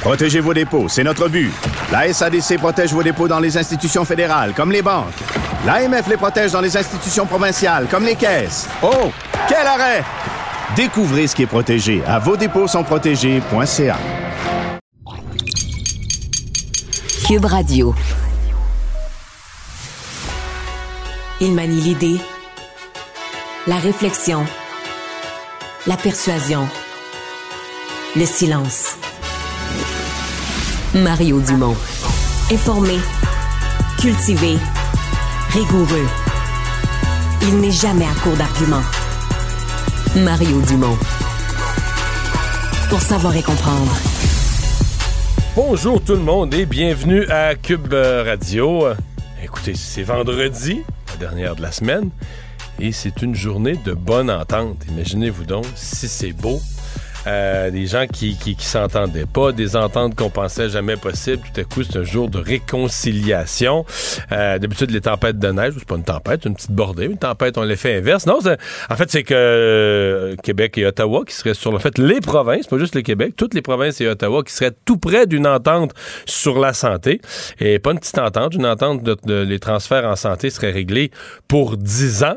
Protégez vos dépôts, c'est notre but. La SADC protège vos dépôts dans les institutions fédérales, comme les banques. L'AMF les protège dans les institutions provinciales, comme les caisses. Oh, quel arrêt! Découvrez ce qui est protégé à vos dépôts sont protégés.ca. Cube Radio. Il manie l'idée, la réflexion, la persuasion, le silence. Mario Dumont. Informé, cultivé, rigoureux. Il n'est jamais à court d'arguments. Mario Dumont. Pour savoir et comprendre. Bonjour tout le monde et bienvenue à Cube Radio. Écoutez, c'est vendredi, la dernière de la semaine, et c'est une journée de bonne entente. Imaginez-vous donc si c'est beau. Euh, des gens qui, qui, qui s'entendaient pas, des ententes qu'on pensait jamais possibles. Tout à coup, c'est un jour de réconciliation. Euh, D'habitude, les tempêtes de neige, c'est pas une tempête, une petite bordée. Une tempête, on l'effet inverse. Non, en fait, c'est que euh, Québec et Ottawa qui seraient sur le fait les provinces, pas juste le Québec, toutes les provinces et Ottawa qui seraient tout près d'une entente sur la santé. Et pas une petite entente, une entente de, les transferts en santé seraient réglés pour 10 ans.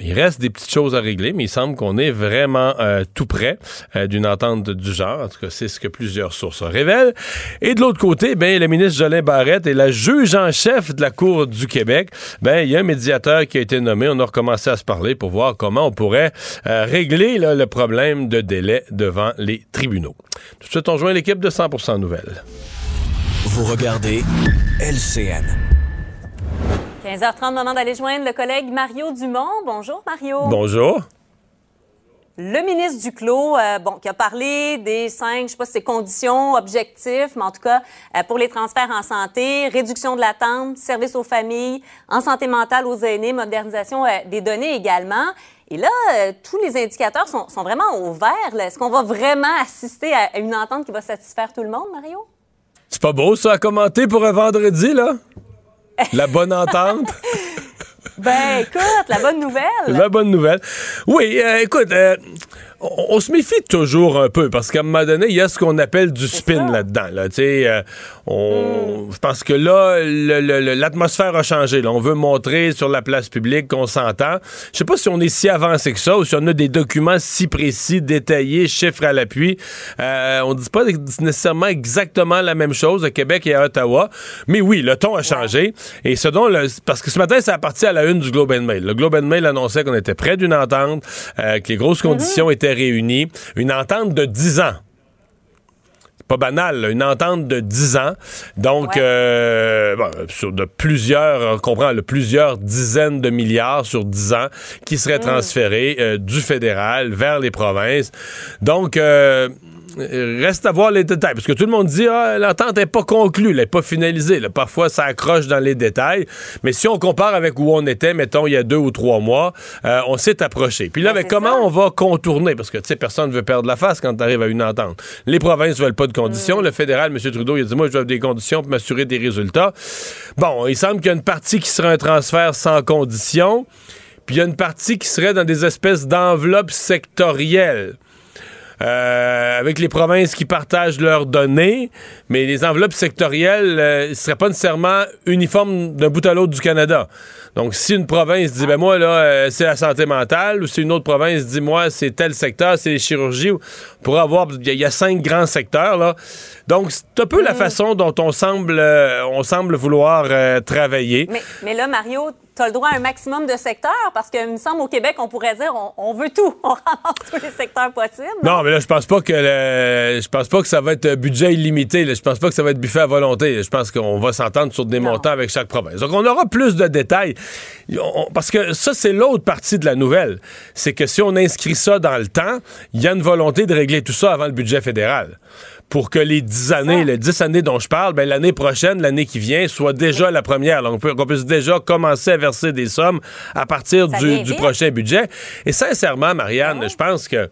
Il reste des petites choses à régler, mais il semble qu'on est vraiment euh, tout près euh, d'une entente du genre. En tout cas, c'est ce que plusieurs sources révèlent. Et de l'autre côté, ben, le ministre Jolin Barrette et la juge en chef de la Cour du Québec, ben, il y a un médiateur qui a été nommé. On a recommencé à se parler pour voir comment on pourrait euh, régler le problème de délai devant les tribunaux. Tout de suite, on joint l'équipe de 100% Nouvelles. Vous regardez LCN. 15h30, moment d'aller joindre le collègue Mario Dumont. Bonjour, Mario. Bonjour. Le ministre Duclos, euh, bon, qui a parlé des cinq, je sais pas si c'est conditions, objectifs, mais en tout cas, euh, pour les transferts en santé, réduction de l'attente, service aux familles, en santé mentale aux aînés, modernisation euh, des données également. Et là, euh, tous les indicateurs sont, sont vraiment au vert. Est-ce qu'on va vraiment assister à une entente qui va satisfaire tout le monde, Mario? C'est pas beau ça à commenter pour un vendredi, là? La bonne entente? Ben, écoute, la bonne nouvelle. La bonne nouvelle. Oui, euh, écoute, euh, on, on se méfie toujours un peu parce qu'à un moment donné, il y a ce qu'on appelle du spin là-dedans. Là, euh, on, je pense que là, l'atmosphère a changé. Là. On veut montrer sur la place publique qu'on s'entend. Je sais pas si on est si avancé que ça ou si on a des documents si précis, détaillés, chiffres à l'appui. Euh, on dit pas nécessairement exactement la même chose à Québec et à Ottawa. Mais oui, le ton a changé. Et ce dont le, parce que ce matin, ça a parti à la une du Globe and Mail. Le Globe and Mail annonçait qu'on était près d'une entente, euh, que les grosses conditions étaient réunies. Une entente de 10 ans pas banal, là, une entente de 10 ans. Donc, Ouais. euh, bon, sur de plusieurs, on comprend, là, plusieurs dizaines de milliards sur 10 ans qui seraient transférés euh, du fédéral vers les provinces. Donc, euh, Reste à voir les détails, parce que tout le monde dit ah, l'entente n'est pas conclue, elle n'est pas finalisée. Là. Parfois, ça accroche dans les détails. Mais si on compare avec où on était, mettons, il y a deux ou trois mois, euh, on s'est approché. Puis là, c'est comment ça. on va contourner, parce que tu sais, personne ne veut perdre la face quand tu arrives à une entente. Les provinces veulent pas de conditions. Le fédéral, M. Trudeau, il a dit moi, je veux des conditions pour m'assurer des résultats. Bon, il semble qu'il y a une partie qui sera un transfert sans conditions, puis il y a une partie qui serait dans des espèces d'enveloppes sectorielles. Euh, avec les provinces qui partagent leurs données, mais les enveloppes sectorielles ne seraient pas nécessairement uniformes d'un bout à l'autre du Canada. Donc, si une province dit, ben moi, là, euh, c'est la santé mentale, ou si une autre province dit, moi, c'est tel secteur, c'est les chirurgies, ou- pour avoir, il y, a- il y a cinq grands secteurs, là. Donc, c'est un peu la façon dont on semble, euh, on semble vouloir euh, travailler. Mais, mais là, Mario, tu as le droit à un maximum de secteurs parce qu'il me semble au Québec, on pourrait dire on, on veut tout. On ramasse tous les secteurs possibles. Non, mais là, je pense pas que le- je pense pas que ça va être un budget illimité. là. Je pense pas que ça va être buffet à volonté. Je pense qu'on va s'entendre sur des Non. montants avec chaque province. Donc, on aura plus de détails. On- parce que ça, c'est l'autre partie de la nouvelle. C'est que si on inscrit ça dans le temps, il y a une volonté de régler tout ça avant le budget fédéral. Pour que les 10 années, les 10 années dont je parle, ben, l'année prochaine, l'année qui vient, soit déjà la première. Donc, qu'on puisse déjà commencer à verser des sommes à partir du, du, prochain budget. Et sincèrement, Marianne, je pense que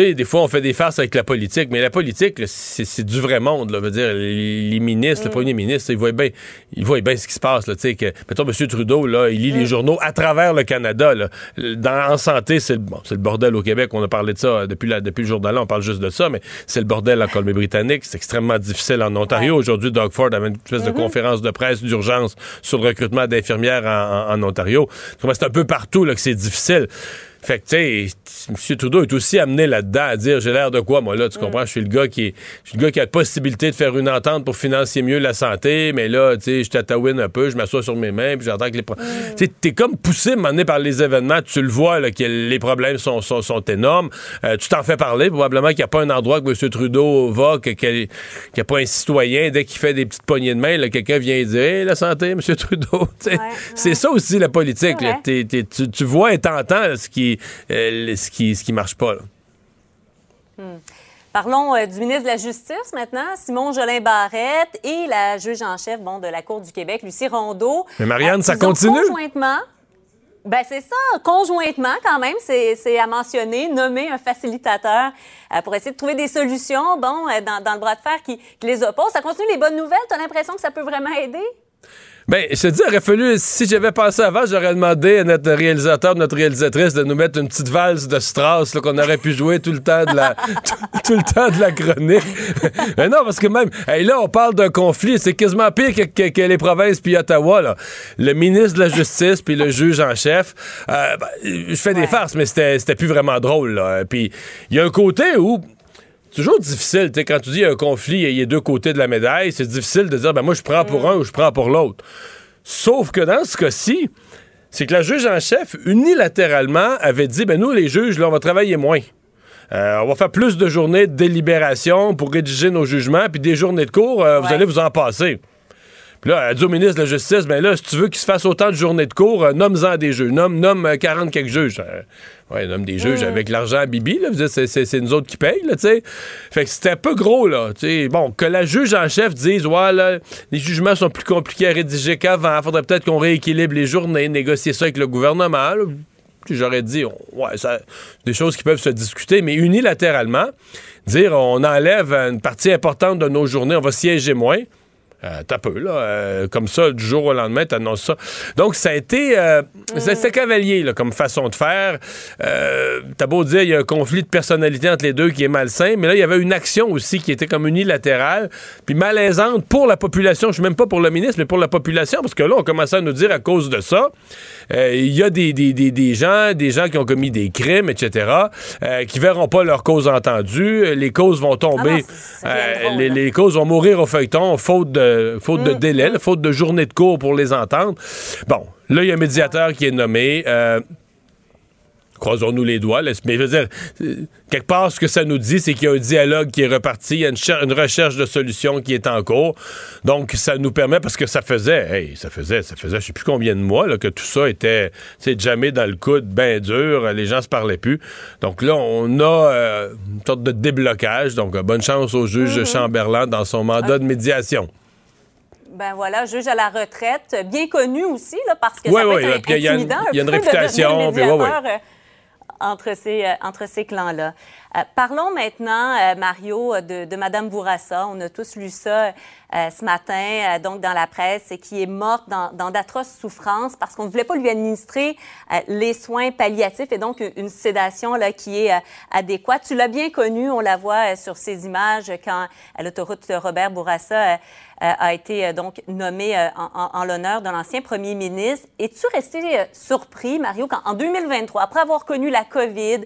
sais, des fois, on fait des farces avec la politique, mais la politique, c'est du vrai monde. Là. Veut dire, les ministres, le mm. premier ministre, ils voient bien ils voient bien ce qui se passe. Là, que, mettons, M. Trudeau, là, il lit les mm. journaux à travers le Canada. Là. Dans, en santé, c'est bon, le bordel au Québec. On a parlé de ça depuis, la, depuis le jour d'alors, on parle juste de ça, mais c'est le bordel en Colombie-Britannique. C'est extrêmement difficile en Ontario. Aujourd'hui, Doug Ford avait une espèce de mm-hmm. conférence de presse d'urgence sur le recrutement d'infirmières en, en, en Ontario. C'est un peu partout là, que c'est difficile. Fait que, tu sais, M. Trudeau est aussi amené là-dedans à dire j'ai l'air de quoi, moi, là, tu comprends? Je suis le gars qui je suis le gars qui a la possibilité de faire une entente pour financer mieux la santé, mais là, tu sais, je tatouine un peu, je m'assois sur mes mains, puis j'entends que les. Tu sais, t'es comme poussé, à par les événements, tu le vois, là, que les problèmes sont, sont, sont énormes. Euh, tu t'en fais parler, probablement qu'il n'y a pas un endroit que M. Trudeau va, qu'il n'y a pas un citoyen, dès qu'il fait des petites poignées de main, là, quelqu'un vient dire hey, la santé, M. Trudeau. C'est ça aussi, la politique. tu, tu vois et t'entends ce qui euh, ce, qui, ce qui marche pas. Hmm. Parlons euh, du ministre de la Justice maintenant, Simon Jolin Barrette et la juge en chef bon, de la Cour du Québec, Lucie Rondeau. Mais Marianne, ça continue? Conjointement, ben c'est ça, conjointement quand même, c'est à mentionner, nommer un facilitateur euh, pour essayer de trouver des solutions, bon, dans, le bras de fer qui, qui les oppose. Ça continue les bonnes nouvelles? Tu as l'impression que ça peut vraiment aider? Ben, je te dis, il aurait fallu, si j'avais pensé avant, j'aurais demandé à notre réalisateur, notre réalisatrice de nous mettre une petite valse de Strauss qu'on aurait pu jouer tout le temps de la, tout, le temps de la chronique. Mais non, parce que même, là, on parle d'un conflit, c'est quasiment pire que, les provinces puis Ottawa, là. Le ministre de la Justice puis le juge en chef, euh, ben, je fais des farces, mais c'était plus vraiment drôle, là. Puis, il y a un côté où, toujours difficile. quand tu dis qu'il y a un conflit, il y a deux côtés de la médaille, c'est difficile de dire ben moi je prends pour mm. un ou je prends pour l'autre. Sauf que dans ce cas-ci, c'est que la juge en chef, unilatéralement, avait dit ben nous, les juges, là, on va travailler moins. Euh, on va faire plus de journées de délibération pour rédiger nos jugements, puis des journées de cours, euh, vous allez vous en passer. Puis là, elle dit au ministre de la Justice, ben là, si tu veux qu'il se fasse autant de journées de cours, euh, nomme-en des juges. Nomme, nomme 40 quelques juges. Ouais, nomme des juges avec l'argent à Bibi, là. C'est nous autres qui payent, là, tu sais. Fait que c'était un peu gros, là. Bon, que la juge en chef dise, ouais, là, les jugements sont plus compliqués à rédiger qu'avant. Faudrait peut-être qu'on rééquilibre les journées, négocier ça avec le gouvernement, J'aurais dit, ouais, ça, des choses qui peuvent se discuter, mais unilatéralement, dire on enlève une partie importante de nos journées, on va siéger moins. Euh, T'as peu, là. Euh, comme ça, du jour au lendemain, t'annonces ça. Donc, ça a été. Euh, C'était cavalier, là, comme façon de faire. T'as beau dire, il y a un conflit de personnalité entre les deux qui est malsain, mais là, il y avait une action aussi qui était comme unilatérale, puis malaisante pour la population. Je suis même pas pour le ministre, mais pour la population, parce que là, on commençait à nous dire à cause de ça, il y a des, des, des, des, gens, des gens qui ont commis des crimes, etc., qui verront pas leur cause entendue. Les causes vont tomber. Ah les, les, causes vont mourir au feuilleton, faute de faute de mm. délai, faute de journée de cours pour les entendre. Bon, là, il y a un médiateur qui est nommé. Euh, croisons-nous les doigts. Mais je veux dire, euh, quelque part, ce que ça nous dit, c'est qu'il y a un dialogue qui est reparti, il y a une, recherche de solutions qui est en cours. Donc, ça nous permet, parce que ça faisait, hey, ça faisait, ça faisait, je sais plus combien de mois là, que tout ça était, c'est jamais dans le coude, bien dur, les gens se parlaient plus. Donc là, on a euh, une sorte de déblocage. Donc, bonne chance au juge mm-hmm. Chamberlain dans son mandat de médiation. Ben voilà, juge à la retraite, bien connu aussi, là, parce que ça peut être intimidant. Il y a une, réputation. Puis, ouais, entre ces, euh, entre ces clans-là. Euh, parlons maintenant, euh, Mario, de, de Madame Bourassa. On a tous lu ça ce matin, donc dans la presse, qui est morte dans, dans d'atroces souffrances parce qu'on ne voulait pas lui administrer les soins palliatifs et donc une sédation là, qui est adéquate. Tu l'as bien connue, on la voit sur ces images quand à l'autoroute Robert Bourassa euh, a été euh, donc nommé euh, en, l'honneur de l'ancien premier ministre. Es-tu resté surpris, Mario, quand en 2023, après avoir connu la COVID,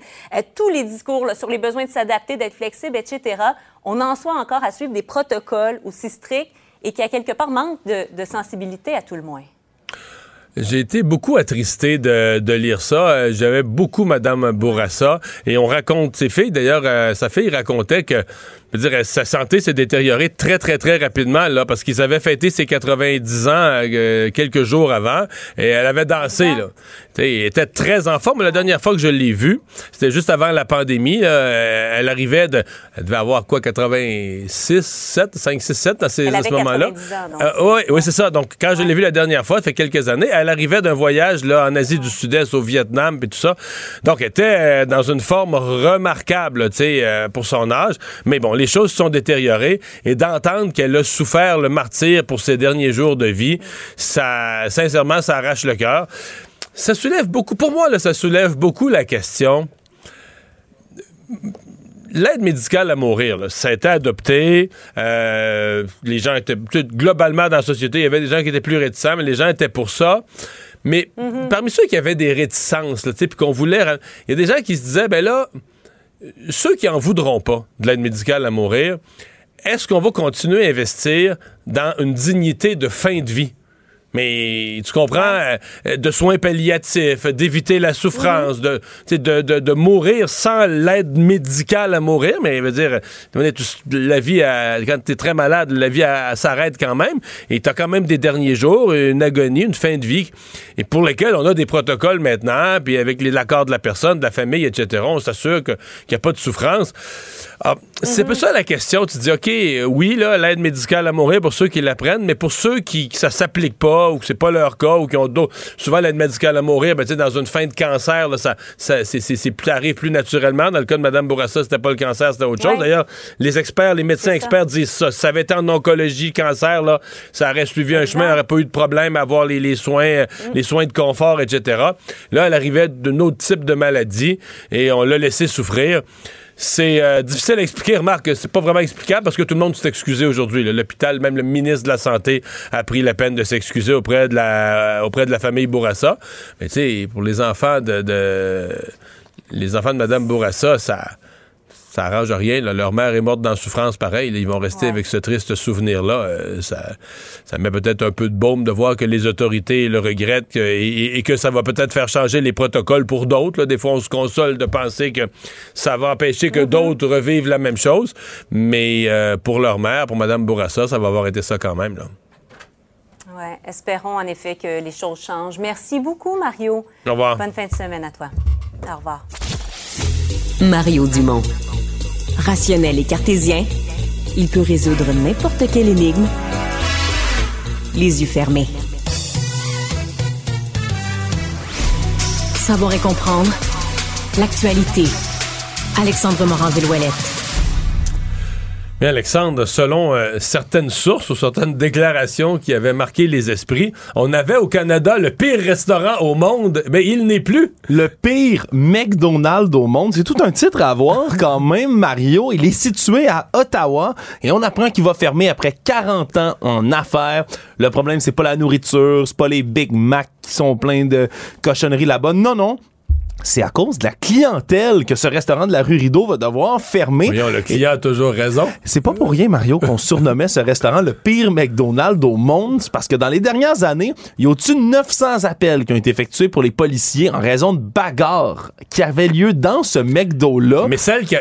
tous les discours sur les besoins de s'adapter, d'être flexible, etc., on en soit encore à suivre des protocoles aussi stricts et qui, a quelque part, manque de, sensibilité à tout le moins? J'ai été beaucoup attristé de, lire ça. J'avais beaucoup Madame Bourassa et on raconte ses filles. D'ailleurs, sa fille racontait que je veux dire, sa santé s'est détériorée très, très, très rapidement, là, parce qu'ils avaient fêté ses 90 ans euh, quelques jours avant, et elle avait dansé, là. T'sais, elle était très en forme. La dernière fois que je l'ai vue, c'était juste avant la pandémie. là. elle arrivait de... Elle devait avoir, quoi, 86, 7, 5, 6, 7 à, ces, Elle à avait ce moment-là. 90 ans, donc. Euh, oui, oui, c'est ça. Donc, quand je l'ai vue la dernière fois, ça fait quelques années, elle arrivait d'un voyage, là, en Asie du Sud-Est, au Vietnam, puis tout ça. Donc, elle était euh, dans une forme remarquable, tu sais, euh, pour son âge. Mais bon, les choses se sont détériorées et d'entendre qu'elle a souffert le martyr pour ses derniers jours de vie, ça, sincèrement, ça arrache le cœur. Ça soulève beaucoup, pour moi, là, ça soulève beaucoup la question. L'aide médicale à mourir, là, ça a été adopté. euh, les gens étaient globalement dans la société, il y avait des gens qui étaient plus réticents, mais les gens étaient pour ça. Mais parmi ceux qui avaient des réticences, puis qu'on voulait, il y a des gens qui se disaient, ben là, ceux qui en voudront pas de l'aide médicale à mourir, est-ce qu'on va continuer à investir dans une dignité de fin de vie? Mais tu comprends, euh, de soins palliatifs, d'éviter la souffrance, de, de, de, de mourir sans l'aide médicale à mourir, mais je veux dire, la vie, à- quand tu es très malade, la vie s'arrête quand même, et tu as quand même des derniers jours, une agonie, une fin de vie, et pour lesquels on a des protocoles maintenant, puis avec l'accord de la personne, de la famille, etc., on s'assure qu'il n'y a pas de souffrance. Ah, C'est pas ça la question. Tu dis, OK, oui, là, l'aide médicale à mourir pour ceux qui la prennent, mais pour ceux qui, ça s'applique pas ou que c'est pas leur cas ou qui ont d'autres. Souvent, l'aide médicale à mourir, ben, tu sais, dans une fin de cancer, là, ça, ça, ça arrive plus naturellement. Dans le cas de Mme Bourassa, c'était pas le cancer, c'était autre chose. D'ailleurs, les experts, les médecins experts disent ça. Si ça avait été en oncologie, cancer, là, ça aurait suivi un chemin, n'aurait pas eu de problème à avoir les, les soins, euh, les soins de confort, etc. Là, elle arrivait d'un autre type de maladie et on l'a laissé souffrir. C'est euh, difficile à expliquer. Remarque, c'est pas vraiment explicable parce que tout le monde s'est excusé aujourd'hui. L'hôpital, même le ministre de la Santé a pris la peine de s'excuser auprès de la auprès de la famille Bourassa. Mais tu sais, pour les enfants de, de- les enfants de Madame Bourassa, ça ça arrange rien. là. Leur mère est morte dans la souffrance pareil. là. Ils vont rester Ouais. avec ce triste souvenir-là. Euh, ça, ça met peut-être un peu de baume de voir que les autorités le regrettent que- et, et que ça va peut-être faire changer les protocoles pour d'autres. Des fois, on se console de penser que ça va empêcher que d'autres revivent la même chose. Mais euh, pour leur mère, pour Mme Bourassa, ça va avoir été ça quand même. Là. Ouais, espérons en effet que les choses changent. Merci beaucoup, Mario. Au revoir. Bonne fin de semaine à toi. Au revoir. Mario Dumont. Rationnel et cartésien, il peut résoudre n'importe quelle énigme les yeux fermés. Savoir et comprendre l'actualité. Alexandre Morin-Villouellette. Mais Alexandre, selon euh, certaines sources ou certaines déclarations qui avaient marqué les esprits, on avait au Canada le pire restaurant au monde, mais il n'est plus. Le pire McDonald's au monde. C'est tout un titre à avoir quand même, Mario. Il est situé à Ottawa et on apprend qu'il va fermer après 40 ans en affaires. Le problème, c'est pas la nourriture, c'est pas les Big Mac qui sont pleins de cochonneries là-bas. Non, non. C'est à cause de la clientèle que ce restaurant de la rue Rideau va devoir fermer. Voyons, le client a toujours raison. C'est pas pour rien, Mario, qu'on surnommait ce restaurant le pire McDonald's au monde. C'est parce que dans les dernières années, il y a au-dessus de 900 appels qui ont été effectués pour les policiers en raison de bagarres qui avaient lieu dans ce McDo-là. Mais celle qui a.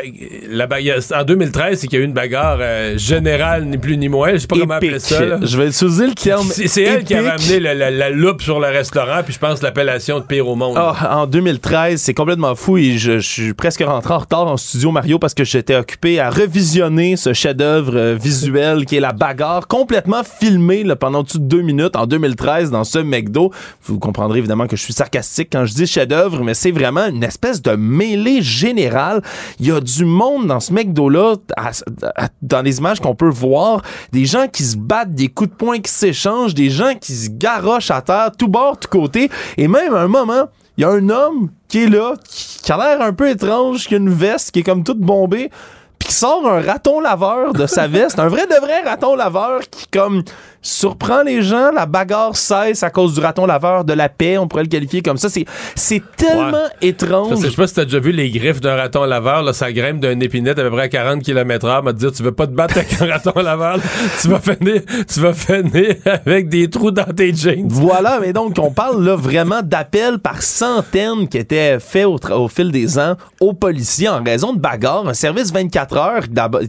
La bagarre, en 2013, c'est qu'il y a eu une bagarre euh, générale, ni plus ni moins. Je sais pas comment appeler ça. là. Je vais utiliser le terme. C'est elle qui a épique. ramené la, la- la loupe sur le restaurant, puis je pense l'appellation de pire au monde. Ah, en 2013, c'est complètement fou et je, suis presque rentré en retard en studio Mario parce que j'étais occupé à revisionner ce chef-d'œuvre euh, visuel qui est la bagarre complètement filmée là, pendant de deux minutes en 2013 dans ce McDo. Vous comprendrez évidemment que je suis sarcastique quand je dis chef-d'œuvre, mais c'est vraiment une espèce de mêlée générale. Il y a du monde dans ce McDo-là, à- à- dans les images qu'on peut voir, des gens qui se battent, des coups de poing qui s'échangent, des gens qui se garochent à terre, tout bord, tout côté, et même à un moment, il y a un homme qui est là, qui, qui a l'air un peu étrange, qui a une veste qui est comme toute bombée, puis qui sort un raton laveur de sa veste, un vrai de vrai raton laveur qui comme surprend les gens. La bagarre cesse à cause du raton laveur de la paix. On pourrait le qualifier comme ça. C'est, tellement Je étrange. sais pas si t'as déjà vu les griffes d'un raton laveur, là, ça grimpe d'un épinette à peu près à 40 km/h. Va te dire, tu veux pas te battre avec un raton laveur, là, tu vas finir, tu vas finir avec des trous dans tes jeans. Voilà, mais donc on parle là vraiment d'appels par centaines qui étaient faits au, fil des ans aux policiers en raison de bagarres. Un service 24 heures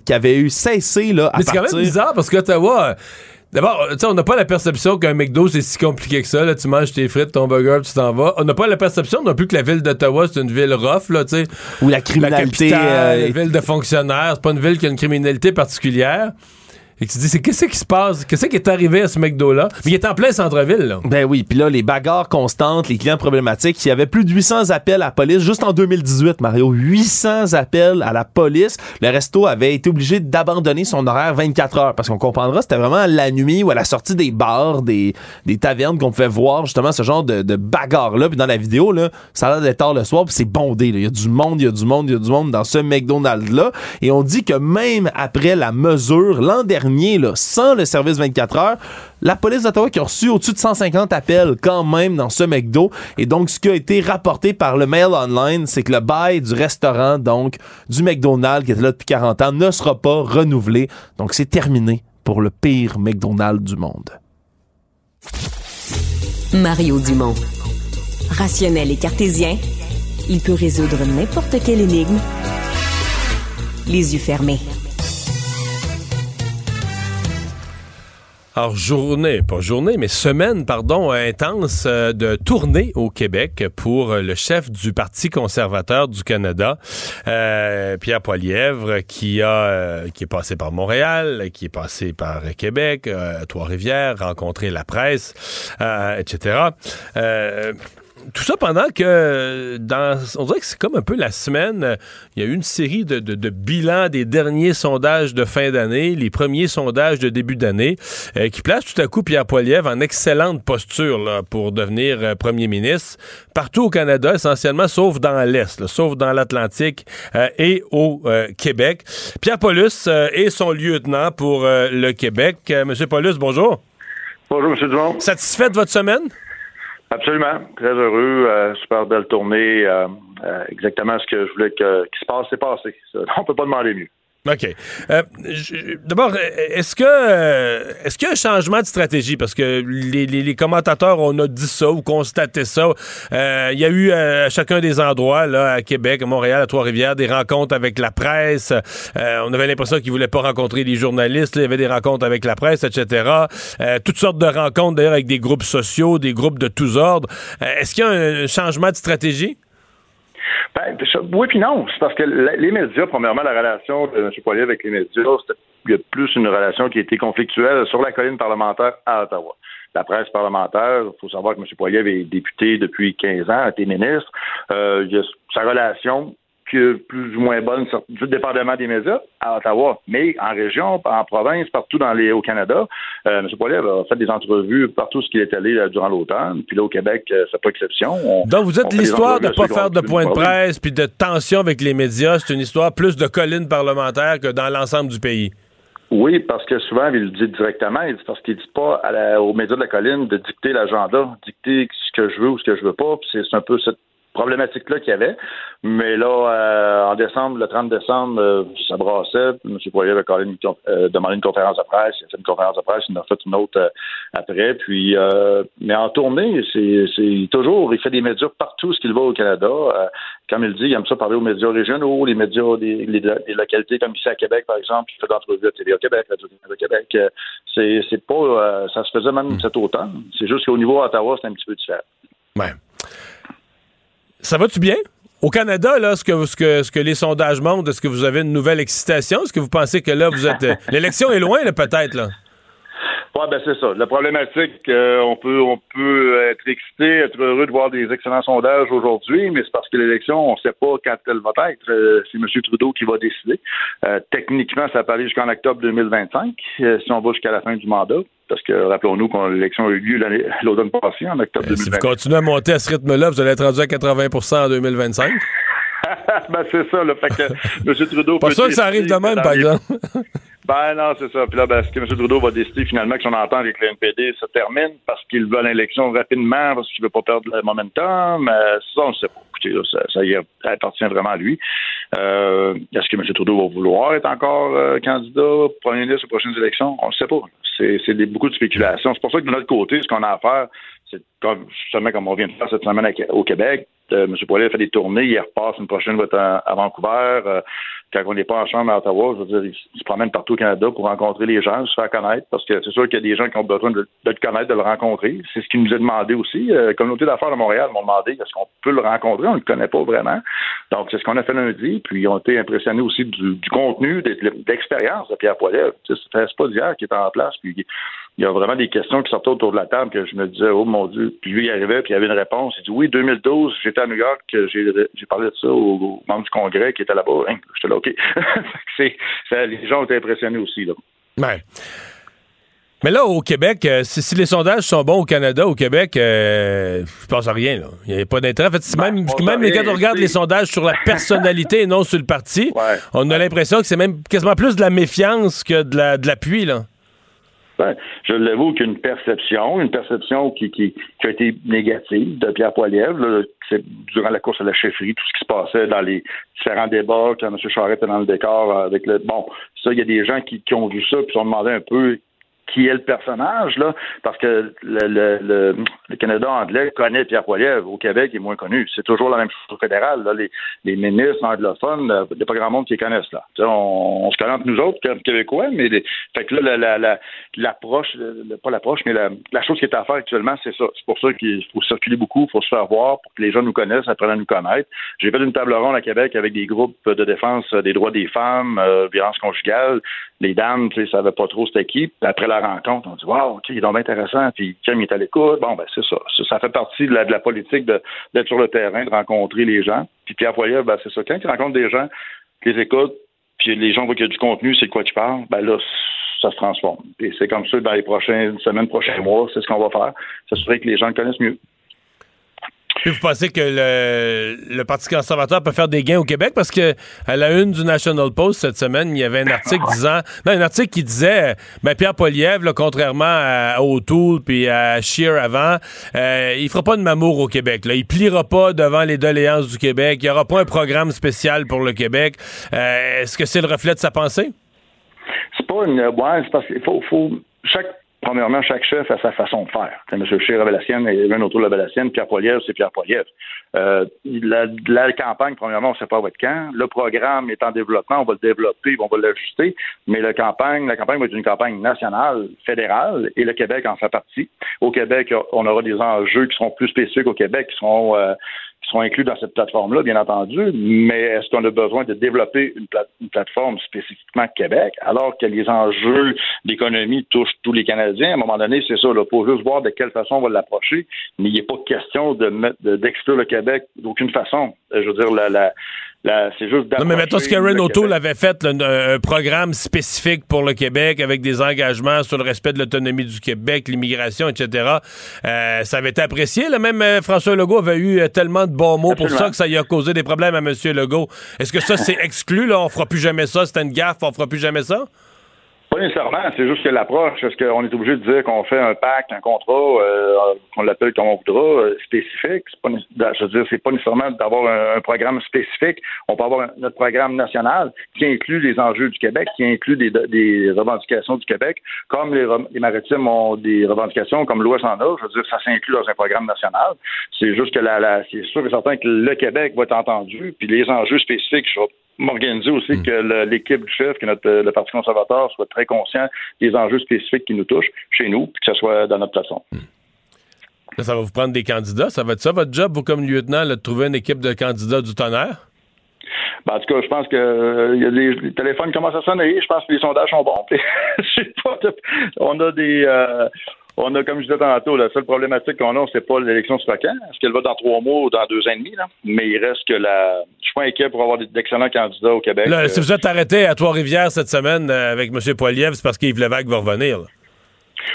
qui avait eu cessé là, à Mais c'est quand même bizarre parce qu'Ottawa. euh, D'abord, tu sais, on n'a pas la perception qu'un McDo, c'est si compliqué que ça. Là, tu manges tes frites, ton burger, tu t'en vas. On n'a pas la perception non plus que la ville d'Ottawa, c'est une ville rough, là, tu sais. Où la La criminalité... capitale, euh, une ville de fonctionnaires. C'est pas une ville qui a une criminalité particulière. Et tu dis, c'est qu'est-ce qui se passe? Qu'est-ce qui est arrivé à ce McDo-là? Mais il est en plein centre-ville. Ben oui, puis là, les bagarres constantes, les clients problématiques, il y avait plus de 800 appels à la police juste en 2018, Mario. 800 appels à la police. Le resto avait été obligé d'abandonner son horaire 24 heures parce qu'on comprendra, c'était vraiment la nuit ou à la sortie des bars, des, des tavernes qu'on pouvait voir justement ce genre de, bagarre-là. Puis dans la vidéo, là, ça a l'air d'être tard le soir, puis c'est bondé. Il y a du monde, il y a du monde, il y a du monde dans ce McDonald's-là. Et on dit que même après la mesure, l'an dernier, sans le service 24 heures, la police d'Ottawa qui a reçu au-dessus de 150 appels quand même dans ce McDo. Et donc, ce qui a été rapporté par le Mail Online, c'est que le bail du restaurant, donc du McDonald's qui était là depuis 40 ans, ne sera pas renouvelé. Donc, c'est terminé pour le pire McDonald's du monde. Mario Dumont. Rationnel et cartésien, il peut résoudre n'importe quelle énigme les yeux fermés. Alors, journée, pas journée, mais semaine, pardon, intense euh, de tournée au Québec pour euh, le chef du Parti conservateur du Canada, euh, Pierre Poilièvre, qui a qui est passé par Montréal, qui est passé par Québec, Trois-Rivières, rencontré la presse, etc. Tout ça pendant que dans on dirait que c'est comme un peu la semaine euh, il y a eu une série de, de- de bilans des derniers sondages de fin d'année les premiers sondages de début d'année euh, qui placent tout à coup Pierre Poilievre en excellente posture là, pour devenir euh, premier ministre partout au Canada essentiellement sauf dans l'Est là, sauf dans l'Atlantique euh, et au Québec Pierre Paulus est son lieutenant pour le Québec Monsieur Paulus bonjour Bonjour, M. Dumont. satisfait de votre semaine? Absolument. Très heureux. euh, super belle tournée. euh, euh, exactement ce que je voulais que, qu'il se passe, c'est passé. Ça, On peut pas demander mieux. OK. Euh, D'abord, est-ce que est-ce qu'il y a un changement de stratégie? Parce que les, commentateurs, on a dit ça ou constaté ça. Euh, Il y a eu euh, à chacun des endroits, là, à Québec, à Montréal, à Trois-Rivières, des rencontres avec la presse. On avait l'impression qu'ils voulaient pas rencontrer les journalistes. Il y avait des rencontres avec la presse, etc. Toutes sortes de rencontres, d'ailleurs, avec des groupes sociaux, des groupes de tous ordres. Est-ce qu'il y a un changement de stratégie? Ben, oui puis non. C'est parce que les médias, premièrement, la relation de M. Poilier avec les médias, il y a plus une relation qui a été conflictuelle sur la colline parlementaire à Ottawa. La presse parlementaire, il faut savoir que M. Poilier est député depuis 15 ans, a été ministre. Euh, sa relation plus ou moins bonne, du dépendamment des médias, à Ottawa. Mais en région, en province, partout dans les, au Canada, euh, M. Poilier a fait des entrevues partout où il est allé là, durant l'automne. Puis là, au Québec, euh, c'est pas exception. On- Donc, vous êtes l'histoire de entrevues pas faire de point de presse puis de tension avec les médias. C'est une histoire plus de colline parlementaire que dans l'ensemble du pays. Oui, parce que souvent, il le dit directement, il dit parce qu'il dit pas à la- aux médias de la colline de dicter l'agenda, dicter ce que je veux ou ce que je veux pas. C'est un peu cette problématique-là qu'il y avait. Mais là, euh, en décembre, le 30 décembre, euh, ça brassait. M. Poirier avait une euh, demandé une conférence de presse. Il a fait une conférence de presse, il en a fait une autre après. Puis, mais en tournée, c'est toujours, il fait des médias partout ce qu'il va au Canada. Comme il dit, il aime ça parler aux médias régionaux, les médias des, localités comme ici à Québec, par exemple, il fait d'entrevues à TV au Québec, Radio au Québec. C'est pas, ça se faisait même cet automne. C'est juste qu'au niveau Ottawa, c'est un petit peu différent. Ouais. Ça va-tu bien? Au Canada, là, ce que, ce, que, ce que les sondages montrent, est-ce que vous avez une nouvelle excitation? Est-ce que vous pensez que là, vous êtes. L'élection est loin, là, peut-être, là? Ouais, ben c'est ça. La problématique, euh, on peut on peut être excité, être heureux de voir des excellents sondages aujourd'hui, mais c'est parce que l'élection, on ne sait pas quand elle va être. Euh, c'est M. Trudeau qui va décider. Euh, techniquement, ça peut aller jusqu'en octobre 2025, euh, si on va jusqu'à la fin du mandat. Parce que rappelons-nous que l'élection a eu lieu l'automne passé, en octobre Euh, Si vous 2025. continuez à monter à ce rythme-là, vous allez être rendu à 80% en 2025. ben c'est ça, le fait que M. Trudeau Pas sûr que ça arrive de même, par exemple. Ben non, c'est ça. Puis là, ben, est-ce que M. Trudeau va décider finalement que son entente avec le NPD se termine parce qu'il veut l'élection rapidement, parce qu'il veut pas perdre le momentum? Euh, ça, on ne sait pas. Écoutez, là, ça, ça, y appartient vraiment à lui. Euh, est-ce que M. Trudeau va vouloir être encore euh, candidat premier ministre aux prochaines élections? On ne sait pas. C'est beaucoup de spéculation. C'est pour ça que de notre côté, ce qu'on a à faire, c'est comme, justement comme on vient de faire cette semaine au Québec. Euh, M. Poirier fait des tournées, il repasse une prochaine à, Vancouver. Euh, quand on n'est pas en chambre à Ottawa, je veux dire, il, se promène partout au Canada pour rencontrer les gens, se faire connaître, parce que c'est sûr qu'il y a des gens qui ont besoin de, le connaître, de le rencontrer. C'est ce qu'il nous a demandé aussi. Euh, communauté d'affaires de Montréal m'ont demandé est-ce qu'on peut le rencontrer, on ne le connaît pas vraiment. Donc, c'est ce qu'on a fait lundi, puis ont été impressionnés aussi du, contenu, de, l'expérience de Pierre Poilievre. C'est pas d'hier qui est en place, puis il y a vraiment des questions qui sortaient autour de la table que je me disais, oh mon Dieu. Puis lui, il arrivait, puis il y avait une réponse. Il dit, oui, 2012, j'étais à New York, j'ai parlé de ça au, membre du Congrès qui était là-bas. Hein, j'étais là, OK. les gens ont été impressionnés aussi. Là. Mais là, au Québec, euh, si, les sondages sont bons au Canada, au Québec, euh, je pense à rien. Il n'y a pas d'intérêt. En fait, ben, même, même quand on regarde les sondages sur la personnalité et non sur le parti, on a l'impression que c'est même quasiment plus de la méfiance que de l'appui. là. Ben, je l'avoue qu'une perception, une perception qui, qui, qui, a été négative de Pierre Poilievre, durant la course à la chefferie, tout ce qui se passait dans les différents débats, quand M. Charest était dans le décor avec le. Bon, ça, il y a des gens qui, qui ont vu ça puis se sont demandé un peu qui est le personnage, là, parce que le, Canada anglais connaît Pierre Poilievre. Au Québec, il est moins connu. C'est toujours la même chose au fédéral. Les, ministres anglophones, il n'y a pas grand monde qui les connaissent. Là. On, se connaît nous autres, Québécois, mais fait que là, la, la, l'approche, pas l'approche, mais la, chose qui est à faire actuellement, c'est ça. C'est pour ça qu'il faut circuler beaucoup, il faut se faire voir pour que les gens nous connaissent, apprennent à nous connaître. J'ai fait une table ronde à Québec avec des groupes de défense des droits des femmes, euh, violence conjugale. Les dames, tu sais, savaient pas trop c'était qui. Après la rencontre, on dit Wow, OK, il est donc intéressant, puis Kim est à l'écoute. Bon, ben c'est ça. ça. fait partie de la, de la politique d'être sur le terrain, de rencontrer les gens. Puis Pierre Poilievre, ben, c'est ça. Quand tu rencontres des gens, tu les écoutes, puis les gens voient qu'il y a du contenu, c'est de quoi tu parles, ben là, ça se transforme. Et c'est comme ça dans les prochaines semaines, prochains mois, c'est ce qu'on va faire. Serait que les gens le connaissent mieux. Puis vous pensez que le, Parti conservateur peut faire des gains au Québec? Parce que à la une du National Post cette semaine, il y avait un article disant. Non, un article qui disait ben Pierre Poliev, contrairement à O'Toole puis à Scheer avant, euh, il fera pas de mamour au Québec. Là. Il pliera pas devant les doléances du Québec. Il y aura pas un programme spécial pour le Québec. Euh, est-ce que c'est le reflet de sa pensée? C'est pas une. Ouais, c'est parce qu'il faut, faut. Chaque premièrement, chaque chef a sa façon de faire. M. Scheer avait la sienne, il y avait un autour de la sienne, Pierre Poilievre, c'est Pierre Poilievre. Euh, la, la, campagne, premièrement, on ne sait pas votre quand. Le programme est en développement, on va le développer, on va l'ajuster, mais la campagne, la campagne va être une campagne nationale, fédérale, et le Québec en fait partie. Au Québec, on aura des enjeux qui seront plus spécifiques au Québec, qui seront euh, sont inclus dans cette plateforme-là, bien entendu, mais est-ce qu'on a besoin de développer une, plateforme spécifiquement Québec, alors que les enjeux d'économie touchent tous les Canadiens? À un moment donné, c'est ça, il faut juste voir de quelle façon on va l'approcher, mais il n'est pas question d'exclure de, le Québec d'aucune façon. Je veux dire, la, c'est juste Non, mais mettons ce Karen O'Toole avait fait, un programme spécifique pour le Québec avec des engagements sur le respect de l'autonomie du Québec, l'immigration, etc. Euh, ça avait été apprécié. Là, même euh, François Legault avait eu euh, tellement de bons mots pour ça que ça y a causé des problèmes à M. Legault. Est-ce que ça, c'est exclu? Là? On fera plus jamais ça. C'était une gaffe. On fera plus jamais ça? Pas nécessairement, c'est juste que l'approche, est-ce qu'on est obligé de dire qu'on fait un pacte, un contrat, euh, qu'on l'appelle comme on voudra, euh, spécifique? Pas, je veux dire, c'est pas nécessairement d'avoir un, programme spécifique. On peut avoir notre programme national qui inclut les enjeux du Québec, qui inclut des, des revendications du Québec, comme les, les, maritimes ont des revendications, comme l'Ouest en a. Je veux dire, ça s'inclut dans un programme national. C'est juste que la, la c'est sûr et certain que le Québec va être entendu, puis les enjeux spécifiques, je m'organiser aussi hmm. que l'équipe du chef, que notre, le Parti conservateur soit très conscient des enjeux spécifiques qui nous touchent chez nous, puis que ce soit dans notre façon. Hmm. ça va vous prendre des candidats. Ça va être ça votre job, vous, comme lieutenant, de trouver une équipe de candidats du tonnerre? Ben, en tout cas, je pense que euh, y a des, les téléphones commencent à sonner. Je pense que les sondages sont bons. pas, on a des. Euh, on a, comme je disais tantôt, la seule problématique qu'on a, c'est pas l'élection sur quand. Est-ce qu'elle va dans trois mois ou dans deux ans et demi? Là? Mais il reste que la. Je suis pas inquiet pour avoir d'excellents candidats au Québec. Là, si vous êtes arrêté à Trois-Rivières cette semaine euh, avec M. Poiliev, c'est parce qu'Yves Lévesque va revenir.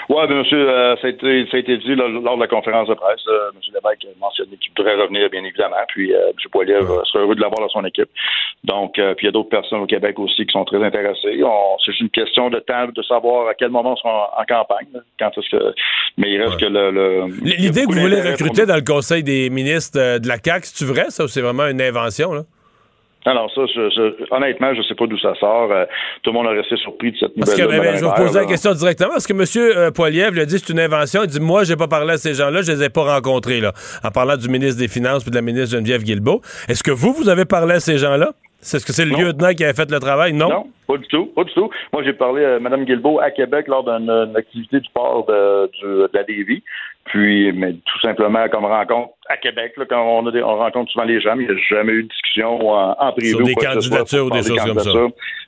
Oui, bien monsieur, euh, ça, a été, ça a été dit là, lors de la conférence de presse. Euh, M. Lévesque a mentionné qu'il voudrait revenir, bien évidemment. Puis euh, M. Poilier serait heureux de l'avoir dans son équipe. Donc, euh, puis il y a d'autres personnes au Québec aussi qui sont très intéressées. C'est juste une question de temps de savoir à quel moment on sera en, en campagne. là. Quand est-ce que. Mais il reste que le. L'idée que vous voulez pour recruter dans le Conseil des ministres euh, de la CAQ, c'est-tu vrai, ça, ou c'est vraiment une invention, là? Alors ça, je, je- honnêtement, je sais pas d'où ça sort. Euh, tout le monde a resté surpris de cette Parce que, nouvelle. ben, ben, je vais vous poser la question directement, parce que M. Poiliev lui a dit c'est une invention. Il dit Moi, j'ai pas parlé à ces gens-là, je les ai pas rencontrés, là, en parlant du ministre des Finances puis de la ministre Geneviève Guilbeault. Est-ce que vous, vous avez parlé à ces gens-là? C'est ce que c'est le Non. lieutenant qui avait fait le travail? Non? Non, pas du tout, pas du tout. Moi, j'ai parlé à Mme Guilbeault à Québec lors d'une une activité du port de, du- de la Davie. Puis, mais tout simplement comme rencontre à Québec, là, quand on, a des- on rencontre souvent les gens, mais il n'y a jamais eu de discussion en, en privé. Sur ou des quoi candidatures ou des parler choses comme ça.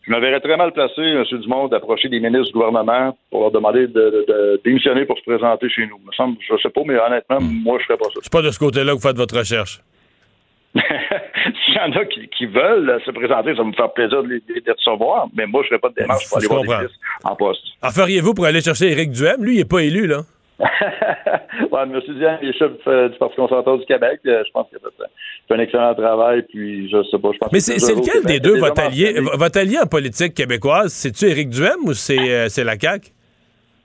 Je me verrais très mal placé, M. Dumont, d'approcher des ministres du gouvernement pour leur demander de, de- de démissionner pour se présenter chez nous. Me semble, je sais pas, mais honnêtement, moi, je ferais pas ça. C'est pas de ce côté-là que vous faites votre recherche? S'il y en a qui, qui veulent se présenter, ça va me faire plaisir de les, de recevoir, mais moi, je ne ferai pas de démarche pour aller voir des en poste. En feriez-vous pour aller chercher Éric Duhem? Lui, il est pas élu, là. ouais, M. Diane, il est chef du Parti conservateur du Québec. Euh, Je pense qu'il a fait, un excellent travail, puis je sais pas, je pense Mais que c'est lequel des deux, votre allié, votre allié en politique québécoise? C'est-tu Éric Duhem ou c'est euh, c'est la CAQ?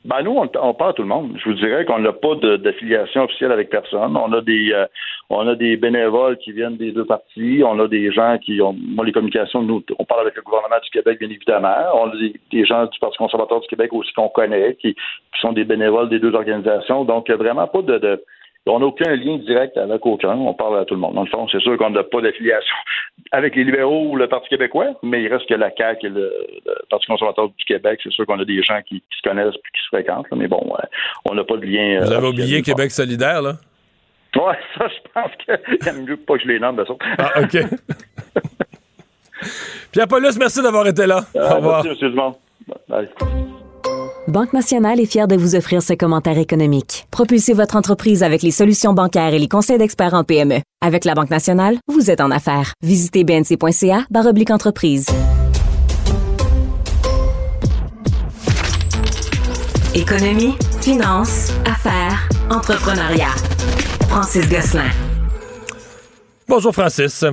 Ben nous, on, on parle à tout le monde. Je vous dirais qu'on n'a pas d'affiliation officielle avec personne. On a des euh, on a des bénévoles qui viennent des deux partis. On a des gens qui ont moi les communications, nous, on parle avec le gouvernement du Québec, bien évidemment. On a des, gens du Parti conservateur du Québec aussi qu'on connaît, qui, qui sont des bénévoles des deux organisations. Donc vraiment pas de, de on n'a aucun lien direct avec aucun. On parle à tout le monde. Dans le fond, c'est sûr qu'on n'a pas d'affiliation avec les libéraux ou le Parti québécois, mais il reste que la CAQ et le, le Parti conservateur du Québec. C'est sûr qu'on a des gens qui, qui se connaissent et qui se fréquentent, là, mais bon, euh, on n'a pas de lien. Vous euh, avez officiel oublié. Québec solidaire, là? Ouais, ça, je pense qu'il aime mieux pas que je les nomme, de ça. Ah, OK. Pierre Paulus, merci d'avoir été là. Ah, Au revoir. Merci, M. Dumont. Bye. Banque Nationale est fière de vous offrir ce commentaire économique. Propulsez votre entreprise avec les solutions bancaires et les conseils d'experts en PME. Avec la Banque Nationale, vous êtes en affaires. Visitez bnc.ca barre oblique entreprise. Économie, finance, affaires, entrepreneuriat. Francis Gosselin. Bonjour, Francis.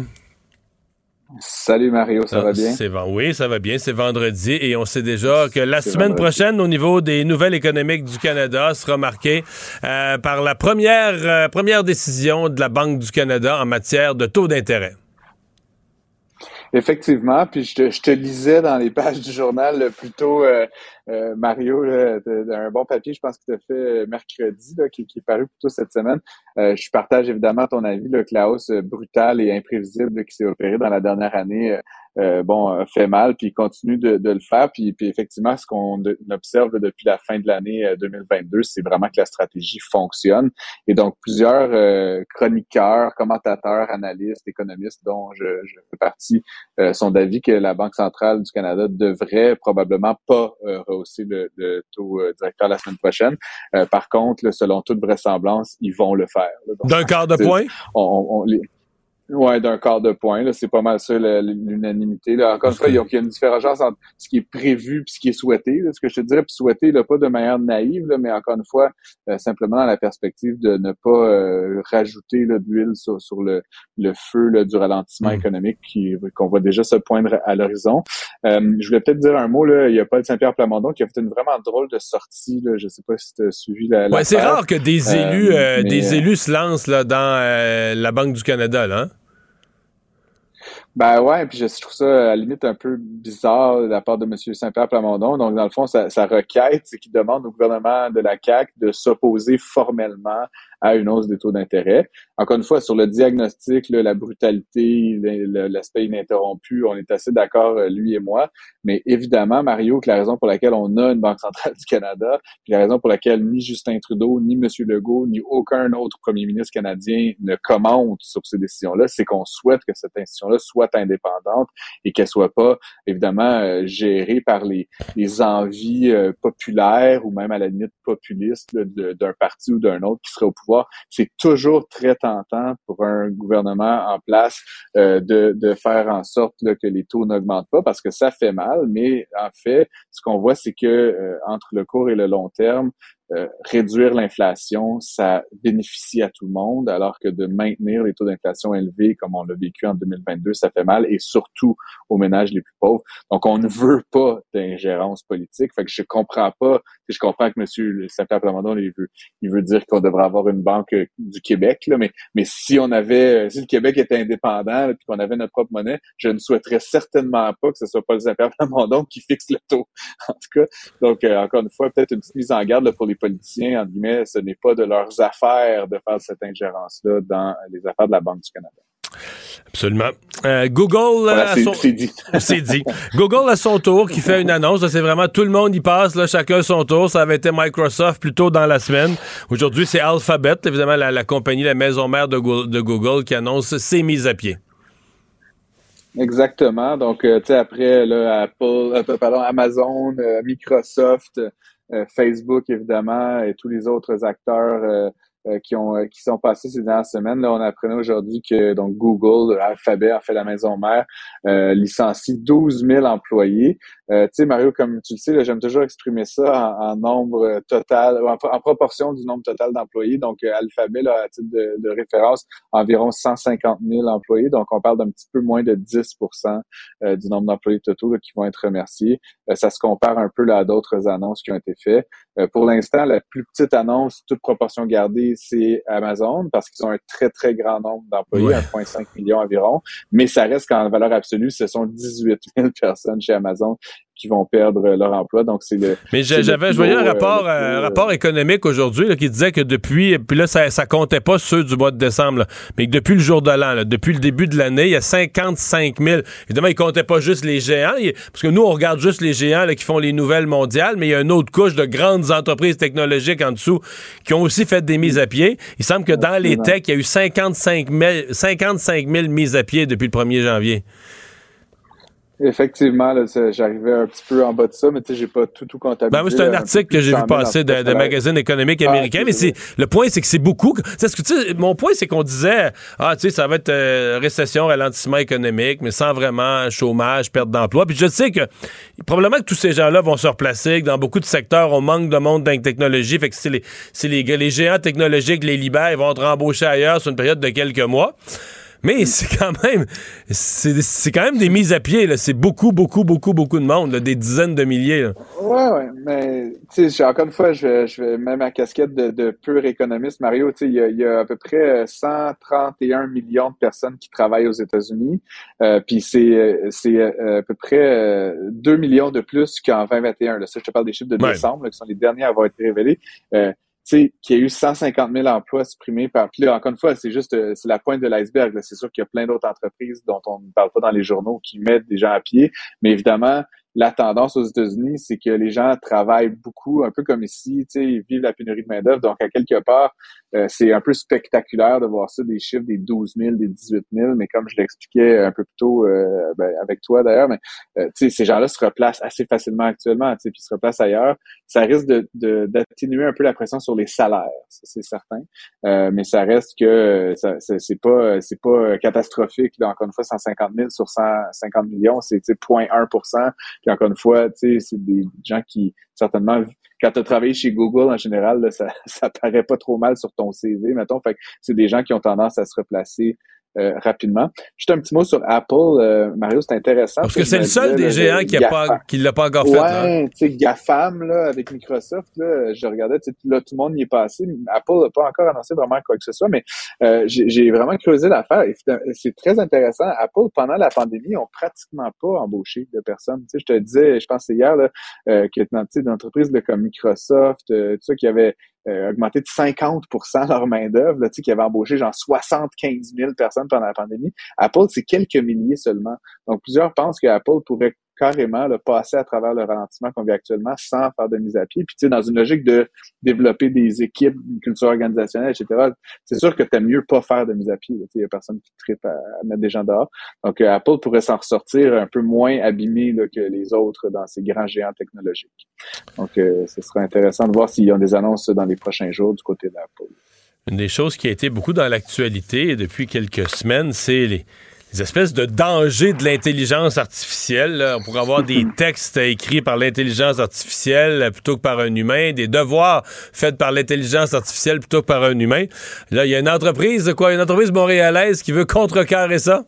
Salut Mario, ça Ah, va bien? Oui, ça va bien. C'est vendredi et on sait déjà que la semaine vendredi. prochaine, au niveau des nouvelles économiques du Canada, sera marquée euh, par la première, euh, première décision de la Banque du Canada en matière de taux d'intérêt. Effectivement, puis je te, je lisais dans les pages du journal plutôt euh, euh, Mario, d'un bon papier, je pense que tu as fait euh, mercredi, qui, qui est paru plutôt cette semaine. Euh, je partage évidemment ton avis que la hausse euh, brutale et imprévisible qui s'est opérée dans la dernière année, euh, euh, bon, euh, fait mal, puis continue de, de le faire. Puis, puis effectivement, ce qu'on observe depuis la fin de l'année euh, 2022, c'est vraiment que la stratégie fonctionne. Et donc, plusieurs euh, chroniqueurs, commentateurs, analystes, économistes, dont je, je fais partie, euh, sont d'avis que la Banque centrale du Canada devrait probablement pas euh, rehausser le, le taux euh, directeur la semaine prochaine. Euh, par contre, là, selon toute vraisemblance, ils vont le faire. D'un quart de point? on, on- on les- Ouais, d'un quart de point. Là, c'est pas mal ça l'unanimité. Là. Encore une fois, il y, a, une différence entre ce qui est prévu et ce qui est souhaité. Là, ce que je te dirais, puis souhaité, là, pas de manière naïve, là, mais encore une fois, euh, simplement dans la perspective de ne pas euh, rajouter de l'huile sur, sur le, le feu là, du ralentissement économique qui- qu'on voit déjà se poindre à l'horizon. Euh, je voulais peut-être dire un mot. Là, il y a Paul Saint-Pierre Plamondon qui a fait une vraiment drôle de sortie. Là. Je sais pas si tu as suivi la. Ouais, c'est rare que des élus, euh, mais, des élus se lancent là, dans la Banque du Canada. Là, hein? Ben ouais, puis je, trouve ça à la limite un peu bizarre de la part de M. Saint-Pierre Plamondon. Donc, dans le fond, sa, sa requête, c'est qu'il demande au gouvernement de la CAQ de s'opposer formellement à une hausse des taux d'intérêt. Encore une fois, sur le diagnostic, là, la brutalité, l'aspect ininterrompu, on est assez d'accord, euh, lui et moi. Mais évidemment, Mario, que la raison pour laquelle on a une Banque centrale du Canada, puis la raison pour laquelle ni Justin Trudeau, ni M. Legault, ni aucun autre premier ministre canadien ne commente sur ces décisions-là, c'est qu'on souhaite que cette institution-là soit indépendante et qu'elle soit pas, évidemment, euh, gérée par les, envies euh, populaires ou même à la limite populistes d'un parti ou d'un autre qui serait au pouvoir. C'est toujours très tentant pour un gouvernement en place euh, de, faire en sorte que les taux n'augmentent pas parce que ça fait mal, mais en fait, ce qu'on voit, c'est que euh, entre le court et le long terme, euh, réduire l'inflation, ça bénéficie à tout le monde, alors que de maintenir les taux d'inflation élevés comme on l'a vécu en 2022, ça fait mal, et surtout aux ménages les plus pauvres. Donc, on ne veut pas d'ingérence politique. Fait que je comprends pas, je comprends que M. Saint-Pierre il veut, il veut dire qu'on devrait avoir une banque euh, du Québec, là, mais, mais si on avait, euh, si le Québec était indépendant, puis qu'on avait notre propre monnaie, je ne souhaiterais certainement pas que ce soit Paul Saint-Pierre qui fixe le taux. En tout cas, donc, encore une fois, peut-être une petite mise en garde pour les politiciens, en guillemets, ce n'est pas de leurs affaires de faire cette ingérence-là dans les affaires de la Banque du Canada. Absolument. Euh, Google, c'est dit. c'est dit. Google à son tour qui fait une annonce. C'est vraiment tout le monde y passe, là, chacun son tour. Ça avait été Microsoft plus tôt dans la semaine. Aujourd'hui, c'est Alphabet, évidemment la, compagnie, la maison mère de Google, de Google, qui annonce ses mises à pied. Exactement. Donc, euh, tu sais, après, là, Apple, euh, pardon, Amazon, Microsoft, euh, Facebook, évidemment, et tous les autres acteurs euh, euh, qui ont qui sont passés ces dernières semaines. Là, on apprenait aujourd'hui que donc Google, Alphabet, a fait la maison mère, licencie 12 000 employés. Euh, tu sais, Mario, comme tu le sais, j'aime toujours exprimer ça en, nombre total, en, proportion du nombre total d'employés. Donc, euh, Alphabet, là, à titre de, référence, environ 150 000 employés. Donc, on parle d'un petit peu moins de 10% euh, du nombre d'employés totaux qui vont être remerciés. ça se compare un peu là, à d'autres annonces qui ont été faites. pour l'instant, la plus petite annonce, toute proportion gardée, c'est Amazon parce qu'ils ont un très, très grand nombre d'employés, 1,5 million environ. Mais ça reste qu'en valeur absolue, ce sont 18 000 personnes chez Amazon qui vont perdre leur emploi. Donc, c'est le. Mais j'avais, je voyais un euh, rapport, un rapport économique aujourd'hui qui disait que depuis, puis là, ça, ça comptait pas ceux du mois de décembre, mais que depuis le jour de l'an, depuis le début de l'année, il y a 55 000. Évidemment, ils comptaient pas juste les géants, parce que nous, on regarde juste les géants qui font les nouvelles mondiales, mais il y a une autre couche de grandes entreprises technologiques en dessous qui ont aussi fait des mises à pied. Il semble que dans les techs, il y a eu 55 000, 55 000 mises à pied depuis le 1er janvier. Effectivement, j'arrivais un petit peu en bas de ça, mais tu sais, j'ai pas tout, tout comptabilisé. Ben, c'est un, article que j'ai vu passer de, de magazine économique ah, américain, mais c'est le point, c'est que c'est beaucoup. C'est ce que tu sais, mon point, c'est qu'on disait, ah, tu sais, ça va être euh, récession, ralentissement économique, mais sans vraiment chômage, perte d'emploi. Puis je sais que probablement que tous ces gens-là vont se replacer, que dans beaucoup de secteurs, on manque de monde dans la technologie, fait que c'est les, les, les géants technologiques, les libères, ils vont être rembauchés ailleurs sur une période de quelques mois. Mais c'est quand même c'est quand même des mises à pied. C'est beaucoup, beaucoup, beaucoup, beaucoup de monde, des dizaines de milliers. Là. Ouais, ouais. Mais tu sais, encore une fois, je vais, je vais mettre ma casquette de, de pur économiste. Mario, tu sais, il y a, à peu près 131 millions de personnes qui travaillent aux États-Unis. Euh, puis c'est c'est euh, à peu près 2 millions de plus qu'en 2021. Là, ça, je te parle des chiffres de décembre, qui sont les derniers à avoir été révélés. Euh, sais, qu'il y a eu 150 000 emplois supprimés par. Puis là, encore une fois, c'est juste euh, c'est la pointe de l'iceberg. C'est sûr qu'il y a plein d'autres entreprises dont on ne parle pas dans les journaux qui mettent des gens à pied. Mais évidemment, la tendance aux États-Unis, c'est que les gens travaillent beaucoup, un peu comme ici, tu sais, ils vivent la pénurie de main-d'œuvre. Donc, à quelque part, euh, c'est un peu spectaculaire de voir ça, des chiffres des 12 000, des 18 000, mais comme je l'expliquais un peu plus tôt euh, ben, avec toi d'ailleurs, mais euh, ces gens-là se replacent assez facilement actuellement, puis se replacent ailleurs. Ça risque de, d'atténuer un peu la pression sur les salaires, c'est certain, mais ça reste que ça, c'est pas c'est pas catastrophique. encore une fois, 150 000 sur 150 millions, c'est 0.1 Puis encore une fois, c'est des gens qui certainement quand tu as travaillé chez Google en général, ça, ça paraît pas trop mal sur ton CV, mettons. Fait c'est des gens qui ont tendance à se replacer euh, rapidement. Juste un petit mot sur Apple, euh, Mario, c'est intéressant. Parce que c'est le seul des géants qui a pas, qui l'a pas encore fait. Ouais, tu sais, GAFAM, là, avec Microsoft, là, je regardais, là, tout le monde y est passé. Apple n'a pas encore annoncé vraiment quoi que ce soit, mais euh, j'ai vraiment creusé l'affaire. C'est très intéressant. Apple, pendant la pandémie, ont pratiquement pas embauché de personnes. Tu sais, je te disais, je pense hier, là, que dans des entreprises comme Microsoft, tout ça, qui avait euh, augmenté de 50% leur main-d'œuvre, qui avait embauché genre 75 000 personnes pendant la pandémie. Apple, c'est quelques milliers seulement. Donc, plusieurs pensent que Apple pourrait carrément le passer à travers le ralentissement qu'on vit actuellement sans faire de mise à pied. Puis tu sais, dans une logique de développer des équipes, une culture organisationnelle, etc., c'est sûr que tu mieux pas faire de mise à pied. Il y a personne qui tripe à, mettre des gens dehors. Donc euh, Apple pourrait s'en ressortir un peu moins abîmé que les autres dans ces grands géants technologiques. Donc euh, ce sera intéressant de voir s'il y a des annonces dans les prochains jours du côté d'Apple. Une des choses qui a été beaucoup dans l'actualité depuis quelques semaines, c'est les des espèces de dangers de l'intelligence artificielle. là. On pourrait avoir des textes écrits par l'intelligence artificielle plutôt que par un humain, des devoirs faits par l'intelligence artificielle plutôt que par un humain. Là, il y a une entreprise, quoi, une entreprise montréalaise qui veut contrecarrer ça?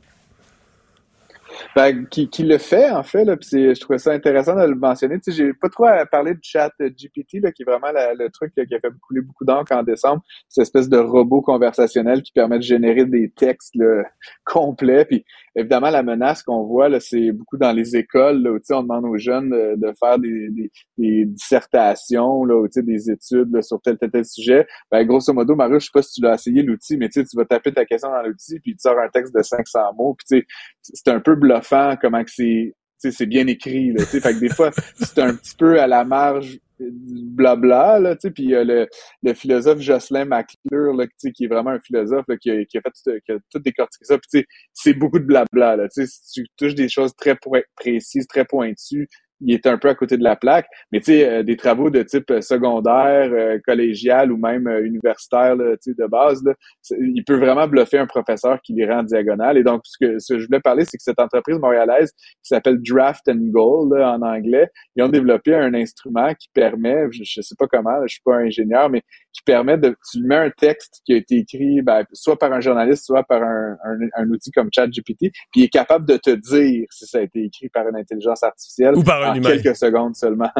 Ben, qui, qui le fait, en fait, là, je trouvais ça intéressant de le mentionner. Tu sais, j'ai pas trop à parler du chat euh, GPT, là, qui est vraiment la- le truc qui a fait couler beaucoup d'encre en décembre. Cette espèce de robot conversationnel qui permet de générer des textes là, complets. Puis évidemment, la menace qu'on voit, c'est beaucoup dans les écoles, là, où on demande aux jeunes de, faire des, des, des dissertations, là, sais, des études là, sur tel, tel, tel sujet. Ben, grosso modo, Mario, je sais pas si tu l'as essayé l'outil, mais tu vas taper ta question dans l'outil, puis tu sors un texte de 500 mots, puis c'est un peu bluffant comment que c'est c'est bien écrit là, fait que des fois c'est un petit peu à la marge blabla là, tu sais, puis a le, le philosophe Jocelyn McClure là, tu sais, qui est vraiment un philosophe là, qui, a, qui a fait tout, qui a tout décortiqué ça, puis tu sais, c'est beaucoup de blabla là, tu sais, si tu touches des choses très précises, très pointues, il est un peu à côté de la plaque, mais tu sais, euh, des travaux de type euh, secondaire, euh, collégial ou même euh, universitaire, là, de base, là, il peut vraiment bluffer un professeur qui les rend en diagonale. Et donc, ce que, ce que je voulais parler, c'est que cette entreprise montréalaise qui s'appelle Draft and Goal là, en anglais, ils ont développé un instrument qui permet, je, je sais pas comment, là, je suis pas un ingénieur, mais qui permet de, tu mets un texte qui a été écrit, ben, soit par un journaliste, soit par un, un, un outil comme ChatGPT, puis il est capable de te dire si ça a été écrit par une intelligence artificielle Ou par un en humain. quelques secondes seulement.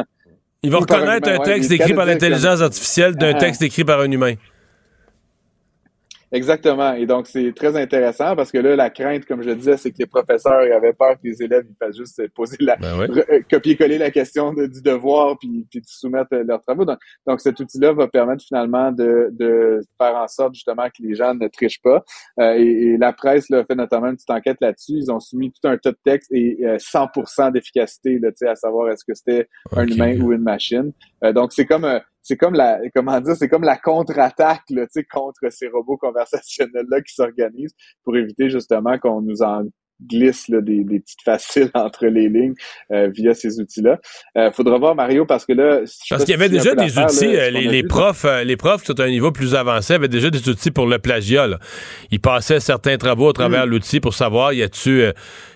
Il va Ou par un reconnaître humain, un texte écrit par l'intelligence artificielle d'un Ah. texte écrit par un humain. Exactement. Et donc, c'est très intéressant parce que là, la crainte, comme je disais, c'est que les professeurs avaient peur que les élèves ils fassent juste poser la, Ben ouais. euh, copier-coller la question de- du devoir puis, puis de soumettre euh, leurs travaux. Donc, donc, cet outil-là va permettre finalement de, de faire en sorte justement que les gens ne trichent pas. Euh, et, et la presse là, a fait notamment une petite enquête là-dessus. Ils ont soumis tout un tas de textes et euh, 100% d'efficacité, là, tu sais, à savoir est-ce que c'était un humain ou une machine. Euh, donc, c'est comme... euh, c'est comme la comment dire c'est comme la contre-attaque là, tu sais contre ces robots conversationnels là qui s'organisent pour éviter justement qu'on nous en glisse là, des, des petites faciles entre les lignes euh, via ces outils-là. Euh, faudra voir Mario parce que là sais Parce qu'il y avait si déjà des outils, là, euh, les, a les vu, profs, euh, les profs qui sont à un niveau plus avancé avaient déjà des outils pour le plagiat. là. Ils passaient certains travaux à travers Mm. l'outil pour savoir, y a-tu, euh,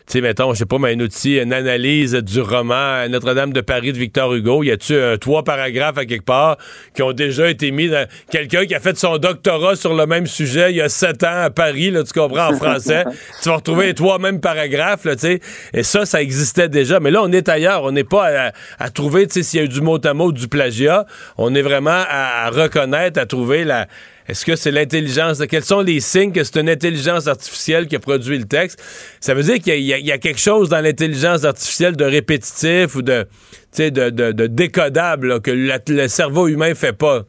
tu sais, mettons, je sais pas, mais un outil, une analyse du roman Notre-Dame de Paris de Victor Hugo. Y a-tu euh, trois paragraphes à quelque part qui ont déjà été mis dans quelqu'un qui a fait son doctorat sur le même sujet il y a sept ans à Paris, là, tu comprends, en français. tu vas retrouver les trois mêmes paragraphes, là, tu sais. Et ça, ça existait déjà. Mais là, on est ailleurs. On n'est pas à, à trouver, tu sais, s'il y a eu du mot à mot, du plagiat. On est vraiment à, à reconnaître, à trouver la. Est-ce que c'est l'intelligence? Quels sont les signes que c'est une intelligence artificielle qui a produit le texte? Ça veut dire qu'il y, a- quelque chose dans l'intelligence artificielle de répétitif ou de, de, décodable que le cerveau humain fait pas.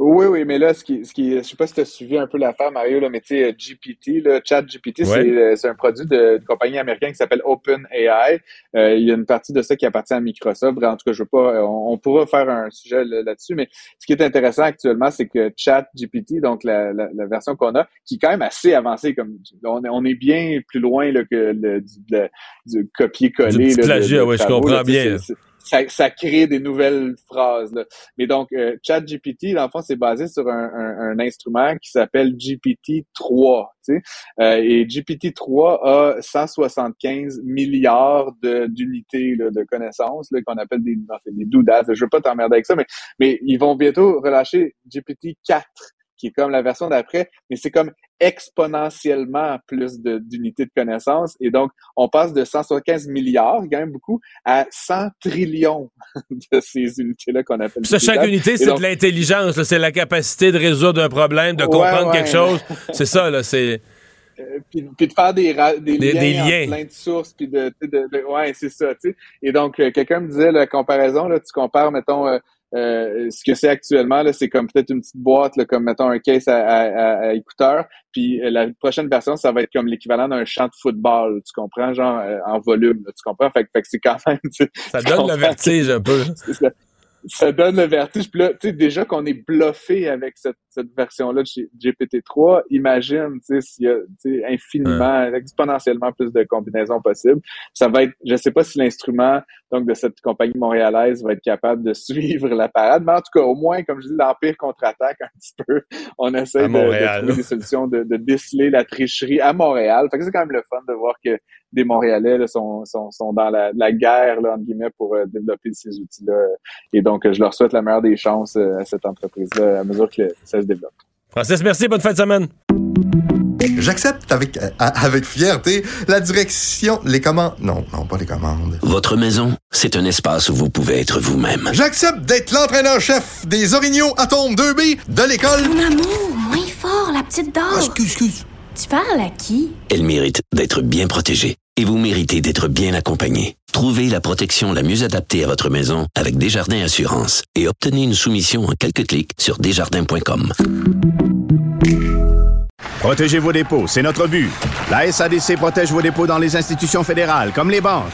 Oui, oui, mais là, ce qui, ce qui, je sais pas si tu as suivi un peu l'affaire, Mario, là, mais tu sais, GPT, là, ChatGPT, Ouais. c'est, euh, c'est un produit de, de compagnie américaine qui s'appelle OpenAI. Euh, il y a une partie de ça qui appartient à Microsoft. En tout cas, je veux pas, euh, on, on pourra faire un sujet là- là-dessus, mais ce qui est intéressant actuellement, c'est que ChatGPT, donc la, la, la version qu'on a, qui est quand même assez avancée, comme on, est- on est bien plus loin là, que le, du, du copier-coller. Du plagiat, ouais, je comprends là, bien, ça, ça crée des nouvelles phrases. Là. Mais donc, euh, ChatGPT, dans le fond, c'est basé sur un, un, un instrument qui s'appelle GPT-3. Tu sais? Euh, et GPT-3 a 175 milliards de- d'unités là, de connaissances qu'on appelle des, des doudas. Je veux pas t'emmerder avec ça, mais, mais ils vont bientôt relâcher GPT-4 qui est comme la version d'après, mais c'est comme exponentiellement plus de- d'unités de, connaissances. Et donc, on passe de 175 milliards, quand même beaucoup, à 100 trillions de ces unités-là qu'on appelle. Puis ça, chaque unité, c'est de l'intelligence. C'est la capacité de résoudre un problème, de comprendre ouais. quelque chose. C'est ça, là. C'est. euh, puis, puis de faire des, des, Des- liens, des entre liens. plein de sources puis de, de, de- de- ouais c'est ça tu sais et donc euh, quelqu'un me disait la comparaison là tu compares mettons euh, euh, ce que c'est actuellement là c'est comme peut-être une petite boîte là, comme mettons un case à, à, à- écouteurs. Puis euh, la prochaine version ça va être comme l'équivalent d'un champ de football tu comprends? Genre euh, en volume là, tu comprends? Fait, que- fait que c'est quand même tu Ça tu donne le vertige un peu. Ça. Donne le vertige. Puis là, tu sais, déjà qu'on est bluffé avec cette cette version-là de GPT-3, imagine, tu sais, s'il y a, infiniment, exponentiellement plus de combinaisons possibles. Ça va être, je sais pas si l'instrument, donc, de cette compagnie montréalaise va être capable de suivre la parade, mais en tout cas, au moins, comme je dis, l'Empire contre-attaque un petit peu. On essaie de, de, trouver des solutions, de, de, déceler la tricherie à Montréal. Fait que c'est quand même le fun de voir que des Montréalais là, sont, sont, sont dans la, la guerre, là, entre guillemets, pour euh, développer ces outils-là. Et donc, je leur souhaite la meilleure des chances euh, à cette entreprise-là à mesure que ça se développe. Francis, merci. Bonne fin de semaine. J'accepte avec, euh, avec fierté la direction, les commandes. Non, non, pas les commandes. Votre maison, c'est un espace où vous pouvez être vous-même. J'accepte d'être l'entraîneur-chef des Orignaux Atomes 2B de l'école. Mon amour, moins fort, la petite dame. Ah, excuse, excuse. Tu parles à qui? Elle mérite d'être bien protégée. Et vous méritez d'être bien accompagné. Trouvez la protection la mieux adaptée à votre maison avec Desjardins Assurance et obtenez une soumission en quelques clics sur desjardins.com. Protégez vos dépôts, c'est notre but. La SADC protège vos dépôts dans les institutions fédérales, comme les banques.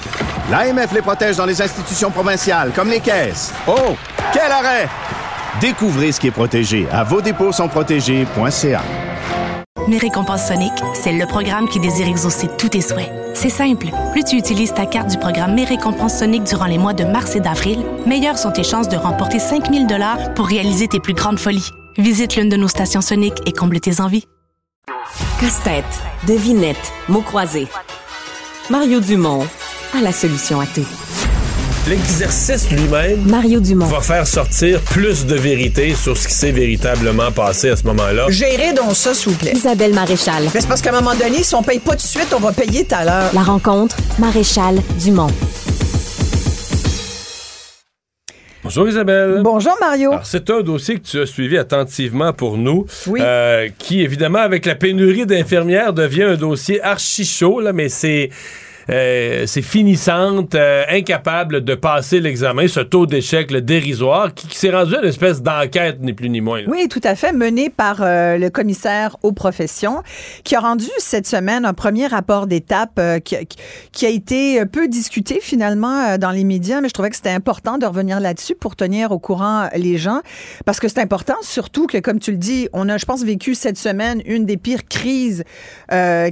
L'AMF les protège dans les institutions provinciales, comme les caisses. Oh, quel arrêt! Découvrez ce qui est protégé à vos dépôts sont protégés.ca. Mes récompenses Sonic, c'est le programme qui désire exaucer tous tes souhaits. C'est simple. Plus tu utilises ta carte du programme Mes récompenses Sonic durant les mois de mars et d'avril, meilleures sont tes chances de remporter 5000 dollars pour réaliser tes plus grandes folies. Visite l'une de nos stations Sonic et comble tes envies. Casse-tête, devinette, mots croisés. Mario Dumont a la solution à tout. L'exercice lui-même Mario Dumont. va faire sortir plus de vérité sur ce qui s'est véritablement passé à ce moment-là. Gérez donc ça, s'il vous plaît. Isabelle Maréchal. Mais c'est parce qu'à un moment donné, si on paye pas tout de suite, on va payer tout à l'heure. La rencontre, Maréchal Dumont. Bonjour Isabelle. Bonjour Mario. Alors, c'est un dossier que tu as suivi attentivement pour nous, Oui. euh, qui évidemment avec la pénurie d'infirmières devient un dossier archi chaud, là, mais c'est euh, c'est finissante, euh, incapable de passer l'examen, ce taux d'échec dérisoire, qui, s'est rendu à une espèce d'enquête, ni plus ni moins. Oui, tout à fait, mené par euh, le commissaire aux professions, qui a rendu cette semaine un premier rapport d'étape qui, a été peu discuté finalement dans les médias, mais je trouvais que c'était important de revenir là-dessus pour tenir au courant les gens, parce que c'est important, surtout que, comme tu le dis, on a, je pense, vécu cette semaine une des pires crises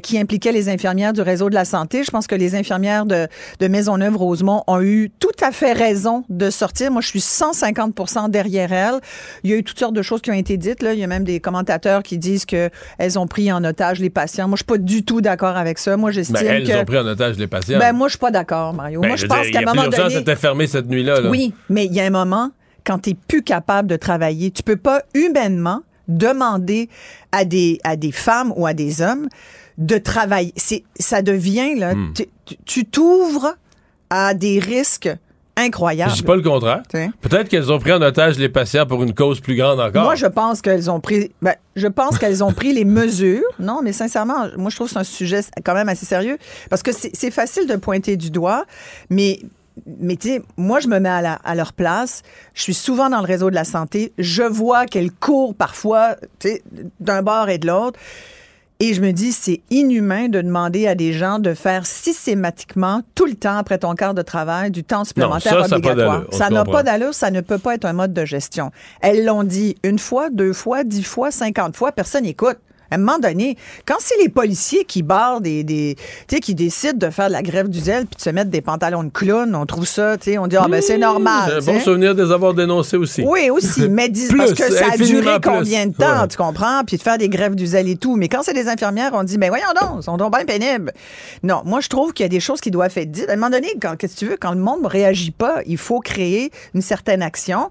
qui impliquait les infirmières du réseau de la santé. Je pense que les infirmières de, de Maisonneuve-Rosemont ont eu tout à fait raison de sortir. Moi, je suis 150 derrière elles. Il y a eu toutes sortes de choses qui ont été dites. Là. Il y a même des commentateurs qui disent qu'elles ont pris en otage les patients. Moi, je suis pas du tout d'accord avec ça. Moi, j'estime Ben, elles que... ont pris en otage les patients. Ben, moi, je suis pas d'accord, Mario. Ben, moi, je pense qu'à un moment donné... était fermée cette nuit-là. là. Oui, mais il y a un moment, quand tu n'es plus capable de travailler, tu peux pas humainement demander à des, à des femmes ou à des hommes de travailler. C'est, ça devient, là, Hmm. tu- t'ouvres à des risques incroyables. Je dis pas le contraire. Peut-être qu'elles ont pris en otage les patients pour une cause plus grande encore. Moi, je pense qu'elles ont pris. ben, je pense qu'elles ont pris les mesures. Non, mais sincèrement, moi, je trouve que c'est un sujet quand même assez sérieux parce que c'est c'est facile de pointer du doigt, mais. Mais tu sais, moi, je me mets à, la- à leur place. Je suis souvent dans le réseau de la santé. Je vois qu'elles courent parfois, tu sais, d'un bord et de l'autre. Et je me dis, c'est inhumain de demander à des gens de faire systématiquement, tout le temps après ton quart de travail, du temps supplémentaire ça, obligatoire. Ça n'a pas d'allure, ça ne peut pas être un mode de gestion. Elles l'ont dit une fois, deux fois, dix fois, cinquante fois, personne n'écoute. À un moment donné, quand c'est les policiers qui barrent des, des tu sais, qui décident de faire de la grève du zèle puis de se mettre des pantalons de clown, on trouve ça, tu sais, on dit ah ben c'est normal. J'ai un tu bon souvenir de les avoir dénoncés aussi. Oui, aussi, mais dis, Plus, parce que ça a duré plus. combien de temps, Ouais. tu comprends? Puis de faire des grèves du zèle et tout. Mais quand c'est des infirmières, on dit, ben voyons donc, ils sont donc bien pénibles. Non, moi, je trouve qu'il y a des choses qui doivent être dites. À un moment donné, quand, qu'est-ce que tu veux, quand le monde ne réagit pas, il faut créer une certaine action.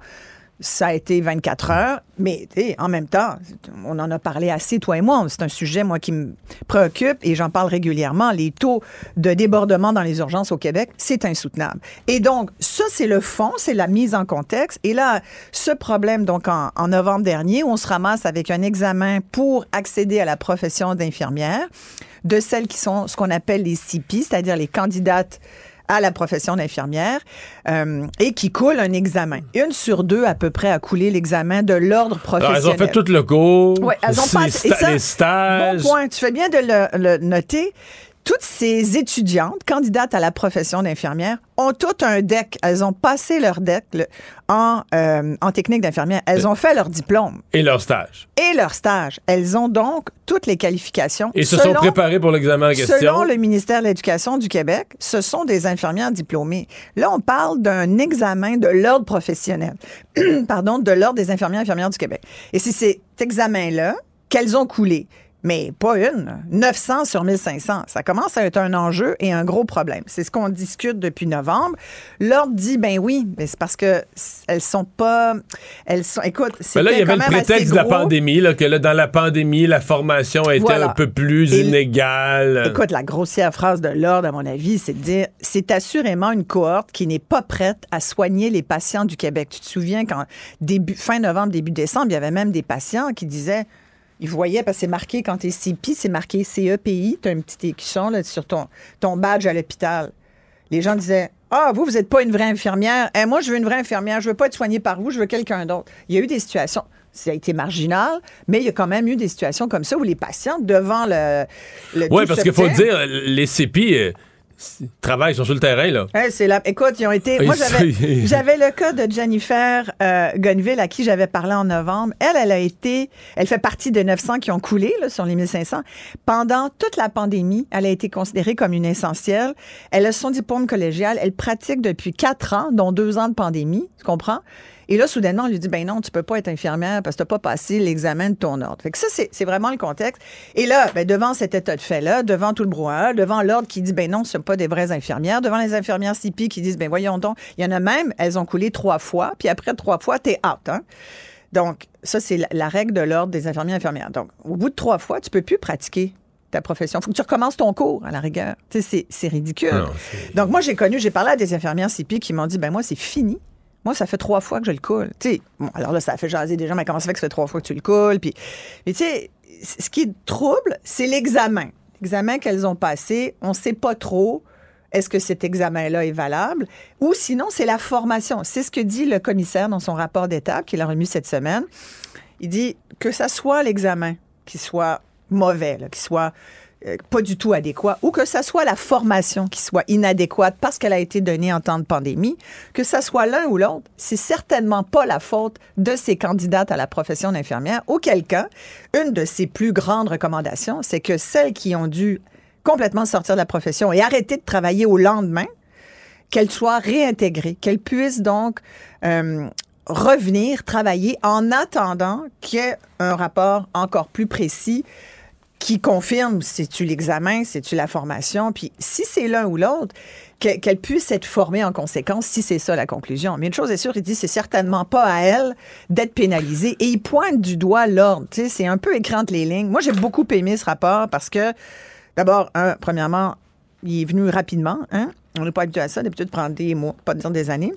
Ça a été 24 heures, mais en même temps, on en a parlé assez, toi et moi. C'est un sujet, moi, qui me préoccupe et j'en parle régulièrement. Les taux de débordement dans les urgences au Québec, c'est insoutenable. Et donc, ça, c'est le fond, c'est la mise en contexte. Et là, ce problème, donc, en, novembre dernier, on se ramasse avec un examen pour accéder à la profession d'infirmière de celles qui sont ce qu'on appelle les CP, c'est-à-dire les candidates à la profession d'infirmière euh, et qui coulent un examen. Une sur deux à peu près a coulé l'examen de l'ordre Alors, professionnel. elles ont fait tout le cours. Ouais, elles ont les, passé- et sta- ça, les stages. Bon point. Tu fais bien de le, le noter. Toutes ces étudiantes, candidates à la profession d'infirmière, ont toutes un DEC. Elles ont passé leur DEC le- en, euh, en technique d'infirmière. Elles ont fait leur diplôme Et leur stage. et leur stage. Elles ont donc toutes les qualifications. Et se Selon- sont préparés pour l'examen en question. Selon le ministère de l'Éducation du Québec, ce sont des infirmières diplômées. Là, on parle d'un examen de l'ordre professionnel, pardon, de l'ordre des infirmières et infirmières du Québec. Et c'est cet examen-là qu'elles ont coulé. Mais pas une. 900 sur 1500. Ça commence à être un enjeu et un gros problème. C'est ce qu'on discute depuis novembre. L'ordre dit, ben oui, mais c'est parce que elles sont pas, elles sont, écoute, c'est Mais là, il y avait le prétexte de la pandémie, là, que là, dans la pandémie, la formation était Voilà. un peu plus Et- inégale. Écoute, la grossière phrase de l'ordre, à mon avis, c'est de dire c'est assurément une cohorte qui n'est pas prête à soigner les patients du Québec. Tu te souviens quand début, fin novembre, début décembre, il y avait même des patients qui disaient ils voyaient, parce que c'est marqué quand tu es CPI, c'est marqué CEPI, tu as un petit écusson là, sur ton, ton badge à l'hôpital. Les gens disaient Ah, vous, vous n'êtes pas une vraie infirmière. Eh, moi, je veux une vraie infirmière. Je veux pas être soignée par vous, je veux quelqu'un d'autre. Il y a eu des situations. Ça a été marginal, mais il y a quand même eu des situations comme ça où les patients, devant le. le Oui, parce qu'il faut dire, les CPI euh, travaillent, ils sont sur le terrain, là. Hey, c'est la... Écoute, ils ont été. Ils Moi, j'avais le cas de Jennifer euh, Gonville, à qui j'avais parlé en novembre. Elle, elle a été. Elle fait partie des 900 qui ont coulé là, sur les 1500. Pendant toute la pandémie, elle a été considérée comme une essentielle. Elle a son diplôme collégial. Elle pratique depuis quatre ans, dont deux ans de pandémie. Tu comprends? Et là, soudainement, on lui dit, ben non, tu peux pas être infirmière parce que tu pas passé l'examen de ton ordre. Fait que ça, c'est, vraiment le contexte. Et là, ben, devant cet état de fait-là, devant tout le brouhaha, devant l'ordre qui dit, ben non, ce sont pas des vraies infirmières, devant les infirmières CIPI qui disent, ben voyons donc, il y en a même, elles ont coulé trois fois, puis après trois fois, t'es out, hein? Donc, ça, c'est la, la règle de l'ordre des infirmières et infirmières. Donc, au bout de trois fois, tu peux plus pratiquer ta profession. Il faut que tu recommences ton cours, à la rigueur. C'est, c'est ridicule. Non, Donc, moi, j'ai connu, j'ai parlé à des infirmières CIPI qui m'ont dit, ben moi, c'est fini. Moi, ça fait trois fois que je le coule. Bon, alors là, ça a fait jaser des gens, mais comment ça fait que ça fait trois fois que tu le coules? Puis, mais tu sais, ce qui trouble, c'est l'examen. L'examen qu'elles ont passé, on ne sait pas trop est-ce que cet examen-là est valable? Ou sinon, c'est la formation. C'est ce que dit le commissaire dans son rapport d'étape qu'il a remis cette semaine. Il dit que ça soit l'examen qui soit mauvais, qui soit pas du tout adéquat, ou que ça soit la formation qui soit inadéquate parce qu'elle a été donnée en temps de pandémie, que ça soit l'un ou l'autre, c'est certainement pas la faute de ces candidates à la profession d'infirmière. Auquel cas, une de ses plus grandes recommandations, c'est que celles qui ont dû complètement sortir de la profession et arrêter de travailler au lendemain, qu'elles soient réintégrées, qu'elles puissent donc euh, revenir travailler en attendant qu'il y ait un rapport encore plus précis qui confirme c'est-tu l'examen, c'est-tu la formation, puis si c'est l'un ou l'autre, que- qu'elle puisse être formée en conséquence si c'est ça la conclusion. Mais une chose est sûre, il dit c'est certainement pas à elle d'être pénalisée et il pointe du doigt l'ordre. Tu sais, c'est un peu entre les lignes. Moi, j'ai beaucoup aimé ce rapport parce que, d'abord, premièrement, il est venu rapidement. Hein? On n'est pas habitué à ça. D'habitude, prendre des mois, pas dire des années.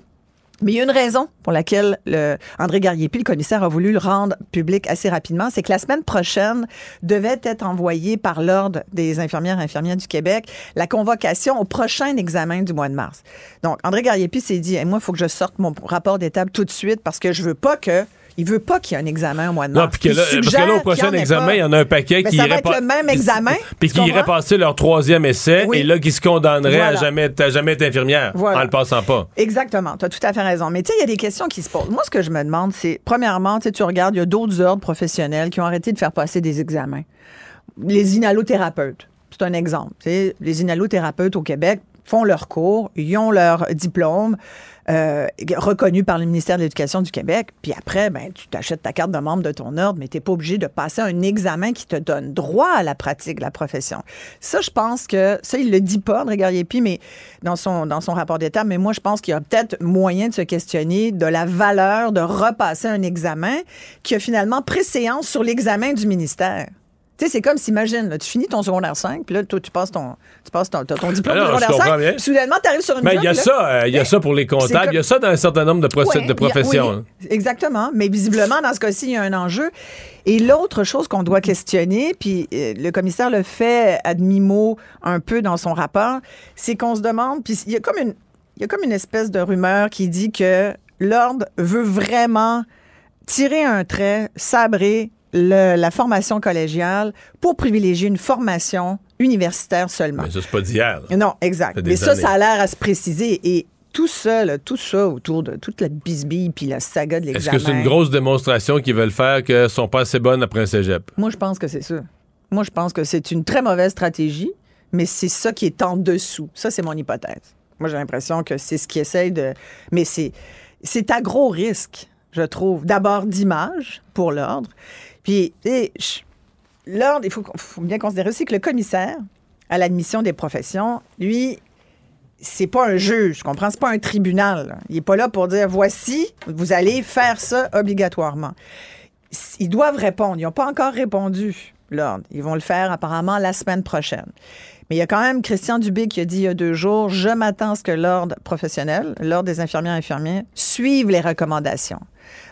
Mais il y a une raison pour laquelle le André Garriépi, le commissaire, a voulu le rendre public assez rapidement. C'est que la semaine prochaine devait être envoyée par l'Ordre des infirmières et infirmières du Québec la convocation au prochain examen du mois de mars. Donc, André Garriépi s'est dit, moi, il faut que je sorte mon rapport d'étape tout de suite parce que je veux pas que il veut pas qu'il y ait un examen au mois de mars. Non, puis que là, parce que là, au prochain examen, il y en a un paquet qui ça irait va être pas- le même examen. Puis qui irait passer leur troisième essai Oui. et là, qui se condamnerait à jamais, être infirmière Voilà. en le passant pas. Exactement, tu as tout à fait raison. Mais tu sais, il y a des questions qui se posent. Moi, ce que je me demande, c'est, premièrement, tu regardes, il y a d'autres ordres professionnels qui ont arrêté de faire passer des examens. Les inhalothérapeutes, c'est un exemple. Les inhalothérapeutes au Québec font leur cours, ils ont leur diplôme euh, reconnu par le ministère de l'Éducation du Québec, puis après, ben, tu t'achètes ta carte de membre de ton ordre, mais tu n'es pas obligé de passer un examen qui te donne droit à la pratique de la profession. Ça, je pense que, ça, il le dit pas, André Garriépi, mais dans son, dans son rapport d'État, mais moi, je pense qu'il y a peut-être moyen de se questionner de la valeur de repasser un examen qui a finalement préséance sur l'examen du ministère. Tu sais, c'est comme si, imagine, là, tu finis ton secondaire 5, puis là, toi, tu passes ton, tu passes ton, ton diplôme Alors, de secondaire comprends 5, bien. puis soudainement, tu arrives sur une Mais job, il y a là. ça, euh, il y a ça pour les comptables, il y a ça dans un certain nombre de, Ouais, de professions. hein. exactement. Mais visiblement, dans ce cas-ci, il y a un enjeu. Et l'autre chose qu'on doit questionner, puis euh, le commissaire le fait à demi-mot un peu dans son rapport, c'est qu'on se demande, puis il y a comme une, il y a comme une espèce de rumeur qui dit que l'ordre veut vraiment tirer un trait, sabrer le- la formation collégiale pour privilégier une formation universitaire seulement. Mais ça, c'est pas d'hier. là. Non, exact. Mais ça, années. ça a l'air à se préciser. Et tout ça, là, tout ça autour de toute la bisbille puis la saga de Est-ce l'examen. que c'est une grosse démonstration qu'ils veulent faire qu'elles sont pas assez bonnes après un cégep? Moi, je pense que c'est ça. Moi, je pense que c'est une très mauvaise stratégie, mais c'est ça qui est en dessous. Ça, c'est mon hypothèse. Moi, j'ai l'impression que c'est ce qui essaye de. Mais c'est, c'est à gros risque, je trouve. D'abord, d'image pour l'ordre. Puis, je- l'ordre, il faut, bien considérer aussi que le commissaire à l'admission des professions, lui, c'est pas un juge, tu comprends? C'est pas un tribunal. là. Il est pas là pour dire voici, vous allez faire ça obligatoirement. Ils doivent répondre. Ils n'ont pas encore répondu, l'ordre. Ils vont le faire apparemment la semaine prochaine. Mais il y a quand même Christian Dubé qui a dit il y a deux jours Je m'attends à ce que l'ordre professionnel, l'ordre des infirmières et infirmiers, suive les recommandations.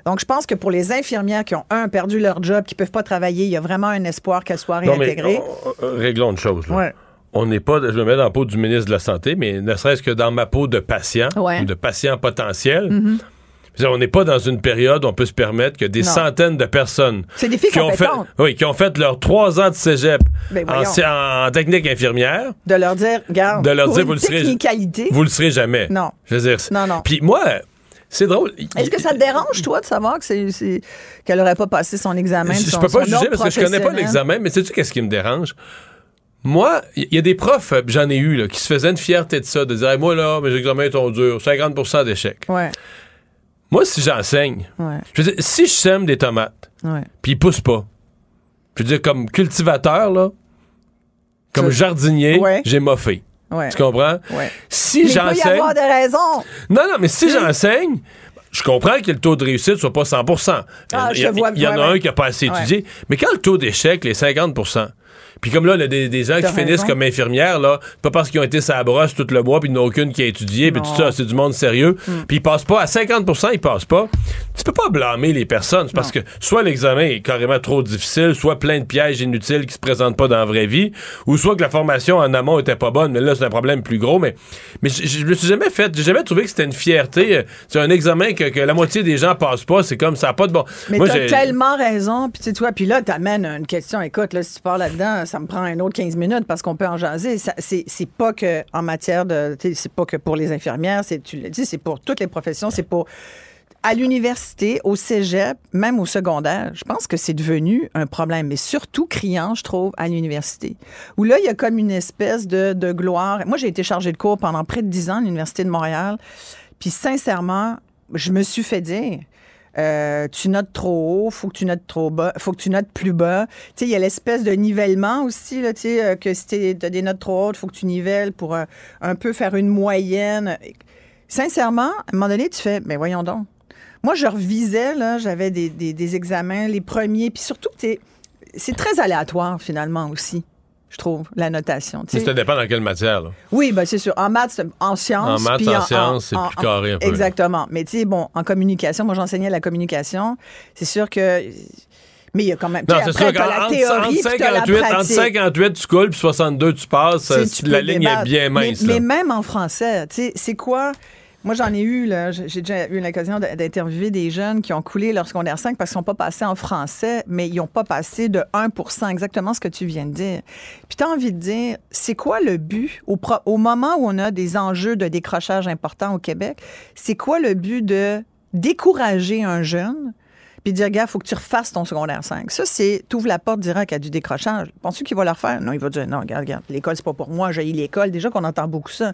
Donc, je pense que pour les infirmières qui ont, un, perdu leur job, qui ne peuvent pas travailler, il y a vraiment un espoir qu'elles soient Non, mais réintégrées. euh, euh, réglons une chose. là. Ouais. On n'est pas, je me mets dans la peau du ministre de la Santé, mais ne serait-ce que dans ma peau de patient Ouais. ou de patient potentiel, Mhm. dire, on n'est pas dans une période où on peut se permettre que des Non. centaines de personnes des qui ont, fait, oui, qui ont fait leurs trois ans de cégep Ben, en, technique infirmière, De leur dire, regarde, de leur dire, vous le serez- vous le serez jamais. Non. Je veux dire, Non, non. Puis moi, c'est drôle. Est-ce que ça te dérange, toi, de savoir qu'elle n'aurait pas passé son examen? Je, son- peux pas juger parce que je connais pas l'examen, mais sais-tu qu'est-ce qui me dérange? Moi, il y, a des profs, euh, j'en ai eu, là, qui se faisaient une fierté de ça, de dire, Hey, moi, là, mes examens sont durs, 50% d'échecs. Ouais, Moi, si j'enseigne, ouais, je veux dire, si je sème des tomates, puis ils poussent pas, je veux dire, comme cultivateur, là, comme jardinier, Ouais. j'ai moffé. ouais. Tu comprends? Ouais. Si Mais il peut y j'enseigne. avoir des raisons. Non, non, mais si j'enseigne, je comprends que le taux de réussite soit pas 100 Ah, Il y, a- je te vois, il y en a un qui a pas assez étudié. Mais quand le taux d'échec, les 50 puis comme là, il y a des, des gens qui finissent comme infirmières, là, pas parce qu'ils ont été sa brosse tout le mois, puis il n'y en a aucune qui a étudié, puis tout ça, c'est du monde sérieux. Hmm. Puis ils passent pas, à 50% ils passent pas. Tu peux pas blâmer les personnes, c'est parce que soit l'examen est carrément trop difficile, soit plein de pièges inutiles qui se présentent pas dans la vraie vie, ou soit que la formation en amont était pas bonne, mais là, c'est un problème plus gros. Mais, mais je, me suis jamais fait, j'ai jamais trouvé que c'était une fierté. euh, C'est un examen que, que la moitié des gens passent pas, c'est comme ça a pas de bon. Mais t'as tellement raison. Puis tu sais, toi, puis là, t'amènes une question. Écoute, là, si tu parles là-dedans, ça me prend un autre 15 minutes parce qu'on peut en jaser. C'est pas que en matière de... C'est pas que pour les infirmières, tu l'as dit, c'est pour toutes les professions, c'est pour... À l'université, au cégep, même au secondaire, je pense que c'est devenu un problème, mais surtout criant, je trouve, à l'université. Où là, il y a comme une espèce de, de gloire. Moi, j'ai été chargée de cours pendant près de 10 ans à l'Université de Montréal. Puis sincèrement, je me suis fait dire, euh, tu notes trop haut, faut que tu notes trop bas, faut que tu notes plus bas. Tu sais, il y a l'espèce de nivellement aussi, là, tu sais, euh, que si tu as des notes trop hautes, faut que tu nivelles pour euh, un peu faire une moyenne. Sincèrement, à un moment donné, tu fais, mais voyons donc. Moi, je revisais, là, j'avais des, des- des examens, les premiers, puis surtout, c'est très aléatoire, finalement, aussi, je trouve, la notation. Mais ça dépend dans quelle matière. là. Oui, ben c'est sûr. En maths, en sciences. En maths, puis en sciences, c'est plus carré un peu, là. Exactement. Mais tu sais, bon, en communication, moi j'enseignais la communication. C'est sûr que. Mais il y a quand même. Non, c'est sûr la qu'entre théorie, entre puis t'as la 58, entre pratique. 58, tu coules, puis 62, tu passes. Tu la ligne débattre. est bien mince. Mais, mais même en français, tu sais, c'est quoi? Moi, j'en ai eu, là, j'ai déjà eu l'occasion d'interviewer des jeunes qui ont coulé leur secondaire 5 parce qu'ils n'ont pas passé en français, mais ils n'ont pas passé de 1% exactement ce que tu viens de dire. Puis tu as envie de dire, c'est quoi le but au moment où on a des enjeux de décrochage importants au Québec? C'est quoi le but de décourager un jeune puis dire, gars, faut que tu refasses ton secondaire 5. Ça, c'est, t'ouvres la porte direct à du décrochage. Penses-tu qu'il va le refaire? Non, il va dire, non, regarde, regarde, l'école, c'est pas pour moi, j'ai l'école. Déjà qu'on entend beaucoup ça.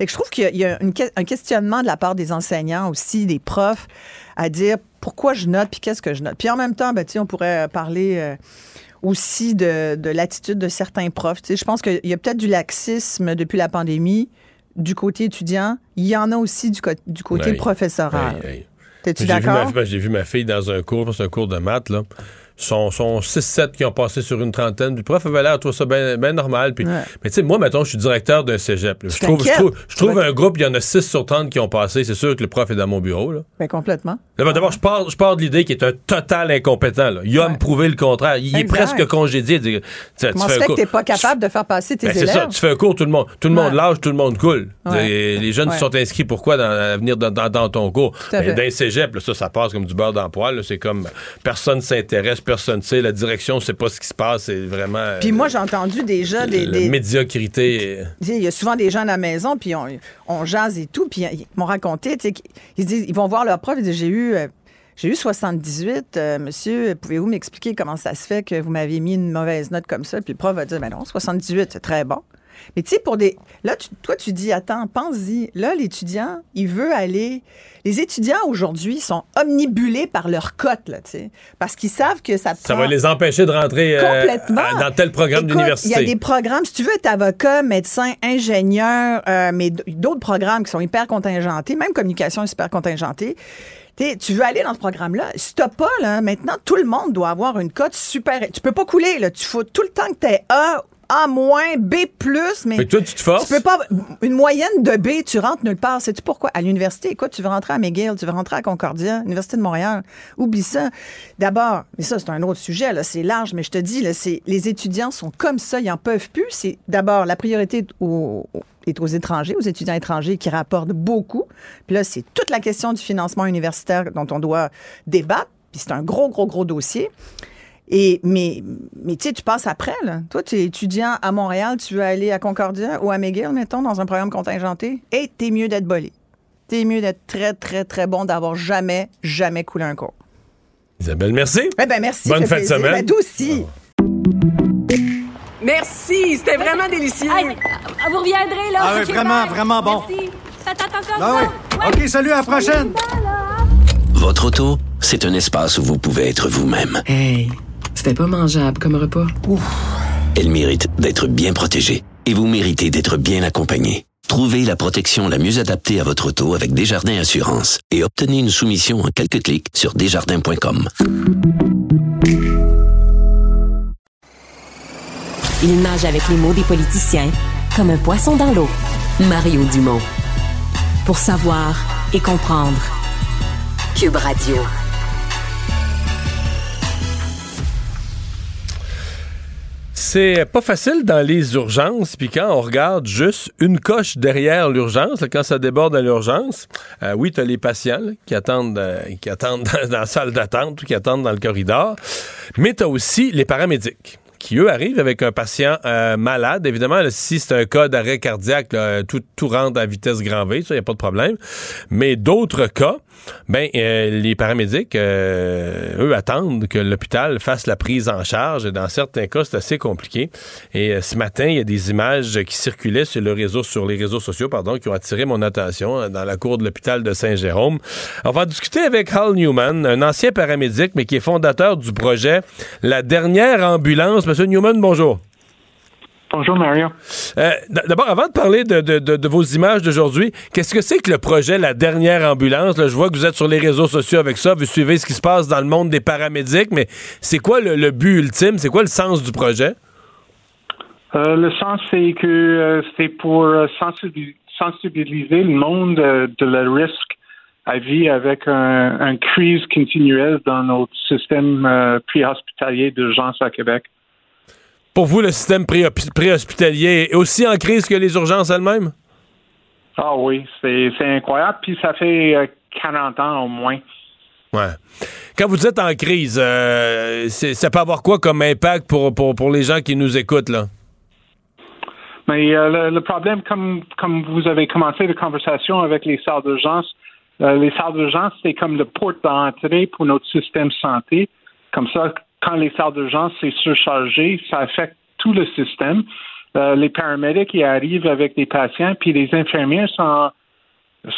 Et que je trouve qu'il y a, une un questionnement de la part des enseignants aussi, des profs, à dire pourquoi je note, puis qu'est-ce que je note. Puis en même temps, ben, on pourrait parler euh, aussi de, de l'attitude de certains profs. Tu sais, je pense qu'il y a peut-être du laxisme depuis la pandémie du côté étudiant. Il y en a aussi du, côté Hey, professoral. hey, hey. T'es-tu J'ai vu, ma, j'ai vu ma fille dans un cours, c'est un cours de maths, là. Sont, sont 6-7 qui ont passé sur une trentaine. Le prof avait l'air, toi, ça bien normal. Puis, Ouais. Mais tu sais, moi, mettons, je suis directeur d'un cégep. Je trouve, je trouve, je trouve un groupe, il y en a 6 sur 30 qui ont passé. C'est sûr que le prof est dans mon bureau. Là. Ben, complètement. D'abord, d'abord, je pars, je pars de l'idée qu'il est un total incompétent. Là. Il a me prouver le contraire. Il est presque congédié. Tu fais se un fait que cours- t'es pas capable de faire passer tes ben, c'est élèves? ça, tu fais un cours, tout le monde, tout le monde Ouais. lâche, tout le monde coule. Et Les jeunes qui sont inscrits pourquoi dans, à venir dans, dans- dans ton cours? Ben, cégeps, là, ça, ça passe comme du beurre dans le là. C'est comme personne s'intéresse personne ne sait, la direction ne sait pas ce qui se passe, c'est vraiment... euh, Puis moi, j'ai entendu déjà des. des- médiocrité. Il y a souvent des gens à la maison, puis on, on jase et tout, puis ils m'ont raconté, tu sais, qu'ils disent, ils vont voir leur prof, ils disent, j'ai eu, euh, j'ai eu 78, euh, monsieur, pouvez-vous m'expliquer comment ça se fait que vous m'avez mis une mauvaise note comme ça? Puis le prof va dire, ben non, 78, c'est très bon. Mais tu sais, pour des. Là, tu- toi, tu dis, attends, pense-y. Là, l'étudiant, il veut aller. Les étudiants aujourd'hui sont omnibulés par leur cote, là, tu sais. Parce qu'ils savent que ça Ça prend- va les empêcher de rentrer euh, Complètement. dans tel programme d'université. Il y a des programmes, si tu veux être avocat, médecin, ingénieur, euh, mais d'autres programmes qui sont hyper contingentés, même communication est super contingentée. T'sais, tu veux aller dans ce programme-là, si t'as pas, là, maintenant, tout le monde doit avoir une cote super. Tu peux pas couler, là. Tu faut tout le temps que t'es A, A-, B+, mais. Fait que toi, tu te forces. Tu peux pas. Une moyenne de B, tu rentres nulle part. Sais-tu pourquoi? À l'université, écoute, tu veux rentrer à McGill, tu veux rentrer à Concordia, Université de Montréal. Oublie ça. D'abord, mais ça, c'est un autre sujet, là. C'est large, mais je te dis, là, c'est, les étudiants sont comme ça, ils en peuvent plus. C'est d'abord la priorité aux, est aux étrangers, aux étudiants étrangers qui rapportent beaucoup. Puis là, c'est toute la question du financement universitaire dont on doit débattre. Puis c'est un gros, gros, gros dossier. Et, mais, mais tu sais, tu passes après, là. Toi, tu es étudiant à Montréal, tu veux aller à Concordia ou à McGill, mettons, dans un programme contingenté, et t'es mieux d'être bolé. T'es mieux d'être très, très, très bon, d'avoir jamais, jamais coulé un cours. Isabelle, merci. Eh ben, merci. Bonne fin de semaine. Ben, toi aussi. Merci, c'était vraiment délicieux. Vous reviendrez, là. Ah oui, vraiment, bye. vraiment bon. Merci. Faites attention à Ah vous. oui. OK, salut, à la prochaine. Votre auto, c'est un espace où vous pouvez être vous-même. Hey, c'était pas mangeable comme repas. Elle mérite d'être bien protégée et vous méritez d'être bien accompagné. Trouvez la protection la mieux adaptée à votre auto avec Desjardins Assurance et obtenez une soumission en quelques clics sur desjardins.com. Il nage avec les mots des politiciens comme un poisson dans l'eau. Mario Dumont. Pour savoir et comprendre. Cube Radio. C'est pas facile dans les urgences, puis quand on regarde juste une coche derrière l'urgence, quand ça déborde à l'urgence, euh, oui, tu as les patients qui attendent, euh, qui attendent dans, la salle d'attente ou qui attendent dans le corridor, mais tu as aussi les paramédics qui, eux, arrivent avec un patient euh, malade. Évidemment, si c'est un cas d'arrêt cardiaque, tout, tout rentre à vitesse grand V, ça, il n'y a pas de problème. Mais d'autres cas, ben, euh, les paramédics, euh, eux, attendent que l'hôpital fasse la prise en charge. Dans certains cas, c'est assez compliqué. Et euh, ce matin, il y a des images qui circulaient sur, le réseau, sur les réseaux sociaux pardon, qui ont attiré mon attention euh, dans la cour de l'hôpital de Saint-Jérôme. On va discuter avec Hal Newman, un ancien paramédic, mais qui est fondateur du projet La dernière ambulance. Monsieur Newman, bonjour. Bonjour, Mario. Euh, D'abord, avant de parler de, de- de- de vos images d'aujourd'hui, qu'est-ce que c'est que le projet La Dernière Ambulance? Là, je vois que vous êtes sur les réseaux sociaux avec ça, vous suivez ce qui se passe dans le monde des paramédics, mais c'est quoi le, le but ultime? C'est quoi le sens du projet? Euh, le sens, c'est que euh, c'est pour sensibi- sensibiliser le monde de le risque à vie avec un, un crise continuelle dans notre système préhospitalier d'urgence à Québec. Pour vous, le système pré- préhospitalier est aussi en crise que les urgences elles-mêmes? Ah oui, c'est incroyable. Puis ça fait euh, 40 ans au moins. Ouais. Quand vous êtes en crise, euh, ça peut avoir quoi comme impact pour, pour, pour les gens qui nous écoutent, là? Mais euh, le, le problème, comme, comme vous avez commencé la conversation avec les salles d'urgence, euh, les salles d'urgence, c'est comme le porte d'entrée pour notre système santé. Comme ça, quand les salles d'urgence sont surchargées, ça affecte tout le système. Euh, les paramédics ils arrivent avec des patients, puis les infirmières sont,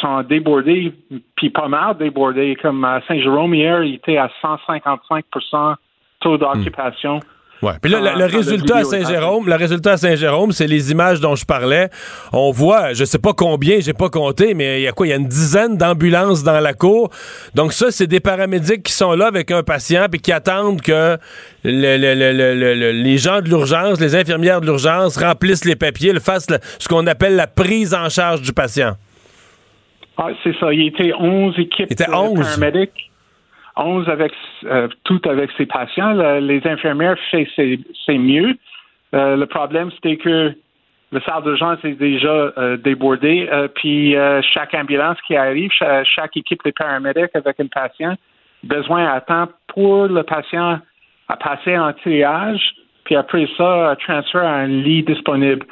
sont débordés, puis pas mal débordés. Comme à Saint-Jérôme hier, il était à 155% taux d'occupation. Ouais. Puis là, le, Dans- le résultat à Saint-Jérôme, le résultat à Saint-Jérôme, c'est les images dont je parlais. On voit, je sais pas combien, j'ai pas compté, mais il y a quoi? Il y a une dizaine d'ambulances dans la cour. Donc ça, c'est des paramédics qui sont là avec un patient puis qui attendent que le- le- le- le- le- le- les gens de l'urgence, les infirmières de l'urgence remplissent les papiers, le fassent ce qu'on appelle la prise en charge du patient. Ah, c'est ça. Il était 11 équipes Il était de 11. paramédics. 11 avec, euh, tout avec ses patients. Le- les infirmières c'est mieux. Euh, le problème, c'était que le salle d'urgence est déjà euh, débordé. euh, puis chaque ambulance qui arrive, cha- chaque, équipe de paramédics avec un patient, besoin à temps pour le patient à passer en triage, puis après ça, à transférer à un lit disponible.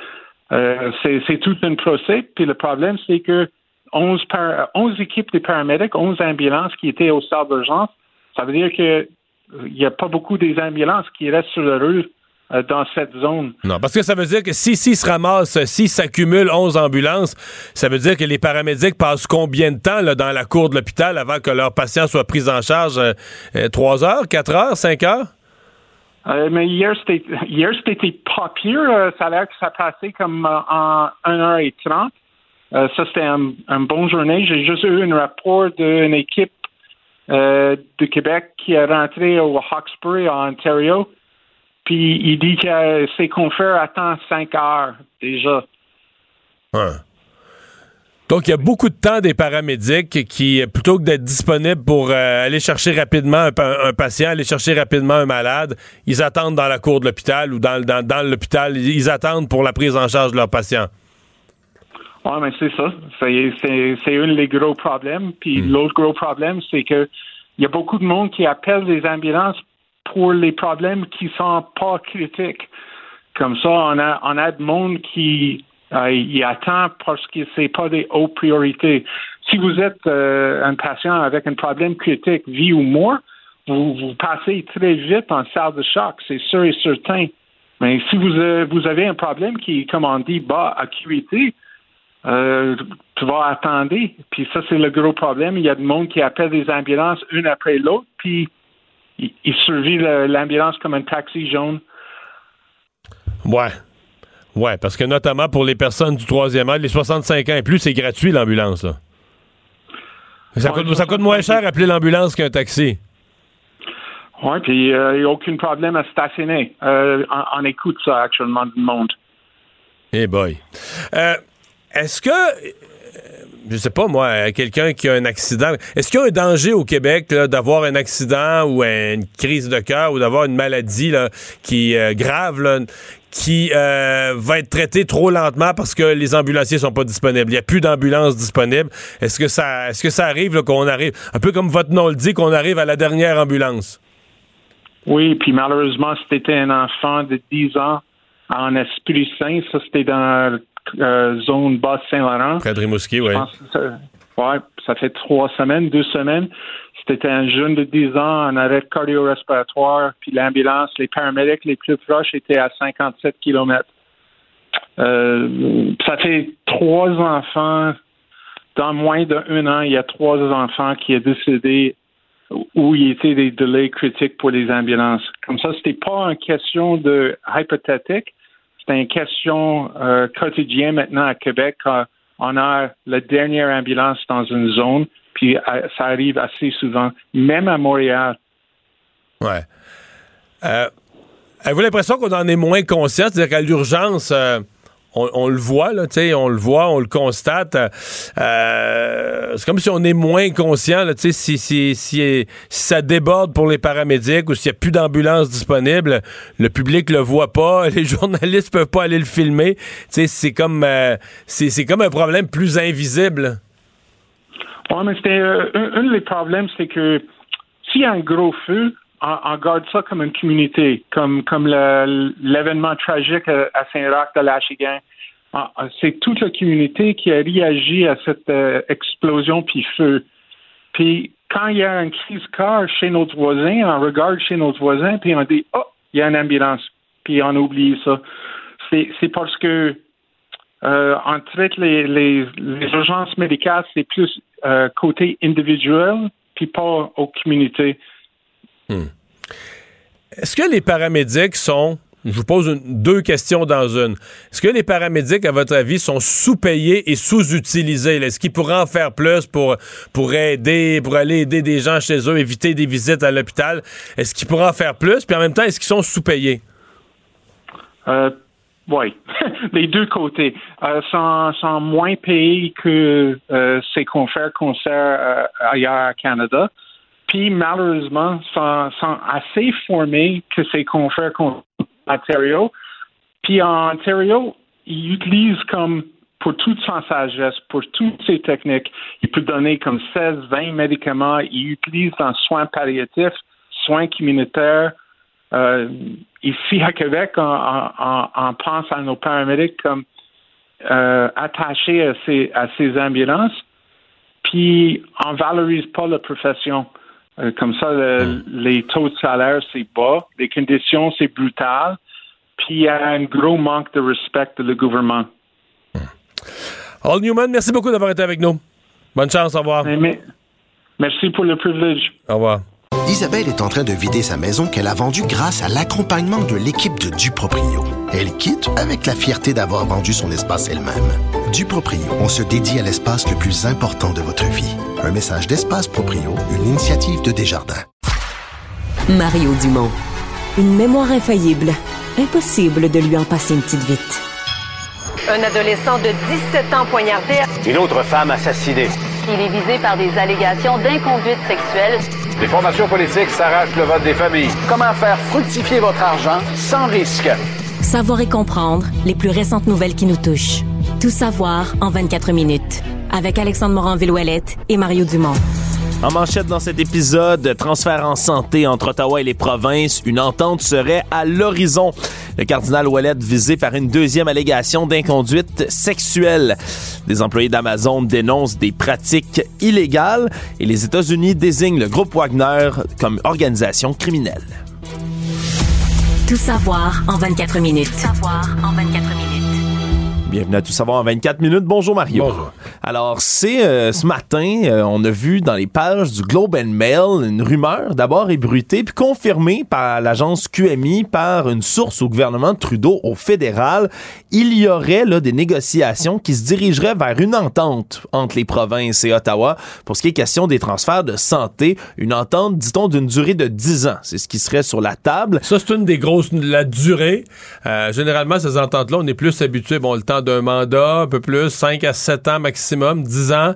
C'est tout un procès. Puis le problème, c'est que 11, par, 11 équipes de paramédics, 11 ambulances qui étaient au stade d'urgence, ça veut dire que il n'y a pas beaucoup des ambulances qui restent sur la rue euh, dans cette zone. Non, parce que ça veut dire que si, si se ramassent, si s'accumulent 11 ambulances, ça veut dire que les paramédics passent combien de temps là, dans la cour de l'hôpital avant que leurs patients soient pris en charge? Euh, 3 heures, 4 heures, 5 heures? Euh, mais hier, c'était pas pire. Euh, ça a l'air que ça passait comme euh, en 1h30. Euh, ça, c'était un, un bon journée. J'ai juste eu un rapport d'une équipe euh, de Québec qui est rentrée au Hawkesbury, en Ontario. Puis il dit que ses confrères attendent 5 heures déjà. Donc, il y a beaucoup de temps des paramédics qui, plutôt que d'être disponibles pour euh, aller chercher rapidement un, pa- un patient, aller chercher rapidement un malade, ils attendent dans la cour de l'hôpital ou dans, l'hôpital. Ils attendent pour la prise en charge de leur patient. Oui, mais c'est ça. C'est, un des gros problèmes. Puis l'autre gros problème, c'est que il y a beaucoup de monde qui appelle les ambulances pour les problèmes qui sont pas critiques. Comme ça, on a, on a de monde qui euh, y attend parce que c'est pas des hautes priorités. Si vous êtes euh, un patient avec un problème critique, vie ou mort, vous, vous passez très vite en salle de choc, c'est sûr et certain. Mais si vous, euh, vous avez un problème qui est, comme on dit, bas acuité, euh, tu vas attendre. Puis ça, c'est le gros problème. Il y a du monde qui appelle des ambulances une après l'autre, puis ils ils survivent le- l'ambulance comme un taxi jaune. Ouais. Ouais, parce que notamment pour les personnes du troisième âge, les 65 ans et plus, c'est gratuit l'ambulance. Ça, coûte, ça coûte moins cher appeler l'ambulance qu'un taxi. Oui, puis euh, il n'y a aucun problème à stationner. Euh, on, on écoute ça actuellement du monde. Eh boy. Euh, est-ce que, euh, je sais pas moi, euh, quelqu'un qui a un accident, est-ce qu'il y a un danger au Québec d'avoir un accident ou une crise de cœur ou d'avoir une maladie qui est grave, qui euh, va être traitée trop lentement parce que les ambulanciers sont pas disponibles? Il n'y a plus d'ambulances disponibles. Est-ce que ça, est-ce que ça arrive qu'on arrive, un peu comme votre nom le dit, qu'on arrive à la dernière ambulance? Oui, puis malheureusement, c'était un enfant de 10 ans en Esprit Saint. Ça, c'était dans euh, zone Basse-Saint-Laurent. Près de Rimouski, oui. Ouais, ça fait trois semaines, deux semaines. C'était un jeune de 10 ans en arrêt cardio-respiratoire, puis l'ambulance, les paramédics les plus proches étaient à 57 km. Euh, ça fait trois enfants. Dans moins d'un an, il y a trois enfants qui ont décédé où il y était des délais critiques pour les ambulances. Comme ça, c'était pas une question de hypothétique, c'était une question euh, quotidienne maintenant à Québec. on a la dernière ambulance dans une zone, puis euh, ça arrive assez souvent, même à Montréal. Ouais. Euh, avez-vous l'impression qu'on en est moins conscient? C'est-à-dire qu'à l'urgence, on, le voit, là, on le voit, on le constate. euh, c'est comme si on est moins conscient, là, si, si, ça déborde pour les paramédics ou s'il n'y a plus d'ambulances disponibles, le public le voit pas, les journalistes peuvent pas aller le filmer. Euh, c'est comme un problème plus invisible. Oui, mais c'était euh, un des problèmes, c'est que s'il y a un gros feu, on, garde ça comme une communauté, comme comme l'événement tragique à, à Saint-Roch de l'Achigan. C'est toute la communauté qui a réagi à cette euh, explosion puis feu. Puis quand il y a une crise car chez notre voisin, on regarde chez notre voisin puis on dit oh il y a une ambulance puis on oublie ça. C'est parce que euh, on traite les, les, les urgences médicales, c'est plus euh, côté individuel, puis pas aux communautés. Est-ce que les paramédics sont. Je vous pose deux questions dans une. Est-ce que les paramédics, à votre avis, sont sous-payés et sous-utilisés? Est-ce qu'ils pourraient en faire plus pour, pour aider, pour aller aider des gens chez eux, éviter des visites à l'hôpital? Est-ce qu'ils pourraient en faire plus? Puis en même temps, est-ce qu'ils sont sous-payés? Euh, oui, les deux côtés. Euh, sont, moins payés que euh, ses confrères concerts euh, ailleurs au Canada. Puis malheureusement, sont, sont assez formés que ses confrères con- Ontario. Puis en Ontario, ils utilisent comme pour toute son sagesse, pour toutes ses techniques, il peut donner comme 16, 20 médicaments. Il utilise dans soins palliatifs, soins communautaires, euh, ici à Québec, on, on- on pense à nos paramédics comme euh, attachés à ces, à ces ambulances, puis on valorise pas la profession. Euh, comme ça, le- les taux de salaire, c'est bas, les conditions, c'est brutal, puis il y a un gros manque de respect de le gouvernement. All Newman, merci beaucoup d'avoir été avec nous. Bonne chance, au revoir. Merci pour le privilège. Au revoir. Isabelle est en train de vider sa maison qu'elle a vendue grâce à l'accompagnement de l'équipe de Duproprio. Elle quitte avec la fierté d'avoir vendu son espace elle-même. Duproprio, on se dédie à l'espace le plus important de votre vie. Un message d'Espace Proprio, une initiative de Desjardins. Mario Dumont. Une mémoire infaillible. Impossible de lui en passer une petite vite. Un adolescent de 17 ans poignardé. Une autre femme assassinée. Il est visé par des allégations d'inconduite sexuelle. Les formations politiques s'arrachent le vote des familles. Comment faire fructifier votre argent sans risque? Savoir et comprendre les plus récentes nouvelles qui nous touchent. Tout savoir en 24 minutes. Avec Alexandre Morin-Villouellette et Mario Dumont. En manchette dans cet épisode, transfert en santé entre Ottawa et les provinces, une entente serait à l'horizon. Le cardinal Ouellet visé par une deuxième allégation d'inconduite sexuelle. Des employés d'Amazon dénoncent des pratiques illégales et les États-Unis désignent le groupe Wagner comme organisation criminelle. Tout savoir en 24 minutes. Tout savoir en 24 minutes. Bienvenue à Tout savoir en 24 minutes. Bonjour Mario. Alors, c'est euh, ce matin, euh, on a vu dans les pages du Globe and Mail une rumeur d'abord ébruitée puis confirmée par l'agence QMI par une source au gouvernement Trudeau au fédéral. Il y aurait là des négociations qui se dirigeraient vers une entente entre les provinces et Ottawa pour ce qui est question des transferts de santé, une entente dit-on d'une durée de 10 ans. C'est ce qui serait sur la table. Ça, c'est une des grosses. La durée. Euh, généralement, ces ententes-là, on est plus habitué. Bon, le temps d'un mandat, un peu plus, 5 à 7 ans maximum, 10 ans.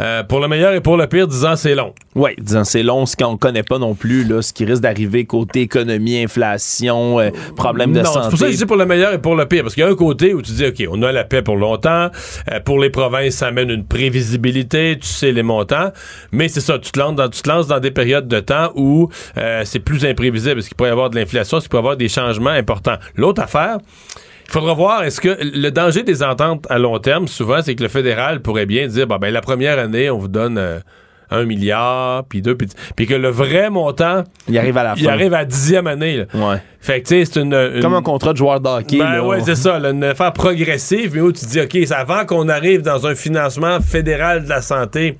Euh, pour le meilleur et pour le pire, 10 ans, c'est long. Oui, 10 ans, c'est long, ce qu'on connaît pas non plus, là, ce qui risque d'arriver côté économie, inflation, euh, problème de non, santé. c'est pour ça que je dis pour le meilleur et pour le pire. Parce qu'il y a un côté où tu dis, OK, on a la paix pour longtemps. Euh, pour les provinces, ça amène une prévisibilité. Tu sais les montants. Mais c'est ça, tu te, lances dans, tu te lances dans des périodes de temps où c'est plus imprévisible. Parce qu'il pourrait y avoir de l'inflation, parce qu'il pourrait y avoir des changements importants. L'autre affaire, il faudra voir, est-ce que le danger des ententes à long terme, souvent, c'est que le fédéral pourrait bien dire, bon, ben, la première année, on vous donne euh, un milliard, puis deux, puis, puis que le vrai montant, il arrive à la il fin. arrive à la dixième année. là. Ouais. Fait que, tu sais, c'est une, une- Comme un contrat de joueur de hockey. ben là. ouais, c'est ça, là, une affaire progressive, mais où tu dis, OK, c'est avant qu'on arrive dans un financement fédéral de la santé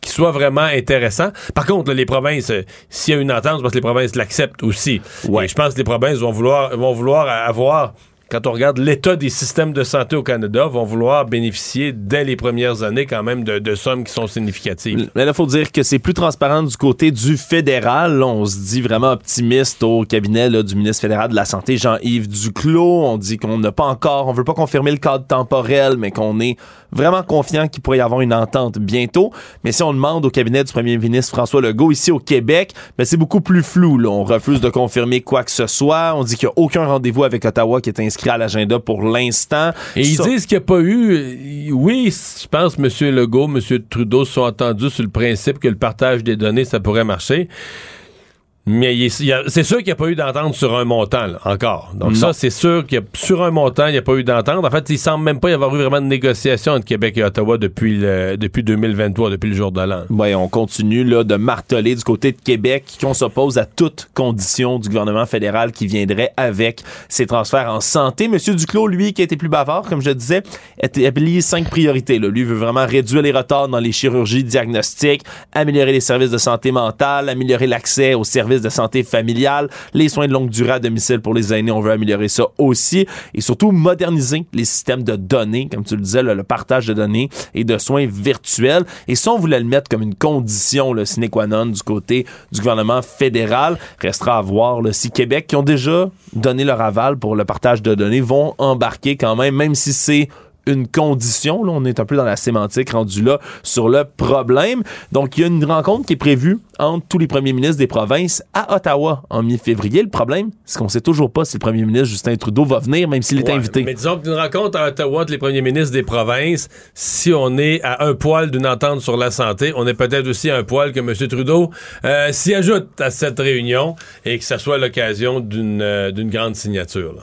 qui soit vraiment intéressant. Par contre, là, les provinces, euh, s'il y a une entente, c'est parce que les provinces l'acceptent aussi. Et je pense que les provinces vont vouloir, vont vouloir avoir quand on regarde l'état des systèmes de santé au Canada, vont vouloir bénéficier dès les premières années quand même de, de sommes qui sont significatives. Mais là, faut dire que c'est plus transparent du côté du fédéral. Là, on se dit vraiment optimiste au cabinet là, du ministre fédéral de la Santé, Jean-Yves Duclos. On dit qu'on n'a pas encore, on veut pas confirmer le cadre temporel, mais qu'on est vraiment confiant qu'il pourrait y avoir une entente bientôt. Mais si on demande au cabinet du premier ministre François Legault ici au Québec, ben, c'est beaucoup plus flou. Là. On refuse de confirmer quoi que ce soit. On dit qu'il n'y a aucun rendez-vous avec Ottawa qui est inscrit à l'agenda pour l'instant. Et ils Ça- disent qu'il n'y a pas eu. Oui, je pense que M. Legault, M. Trudeau se sont entendus sur le principe que le partage des données, ça pourrait marcher. Mais c'est sûr qu'il n'y a pas eu d'entente sur un montant, là, encore. Donc Non. ça, c'est sûr qu'il y a, sur un montant, il n'y a pas eu d'entente. En fait, il semble même pas y avoir eu vraiment de négociation entre Québec et Ottawa depuis, le- depuis 2023, depuis le jour de l'an. Ouais, on continue là, de marteler du côté de Québec qu'on s'oppose à toute condition du gouvernement fédéral qui viendrait avec ces transferts en santé. Monsieur Duclos, lui, qui a été plus bavard, comme je disais, établit cinq priorités. Là. Lui veut vraiment réduire les retards dans les chirurgies diagnostiques, améliorer les services de santé mentale, améliorer l'accès aux services de santé familiale, les soins de longue durée à domicile pour les aînés, on veut améliorer ça aussi, et surtout moderniser les systèmes de données, comme tu le disais, le partage de données et de soins virtuels. Et ça, on voulait le mettre comme une condition le sine qua non du côté du gouvernement fédéral. Restera à voir là, si Québec, qui ont déjà donné leur aval pour le partage de données, vont embarquer quand même, même si c'est une condition. Là, on est un peu dans la sémantique rendu là sur le problème. Donc, il y a une rencontre qui est prévue entre tous les premiers ministres des provinces à Ottawa en mi-février. Le problème, c'est qu'on sait toujours pas si le premier ministre Justin Trudeau va venir, même s'il est Ouais, invité. Mais disons qu'une rencontre à Ottawa entre les premiers ministres des provinces, si on est à un poil d'une entente sur la santé, on est peut-être aussi à un poil que M. Trudeau euh, s'y ajoute à cette réunion et que ça soit l'occasion d'une euh, d'une grande signature. là.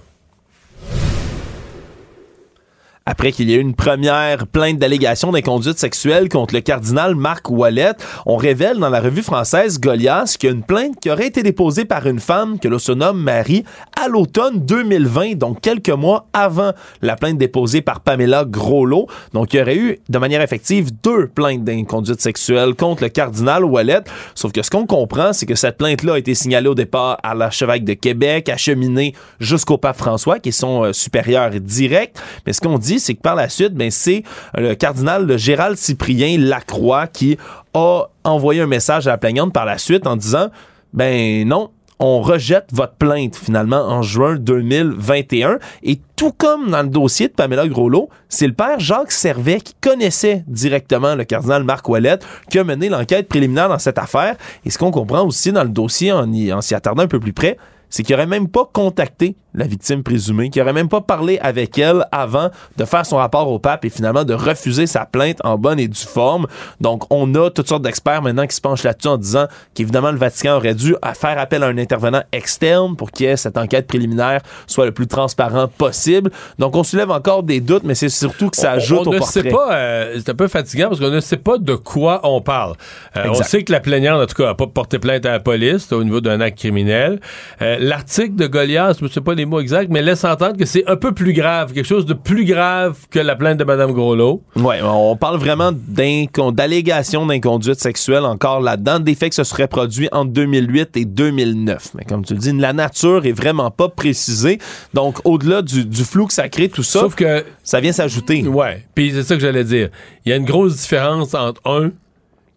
Après qu'il y ait eu une première plainte d'allégation d'inconduite sexuelle contre le cardinal Marc Ouellet, on révèle dans la revue française Goliath qu'il y a une plainte qui aurait été déposée par une femme que l'on nomme Marie à l'automne 2020, donc quelques mois avant la plainte déposée par Pamela Groslot. Donc il y aurait eu de manière effective deux plaintes d'inconduite sexuelle contre le cardinal Ouellet. Sauf que ce qu'on comprend, c'est que cette plainte-là a été signalée au départ à l'archevêque de Québec, acheminée jusqu'au pape François, qui est son euh, supérieur direct. Mais ce qu'on dit, c'est que par la suite, ben, c'est euh, le cardinal Gérald Cyprien Lacroix qui a envoyé un message à la plaignante par la suite en disant ben non, on rejette votre plainte finalement en juin 2021 et tout comme dans le dossier de Pamela Groslot, c'est le père Jacques Servet qui connaissait directement le cardinal Marc Ouellette qui a mené l'enquête préliminaire dans cette affaire. Et ce qu'on comprend aussi dans le dossier en en s'y attardant un peu plus près, c'est qu'il aurait même pas contacté la victime présumée, qu'il aurait même pas parlé avec elle avant de faire son rapport au pape et finalement de refuser sa plainte en bonne et due forme. Donc, on a toutes sortes d'experts maintenant qui se penchent là-dessus en disant qu'évidemment, le Vatican aurait dû faire appel à un intervenant externe pour que cette enquête préliminaire soit le plus transparent possible. Donc, on soulève encore des doutes, mais c'est surtout que ça ajoute on au ne portrait. sait pas, euh, c'est un peu fatigant parce qu'on ne sait pas de quoi on parle. Euh, on sait que la plaignante, en tout cas, n'a pas porté plainte à la police au niveau d'un acte criminel. Euh, L'article de Goliath, je ne sais pas les mots exacts, mais laisse entendre que c'est un peu plus grave, quelque chose de plus grave que la plainte de Mme Groslot. Ouais, on parle vraiment d'allégations d'inconduite sexuelle encore là-dedans, des faits que se seraient produits entre 2008 et 2009. Mais comme tu le dis, la nature est vraiment pas précisée. Donc, au-delà du, du flou que ça crée, tout ça, Sauf que ça vient s'ajouter. Ouais, puis c'est ça que j'allais dire. Il y a une grosse différence entre un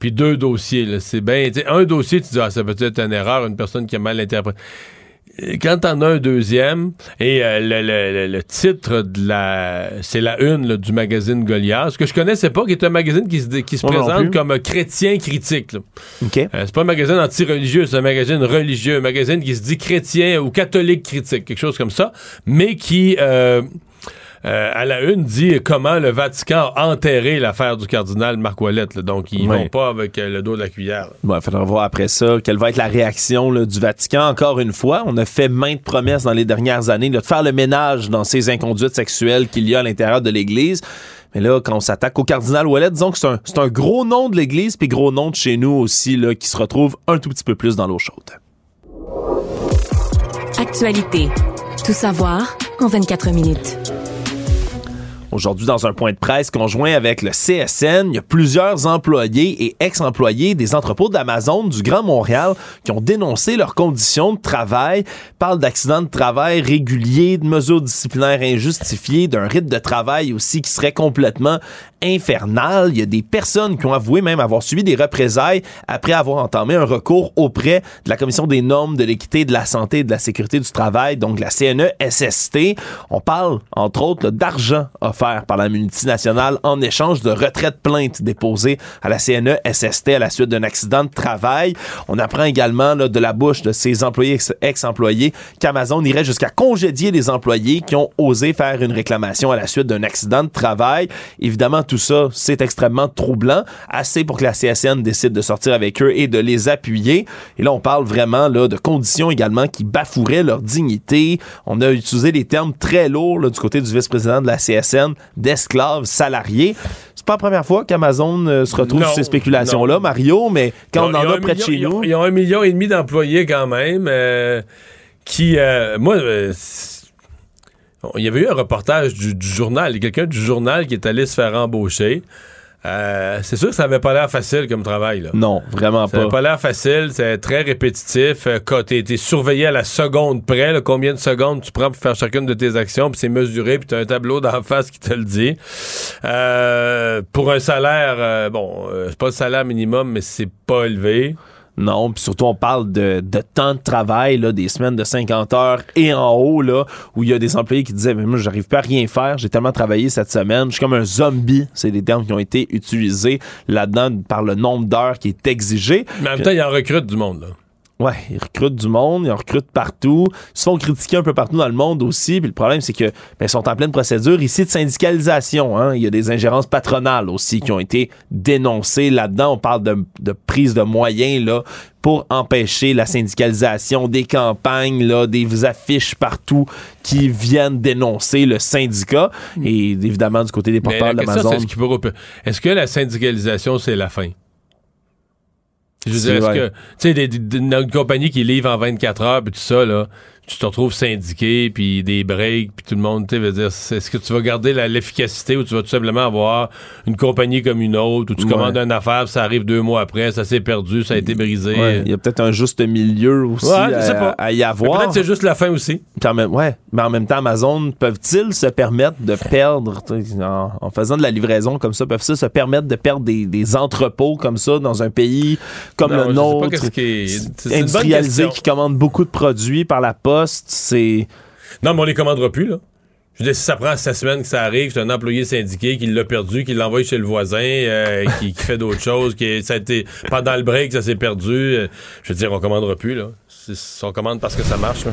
puis deux dossiers. C'est bien, un dossier, tu dis ah ça peut être une erreur, une personne qui a mal interprété. Quand t'en as un deuxième, et euh, le, le- le- titre de la... C'est la une là, du magazine Goliath, ce que je connaissais pas, qui est un magazine qui se, qui se non présente comme chrétien critique. Euh, c'est pas un magazine anti-religieux, c'est un magazine religieux, un magazine qui se dit chrétien ou catholique critique, quelque chose comme ça, mais qui, euh, euh, à la une, dit comment le Vatican a enterré l'affaire du cardinal Marc Ouellette. là. Donc, ils Ouais. vont pas avec euh, le dos de la cuillère. Bon, il faudra voir après ça quelle va être la réaction là, du Vatican. Encore une fois, on a fait maintes promesses dans les dernières années là, de faire le ménage dans ces inconduites sexuelles qu'il y a à l'intérieur de l'Église. Mais là, quand on s'attaque au cardinal Ouellet, disons que c'est un, c'est un gros nom de l'Église, puis gros nom de chez nous aussi, là, qui se retrouve un tout petit peu plus dans l'eau chaude. Actualité. Tout savoir en 24 minutes. Aujourd'hui, dans un point de presse conjoint avec le CSN, il y a plusieurs employés et ex-employés des entrepôts d'Amazon du Grand Montréal qui ont dénoncé leurs conditions de travail, parlent d'accidents de travail réguliers, de mesures disciplinaires injustifiées, d'un rythme de travail aussi qui serait complètement infernal. Il y a des personnes qui ont avoué même avoir subi des représailles après avoir entamé un recours auprès de la Commission des normes de l'équité, de la santé et de la sécurité du travail, donc la CNE-SST. On parle, entre autres, d'argent offert par la multinationale en échange de retraite plainte déposée à la CNE-SST à la suite d'un accident de travail. On apprend également là, de la bouche de ces employés ex- ex-employés qu'Amazon irait jusqu'à congédier les employés qui ont osé faire une réclamation à la suite d'un accident de travail. Évidemment, tout ça, c'est extrêmement troublant, assez pour que la CSN décide de sortir avec eux et de les appuyer. Et là, on parle vraiment là, de conditions également qui bafoueraient leur dignité. On a utilisé des termes très lourds là, du côté du vice-président de la CSN, d'esclaves salariés. C'est pas la première fois qu'Amazon euh, se retrouve Non, sur ces spéculations-là, Mario, mais quand on en a près de chez ils ont- nous... Ils ont un million et demi d'employés quand même. euh, qui, euh, moi, il y avait eu un reportage du, du journal. Quelqu'un du journal qui est allé se faire embaucher. Euh, c'est sûr que ça avait pas l'air facile comme travail. Là. Non, vraiment Ça avait pas. pas l'air facile, c'est très répétitif. Euh, quand t'es t'es surveillé à la seconde près, là, combien de secondes tu prends pour faire chacune de tes actions, puis c'est mesuré, puis t'as un tableau d'en face qui te le dit. Euh, pour un salaire, euh, bon, c'est pas le salaire minimum, mais c'est pas élevé. Non, puis surtout on parle de, de temps de travail, là, des semaines de 50 heures et en haut, là, où il y a des employés qui disaient, mais moi, j'arrive pas à rien faire, j'ai tellement travaillé cette semaine, je suis comme un zombie. C'est des termes qui ont été utilisés là-dedans par le nombre d'heures qui est exigé. Mais en même temps, il en recrute du monde, là. Ouais, ils recrutent du monde, ils en recrutent partout. Ils se font critiquer un peu partout dans le monde aussi. Puis le problème, c'est que ben, ils sont en pleine procédure ici de syndicalisation. Hein. Il y a des ingérences patronales aussi qui ont été dénoncées là-dedans. On parle de, de prise de moyens là pour empêcher la syndicalisation des campagnes, là, des affiches partout qui viennent dénoncer le syndicat. Et évidemment, du côté des porteurs d'Amazon. est-ce que la syndicalisation, c'est la fin? Je veux dire, est-ce que, tu sais, une compagnie qui livre en 24 heures, puis tout ça, là, tu te retrouves syndiqué, puis des breaks, puis tout le monde, tu veut dire, est-ce que tu vas garder l'efficacité ou tu vas tout simplement avoir une compagnie comme une autre, où tu Ouais. commandes une affaire, ça arrive deux mois après, ça s'est perdu, ça a été brisé. Ouais, il y a peut-être un juste milieu aussi Ouais, à, pas. à y avoir. Peut-être que c'est juste la fin aussi. Puis en même, ouais, mais en même temps, Amazon, peuvent-ils se permettre de perdre, en, en faisant de la livraison comme ça, peuvent-ils se permettre de perdre des, des entrepôts comme ça dans un pays comme Non, le nôtre, qu'est-ce qui est- c'est une bonne industrialisé, qui commande beaucoup de produits par la poste, Non, mais on les commandera plus, là. Je veux dire, si ça prend cette semaine que ça arrive, c'est un employé syndiqué qui l'a perdu, qui l'envoie chez le voisin, euh, qui, fait d'autres choses, qui ça a été pendant le break, ça s'est perdu. euh, je veux dire, on commandera plus, là. On commande parce que ça marche.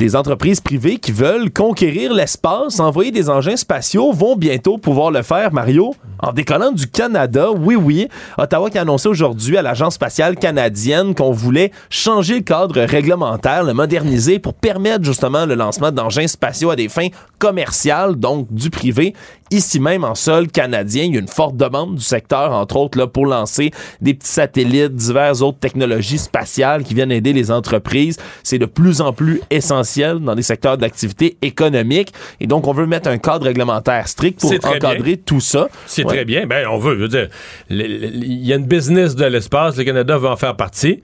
Des entreprises privées qui veulent conquérir l'espace, envoyer des engins spatiaux, vont bientôt pouvoir le faire, Mario, en décollant du Canada. Oui, oui. Ottawa qui a annoncé aujourd'hui à l'Agence spatiale canadienne qu'on voulait changer le cadre réglementaire, le moderniser pour permettre justement le lancement d'engins spatiaux à des fins commerciales, donc du privé. Ici même en sol canadien, il y a une forte demande du secteur, entre autres, là, pour lancer des petits satellites, diverses autres technologies spatiales qui viennent aider les entreprises. C'est de plus en plus essentiel dans des secteurs d'activité économique. Et donc, on veut mettre un cadre réglementaire strict pour encadrer tout ça. C'est Ouais. très bien. Ben, on veut. Je veux dire, il y a une business de l'espace. Le Canada veut en faire partie.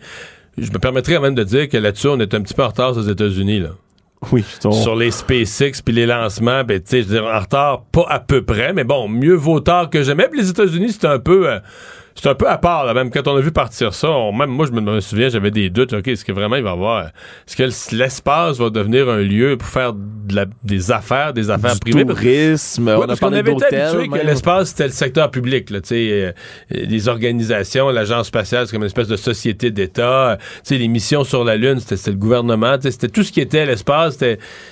Je me permettrais même de dire que là-dessus, on est un petit peu en retard aux États-Unis, là. Oui. Sur les SpaceX puis les lancements, ben, tu sais, en retard, pas à peu près, mais bon, mieux vaut tard que jamais. Puis les États-Unis, c'est un peu. euh, c'est un peu à part, là, même quand on a vu partir ça, on- même moi, je me, souviens, j'avais des doutes. OK, est-ce que vraiment il va y avoir. Est-ce que l'espace va devenir un lieu pour faire de la- des affaires, des affaires Du privées? tourisme, Oui, on a parce qu'on parlé avait été d'hôtels, habitué que l'espace, c'était le secteur public. Là, tu sais, euh, les organisations, l'agence spatiale, c'est comme une espèce de société d'État. Tu sais, les missions sur la Lune, c'était le gouvernement. C'était tout ce qui était l'espace,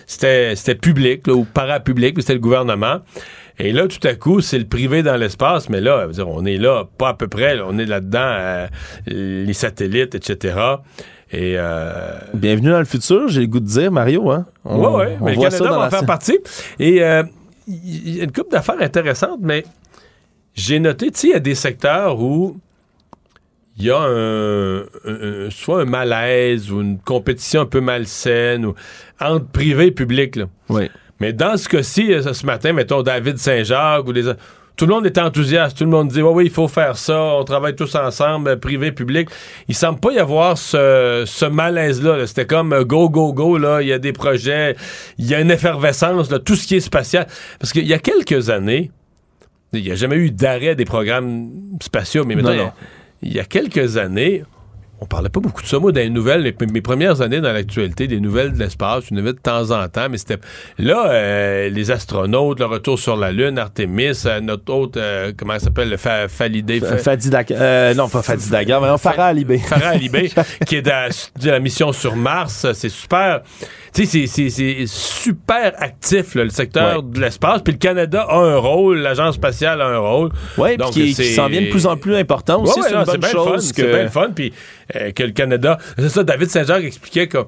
c'était- public là, ou parapublic, c'était le gouvernement. Et là, tout à coup, c'est le privé dans l'espace, mais là, dire, on est là, pas à peu près, là, on est là-dedans, euh, les satellites, etc. Et euh, Bienvenue dans le futur, j'ai le goût de dire, Mario. Hein? Oui, oui, on mais le Canada va en faire partie. Et euh, il y a une couple d'affaires intéressantes, mais j'ai noté, tu sais, il y a des secteurs où il y a un, un- soit un malaise ou une compétition un peu malsaine ou, entre privé et public. Là. Oui. Mais dans ce cas-ci, euh, ce matin, mettons David Saint-Jacques ou des. Tout le monde est enthousiaste. Tout le monde dit Oui, oui, il faut faire ça. On travaille tous ensemble, euh, privé, public. Il semble pas y avoir ce, ce malaise-là. là. C'était comme euh, go, go, go. Là. Il y a des projets. Il y a une effervescence. Là, tout ce qui est spatial. Parce qu'il y a quelques années, il n'y a jamais eu d'arrêt des programmes spatiaux. Mais maintenant, il y a quelques années, on parlait pas beaucoup de ça. Moi, dans les nouvelles, les- mes premières années dans l'actualité, des nouvelles de l'espace, une nouvelle de temps en temps, mais c'était. Là, euh, les astronautes, le retour sur la Lune, Artemis, euh, notre autre, euh, comment ça s'appelle, le fa Falidé. Fa- non, pas Fadi Dakar, mais non, Farah Alibé. Farah Alibé, qui est la, de la mission sur Mars. C'est super. Tu sais, c'est- c'est c'est super actif, là, le secteur de l'espace. Puis le Canada a un rôle, l'Agence spatiale a un rôle. Oui, Donc, puis qui, s'en vient de plus en plus important aussi. Ouais, c'est une bonne bien le chose fun, que... C'est bien le fun. Puis euh, que le Canada. C'est ça, David Saint-Jacques expliquait que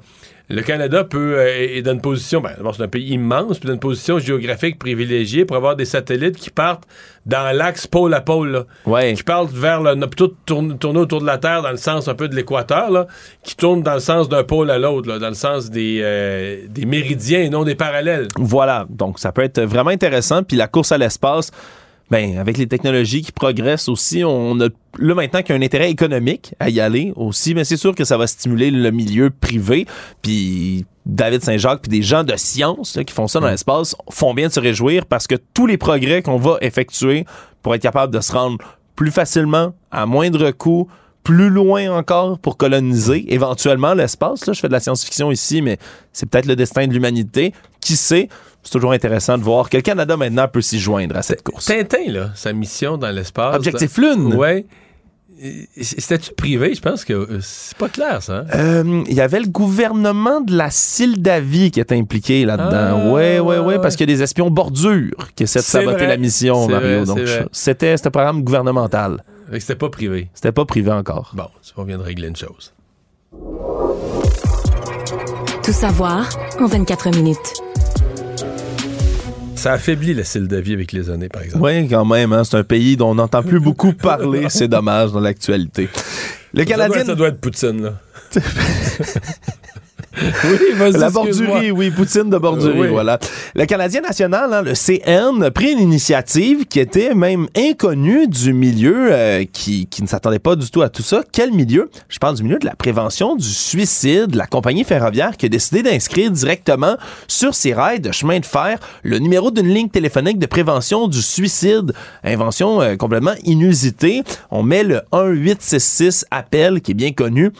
le Canada peut euh, est dans une position. Ben, d'abord, c'est un pays immense, puis dans une position géographique privilégiée pour avoir des satellites qui partent dans l'axe pôle à pôle. Là, Qui partent vers le. plutôt tourner, tourner autour de la Terre dans le sens un peu de l'équateur, là, qui tournent dans le sens d'un pôle à l'autre, dans le sens des, euh, des méridiens et non des parallèles. Voilà, donc ça peut être vraiment intéressant. Puis la course à l'espace, ben, avec les technologies qui progressent aussi, on a là maintenant qu'il y a un intérêt économique à y aller aussi, mais c'est sûr que ça va stimuler le milieu privé. Puis David Saint-Jacques, puis des gens de science là, qui font ça dans l'espace font bien de se réjouir parce que tous les progrès qu'on va effectuer pour être capable de se rendre plus facilement, à moindre coût, plus loin encore pour coloniser éventuellement l'espace. Là, je fais de la science-fiction ici, mais c'est peut-être le destin de l'humanité. Qui sait? C'est toujours intéressant de voir que le Canada maintenant peut s'y joindre à cette course. Tintin, là, sa mission dans l'espace. Objectif Lune. Ouais. C'était-tu privé? Je pense que euh, c'est pas clair, ça. hein? Euh, Il y avait le gouvernement de la Sildavie qui était impliqué là-dedans. Ah, ouais, ouais, ouais, parce qu'il y a des espions bordures qui essaient de saboter vrai. la mission, Mario. vrai, Donc, c'était un programme gouvernemental. C'était pas privé. C'était pas privé encore. Bon, on vient de régler une chose. Tout savoir en 24 minutes. Ça affaiblit la style de vie avec les années, par exemple. Oui, quand même. hein, c'est un pays dont on n'entend plus beaucoup parler. C'est dommage dans l'actualité. Le Ça doit, Canadien. ça doit être Poutine, là. oui, vas-y, La bordurie, oui, Poutine de bordurie, Oui. voilà. Le Canadien national, hein, le CN, a pris une initiative qui était même inconnue du milieu, euh, qui, qui ne s'attendait pas du tout à tout ça. Quel milieu? Je parle du milieu de la prévention du suicide. La compagnie ferroviaire qui a décidé d'inscrire directement sur ses rails de chemin de fer le numéro d'une ligne téléphonique de prévention du suicide. Invention euh, complètement inusitée. On met le 1866 appel qui est bien connu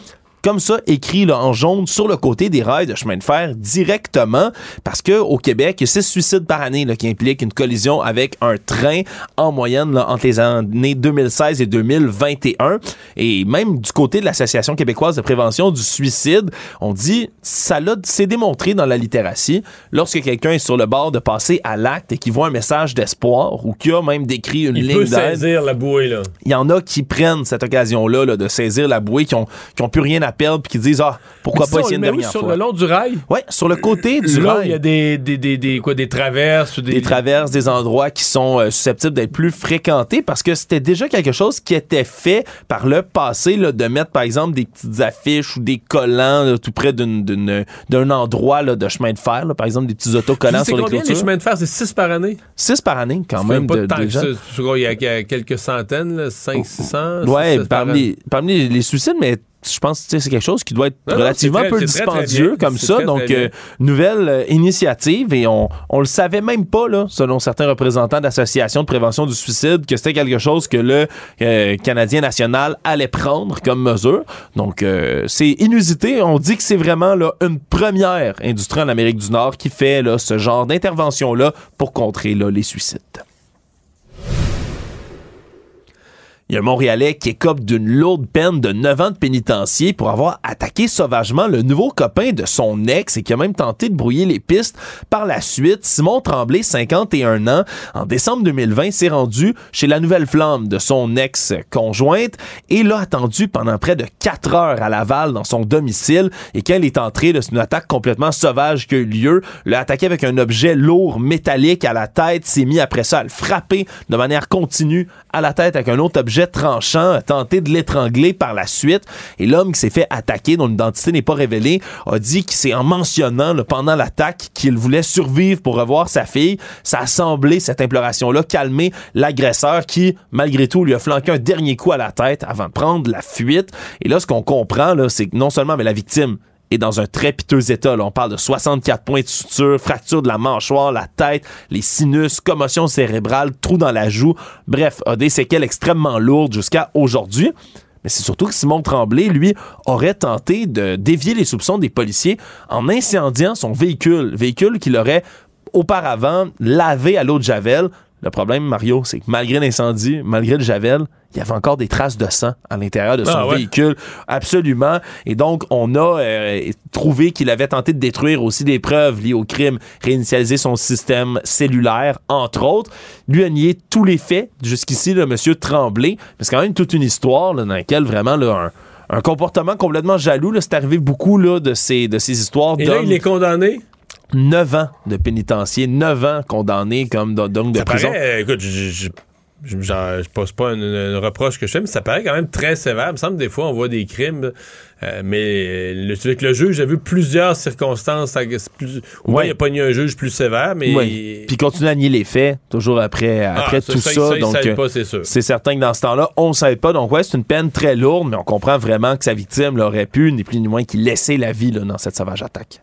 comme ça, écrit là, en jaune sur le côté des rails de chemin de fer directement, parce que au Québec, il y a six suicides par année là, qui impliquent une collision avec un train en moyenne là, entre les années 2016 et 2021. Et même du côté de l'Association québécoise de prévention du suicide, on dit ça l'a c'est démontré dans la littératie lorsque quelqu'un est sur le bord de passer à l'acte et qu'il voit un message d'espoir ou qu'il a même décrit une Il ligne d'aide saisir la bouée, là. il y en a qui prennent cette occasion-là là, de saisir la bouée, qui ont, qui ont plus rien à perdre, puis qui disent Ah, pourquoi pas essayer une dernière sur fois? le long du rail? Oui, sur le côté du Là, rail. il y a des, des, des, des- quoi, des traverses des... des traverses, des endroits qui sont euh, susceptibles d'être plus fréquentés parce que c'était déjà quelque chose qui était fait par le passé, là, de mettre par exemple des petites affiches ou des collants là, tout près d'une- d'un endroit là, de chemin de fer, par exemple des petits autocollants sur les combien les clôtures. chemins de fer? C'est 6 par année? Six par année, quand même. pas de- de que gens. il y a quelques centaines, 5 600 Ouais, par parmi, parmi les suicides, mais je pense que c'est quelque chose qui doit être Non, relativement très- peu c'est très, très dispendieux comme ça. Donc, euh, nouvelle euh, initiative et on, on le savait même pas, là, selon certains représentants d'associations de prévention du suicide, que c'était quelque chose que le euh, Canadien national allait prendre comme mesure. Donc, euh, c'est inusité. On dit que c'est vraiment là, une première industrie en Amérique du Nord qui fait là, ce genre d'intervention-là pour contrer là, les suicides. Il y a un Montréalais qui écope d'une lourde peine de 9 ans de pénitencier pour avoir attaqué sauvagement le nouveau copain de son ex et qui a même tenté de brouiller les pistes. Par la suite, Simon Tremblay, 51 ans, en décembre 2020, s'est rendu chez la Nouvelle Flamme de son ex-conjointe et l'a attendu pendant près de 4 heures à Laval dans son domicile. Et quand il est entré, c'est une attaque complètement sauvage qui a eu lieu. L'a attaqué avec un objet lourd, métallique à la tête, s'est mis après ça à le frapper de manière continue à la tête avec un autre objet tranchant, a tenté de l'étrangler par la suite. Et l'homme qui s'est fait attaquer, dont l'identité n'est pas révélée, a dit que c'est en mentionnant là, pendant l'attaque qu'il voulait survivre pour revoir sa fille. Ça a semblé, cette imploration-là, calmer l'agresseur qui, malgré tout, lui a flanqué un dernier coup à la tête avant de prendre la fuite. Et là, ce qu'on comprend, c'est que non seulement mais la victime est dans un très piteux état. On parle de 64 points de suture, fracture de la mâchoire, la tête, les sinus, commotion cérébrale, trou dans la joue. Bref, a des séquelles extrêmement lourdes jusqu'à aujourd'hui. Mais c'est surtout que Simon Tremblay, lui, aurait tenté de dévier les soupçons des policiers en incendiant son véhicule. Véhicule qu'il aurait auparavant lavé à l'eau de Javel. Le problème, Mario, c'est que malgré l'incendie, malgré le Javel, il y avait encore des traces de sang à l'intérieur de son Ah ouais? véhicule. Absolument. Et donc, on a euh, trouvé qu'il avait tenté de détruire aussi des preuves liées au crime, réinitialiser son système cellulaire, entre autres. Lui a nié tous les faits. Jusqu'ici, le monsieur Tremblay. Mais c'est quand même toute une histoire là, dans laquelle vraiment là, un, un comportement complètement jaloux. là, C'est arrivé beaucoup là, de, ces, de ces histoires Et là, d'hommes. il est condamné? 9 ans de pénitencier, 9 ans condamné comme donc de Ça prison. paraît, euh, écoute, je, je, je, pose pas une, une reproche que je fais, mais ça paraît quand même très sévère. Il me semble que des fois, on voit des crimes, euh, mais le, avec le juge, j'ai vu plusieurs circonstances. ça- Plus, Ouais. il a pas eu un juge plus sévère, mais Oui. Puis continue à nier les faits, toujours après, après Ah, ça, tout ça, ça. ça, il donc, s'aide euh, pas, c'est sûr. c'est certain que dans ce temps-là, on ne savait pas. Donc, ouais, c'est une peine très lourde, mais on comprend vraiment que sa victime l'aurait pu, ni plus ni moins, qu'il laissait la vie là, dans cette sauvage attaque.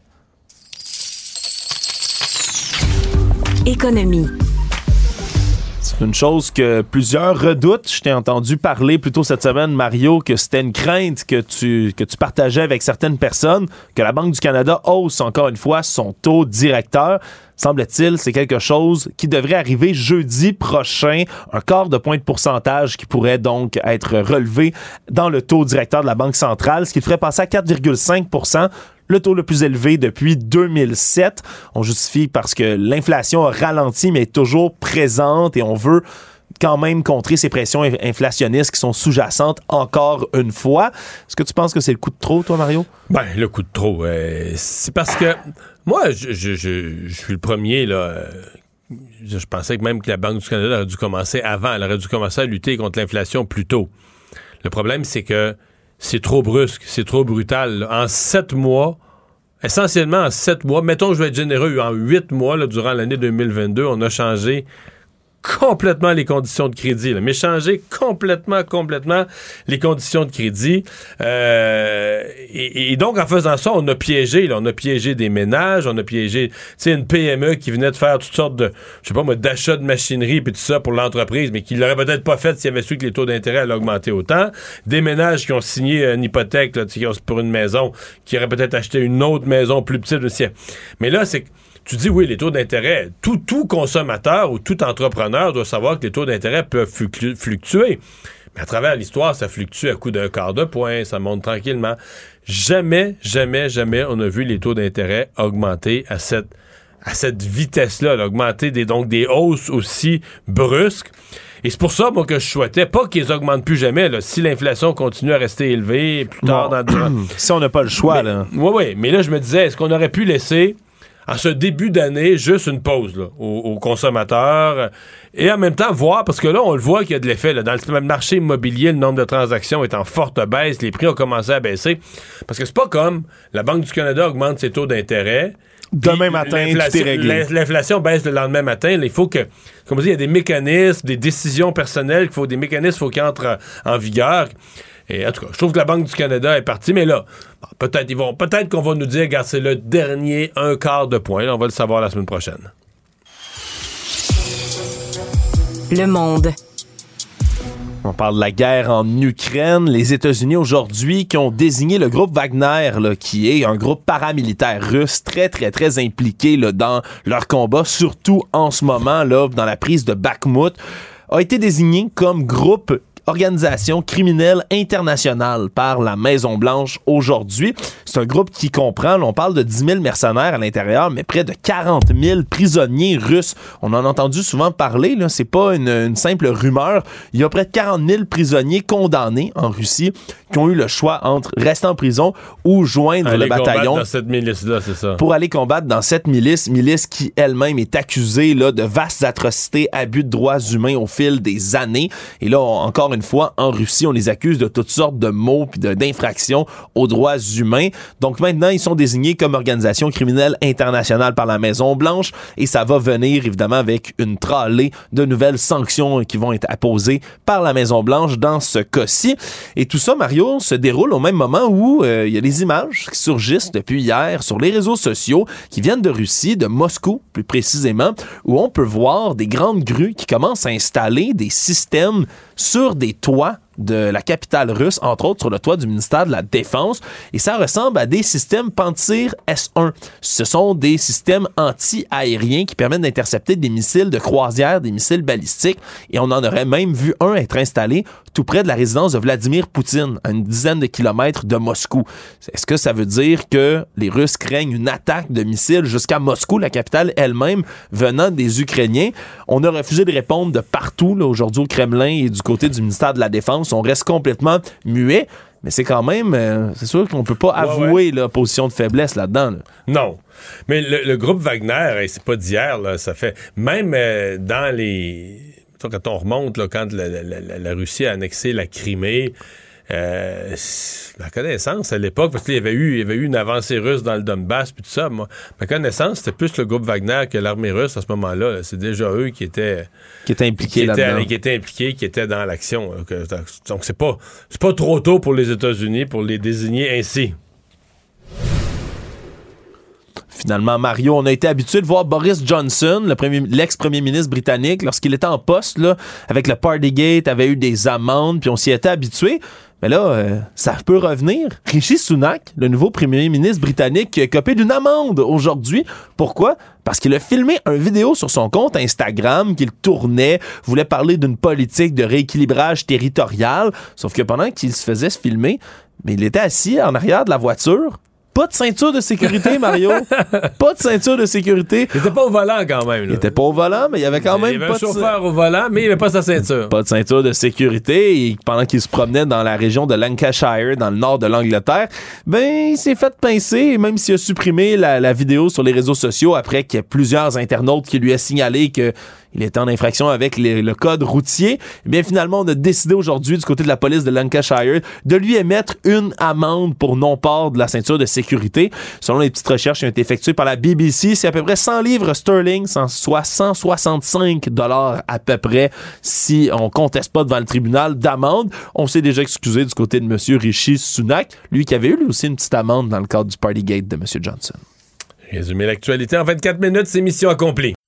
C'est une chose que plusieurs redoutent. Je t'ai entendu parler plus tôt cette semaine, Mario, que c'était une crainte que tu, que tu partageais avec certaines personnes, que la Banque du Canada hausse encore une fois son taux directeur. Semble-t-il, c'est quelque chose qui devrait arriver jeudi prochain, un quart de point de pourcentage qui pourrait donc être relevé dans le taux directeur de la Banque centrale, ce qui ferait passer à 4,5 le taux le plus élevé depuis 2007. On justifie parce que l'inflation a ralenti, mais est toujours présente et on veut quand même contrer ces pressions inflationnistes qui sont sous-jacentes encore une fois. Est-ce que tu penses que c'est le coup de trop, toi, Mario? Ben, le coup de trop, euh, c'est parce que moi, je, suis le premier, là. je, je pensais que même que la Banque du Canada aurait dû commencer avant. Elle aurait dû commencer à lutter contre l'inflation plus tôt. Le problème, c'est que c'est trop brusque, c'est trop brutal. En sept mois, essentiellement en sept mois, mettons que je vais être généreux, en huit mois, durant l'année 2022, on a changé complètement les conditions de crédit. Là. Mais changer complètement, complètement les conditions de crédit. Euh, et, donc, en faisant ça, on a piégé. On a piégé des ménages, on a piégé tu une PME qui venait de faire toutes sortes de, je sais pas moi, d'achats de machinerie puis tout ça pour l'entreprise, mais qui l'aurait peut-être pas fait s'il avait su que les taux d'intérêt allaient augmenter autant. Des ménages qui ont signé une hypothèque là, pour une maison, qui auraient peut-être acheté une autre maison plus petite aussi. Mais là, c'est tu dis oui, les taux d'intérêt. Tout, tout consommateur ou tout entrepreneur doit savoir que les taux d'intérêt peuvent fluctu- fluctuer. Mais à travers l'histoire, ça fluctue à coup d'un quart de point, ça monte tranquillement. Jamais, jamais, jamais on a vu les taux d'intérêt augmenter à cette, à cette vitesse-là, là, augmenter des, donc des hausses aussi brusques. Et c'est pour ça, moi, que je souhaitais pas qu'ils augmentent plus jamais. Là. Si l'inflation continue à rester élevée plus tard dans le si on n'a pas le choix, là. Oui, oui. Mais là, je me disais, est-ce qu'on aurait pu laisser, en ce début d'année, juste une pause là, aux, aux consommateurs euh, et en même temps voir, parce que là, on le voit qu'il y a de l'effet. là. Dans le marché immobilier, le nombre de transactions est en forte baisse, les prix ont commencé à baisser. Parce que c'est pas comme la Banque du Canada augmente ses taux d'intérêt. Demain matin, l'inflation- tout est réglé. l'in- L'inflation baisse le lendemain matin. Là, il faut que, comme on dit, il y a des mécanismes, des décisions personnelles, qu'il faut des mécanismes, faut qu'ils entrent en vigueur. Et en tout cas, je trouve que la Banque du Canada est partie, mais là, bon, peut-être ils vont, peut-être qu'on va nous dire, regarde, c'est le dernier un quart de point. Là, on va le savoir la semaine prochaine. Le monde. On parle de la guerre en Ukraine. Les États-Unis aujourd'hui qui ont désigné le groupe Wagner, là, qui est un groupe paramilitaire russe très, très, très impliqué là, dans leur combat, surtout en ce moment, là, dans la prise de Bakhmut, a été désigné comme groupe organisation criminelle internationale par la Maison-Blanche aujourd'hui. C'est un groupe qui comprend, là, on parle de 10 000 mercenaires à l'intérieur, mais près de 40 000 prisonniers russes. On en a entendu souvent parler, là, c'est pas une, une simple rumeur. Il y a près de 40 000 prisonniers condamnés en Russie qui ont eu le choix entre rester en prison ou joindre Aller le bataillon dans cette milice-là, c'est ça. pour aller combattre dans cette milice, milice qui elle-même est accusée là, de vastes atrocités, abus de droits humains au fil des années. Et là, on- encore une fois, en Russie, on les accuse de toutes sortes de mots puis d'infractions aux droits humains. Donc maintenant, ils sont désignés comme organisation criminelle internationale par la Maison Blanche et ça va venir évidemment avec une tralée de nouvelles sanctions qui vont être apposées par la Maison Blanche dans ce cas-ci. Et tout ça, Mario, se déroule au même moment où euh, il y a des images qui surgissent depuis hier sur les réseaux sociaux qui viennent de Russie, de Moscou plus précisément, où on peut voir des grandes grues qui commencent à installer des systèmes sur des toits de la capitale russe, entre autres sur le toit du ministère de la Défense, et ça ressemble à des systèmes Pantsir S1. Ce sont des systèmes anti-aériens qui permettent d'intercepter des missiles de croisière, des missiles balistiques, et on en aurait même vu un être installé tout près de la résidence de Vladimir Poutine, à une dizaine de kilomètres de Moscou. Est-ce que ça veut dire que les Russes craignent une attaque de missiles jusqu'à Moscou, la capitale elle-même, venant des Ukrainiens? On a refusé de répondre de partout, là, aujourd'hui au Kremlin et du côté du ministère de la Défense. On reste complètement muet. Mais c'est quand même, euh, c'est sûr qu'on peut pas avouer la position de faiblesse là-dedans. là. Non. Mais le, le groupe Wagner, hey, c'est pas d'hier, là, ça fait. Même euh, dans les. Quand on remonte, là, quand la, la- la- la Russie a annexé la Crimée, euh, ma connaissance à l'époque, parce qu'il y avait eu, il y avait eu une avancée russe dans le Donbass, puis tout ça, moi, ma connaissance, c'était plus le groupe Wagner que l'armée russe à ce moment-là. là. C'est déjà eux qui étaient. Qui étaient impliqués qui étaient, qui étaient impliqués, qui étaient dans l'action. Donc, c'est pas, c'est pas trop tôt pour les États-Unis pour les désigner ainsi. Finalement, Mario. On a été habitué de voir Boris Johnson, le premier- l'ex-premier ministre britannique, lorsqu'il était en poste, là, avec le Partygate, avait eu des amendes, puis on s'y était habitué. Mais là, euh, ça peut revenir. Rishi Sunak, le nouveau premier ministre britannique, qui a copé d'une amende aujourd'hui. Pourquoi? Parce qu'il a filmé une vidéo sur son compte Instagram qu'il tournait, voulait parler d'une politique de rééquilibrage territorial. Sauf que pendant qu'il se faisait se filmer, mais il était assis en arrière de la voiture. Pas de ceinture de sécurité, Mario. pas de ceinture de sécurité. Il était pas au volant quand même. Il était pas au volant, mais il y avait quand Il même y avait pas un de chauffeur au volant, mais il avait pas sa ceinture. pas de ceinture de sécurité et pendant qu'il se promenait dans la région de Lancashire, dans le nord de l'Angleterre, ben il s'est fait pincer, même s'il a supprimé la, la vidéo sur les réseaux sociaux après qu'il y ait plusieurs internautes qui lui a signalé que il était en infraction avec le code routier. Eh bien, finalement, on a décidé aujourd'hui, du côté de la police de Lancashire, de lui émettre une amende pour non-port de la ceinture de sécurité. Selon les petites recherches qui ont été effectuées par la BBC, c'est à peu près 100 livres sterling, soit 165 dollars à peu près, si on conteste pas devant le tribunal d'amende. On s'est déjà excusé du côté de M. Rishi Sunak, lui qui avait eu lui aussi une petite amende dans le cadre du Partygate de M. Johnson. Résumer l'actualité en 24 minutes, c'est mission accomplie.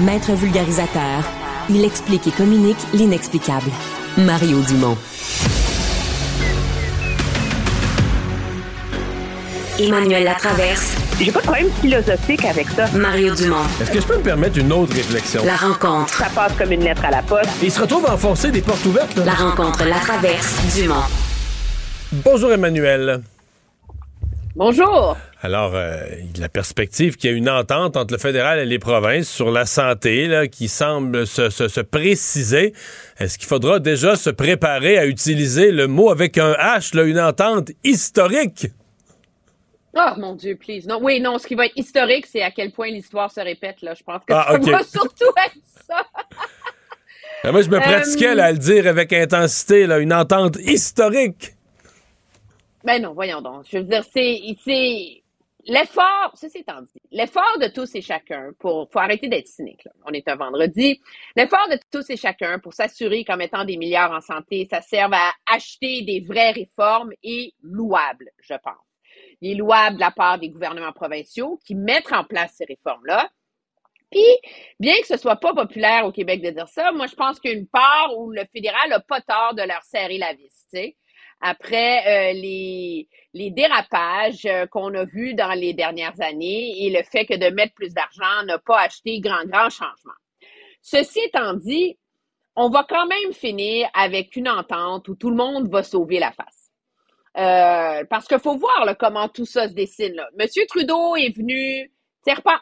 Maître vulgarisateur, il explique et communique l'inexplicable. Mario Dumont. Emmanuel Latraverse. J'ai pas de problème philosophique avec ça. Mario Dumont. Est-ce que je peux me permettre une autre réflexion? La rencontre. Ça passe comme une lettre à la poste. Il se retrouve à enfoncer des portes ouvertes. là. La rencontre Latraverse Dumont. Bonjour Emmanuel. Bonjour. Alors, euh, la perspective qu'il y a une entente entre le fédéral et les provinces sur la santé là, qui semble se, se- se préciser. Est-ce qu'il faudra déjà se préparer à utiliser le mot avec un H, là, une entente historique? Oh mon Dieu, please. Non, oui, non, ce qui va être historique, c'est à quel point l'histoire se répète. Là. Je pense que Ah, ça va surtout être ça. Ben, moi, je me Euh, pratiquais là, à le dire avec intensité, là, une entente historique. Ben non, voyons donc. Je veux dire, c'est l'effort, ceci étant dit, l'effort de tous et chacun pour, faut arrêter d'être cynique, là. On est un vendredi. L'effort de tous et chacun pour s'assurer qu'en mettant des milliards en santé, ça serve à acheter des vraies réformes est louable, je pense. Il est louable de la part des gouvernements provinciaux qui mettent en place ces réformes-là. Puis, bien que ce soit pas populaire au Québec de dire ça, moi, je pense qu'il y a une part où le fédéral n'a pas tort de leur serrer la vis, tu sais après euh, les, les dérapages euh, qu'on a vus dans les dernières années et le fait que de mettre plus d'argent n'a pas acheté grand, grand changement. Ceci étant dit, on va quand même finir avec une entente où tout le monde va sauver la face. Euh, parce qu'il faut voir comment tout ça se dessine. Là. Monsieur Trudeau est venu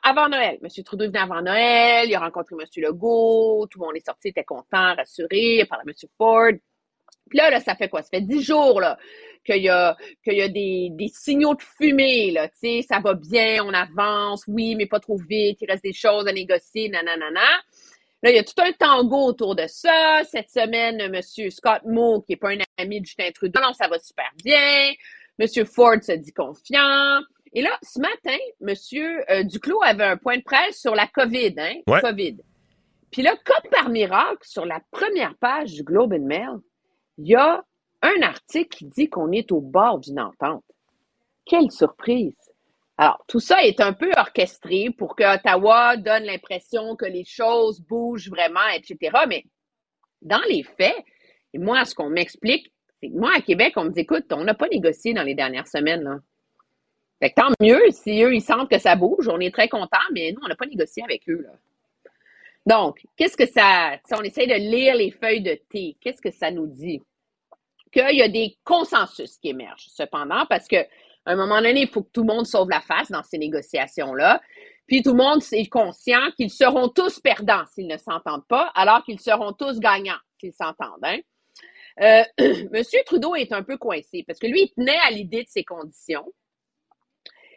avant Noël. Monsieur Trudeau est venu avant Noël, il a rencontré Monsieur Legault, tout le monde est sorti, était content, rassuré, il a parlé à Monsieur Ford. Puis là, là, ça fait quoi? Ça fait dix jours là, qu'il y a, qu'il y a des, des signaux de fumée. Là, ça va bien, on avance, oui, mais pas trop vite, il reste des choses à négocier, nanana. Là, il y a tout un tango autour de ça. Cette semaine, M. Scott Moore, qui n'est pas un ami de Justin Trudeau, non, ça va super bien. M. Ford se dit confiant. Et là, ce matin, M. Euh, Duclos avait un point de presse sur la COVID, hein? Ouais. COVID. Puis là, comme par miracle, sur la première page du Globe and Mail, il y a un article qui dit qu'on est au bord d'une entente. Quelle surprise! Alors, tout ça est un peu orchestré pour que Ottawa donne l'impression que les choses bougent vraiment, etc. Mais dans les faits, et moi, ce qu'on m'explique, c'est que moi, à Québec, on me dit, écoute, on n'a pas négocié dans les dernières semaines. Fait que tant mieux, si eux, ils sentent que ça bouge, on est très contents, mais nous, on n'a pas négocié avec eux. Donc, qu'est-ce que ça, si on essaie de lire les feuilles de thé, qu'est-ce que ça nous dit? Qu'il y a des consensus qui émergent, cependant, parce que à un moment donné, il faut que tout le monde sauve la face dans ces négociations-là. Puis tout le monde est conscient qu'ils seront tous perdants s'ils ne s'entendent pas, alors qu'ils seront tous gagnants s'ils s'entendent. Hein? Euh, Monsieur Trudeau est un peu coincé parce que lui, il tenait à l'idée de ces conditions.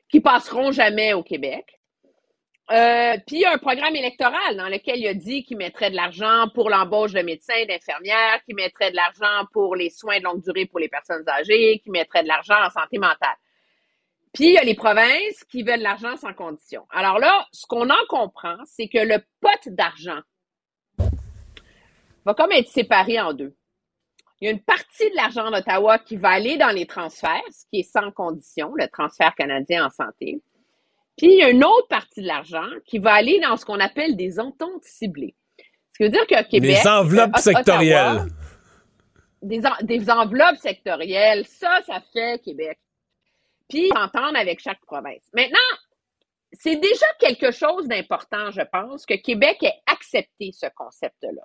qui passeront jamais au Québec. Euh, puis il y a un programme électoral dans lequel il a dit qu'il mettrait de l'argent pour l'embauche de médecins, d'infirmières, qu'il mettrait de l'argent pour les soins de longue durée pour les personnes âgées, qu'il mettrait de l'argent en santé mentale. Puis il y a les provinces qui veulent l'argent sans condition. Alors là, ce qu'on en comprend, c'est que le pot d'argent va comme être séparé en deux. Il y a une partie de l'argent d'Ottawa qui va aller dans les transferts, ce qui est sans condition, le transfert canadien en santé. Puis il y a une autre partie de l'argent qui va aller dans ce qu'on appelle des ententes ciblées. Ce qui veut dire que Québec. Des enveloppes euh, sectorielles. Ottawa, des, en- des enveloppes sectorielles, ça, ça fait Québec. Puis s'entendre avec chaque province. Maintenant, c'est déjà quelque chose d'important, je pense, que Québec ait accepté ce concept-là.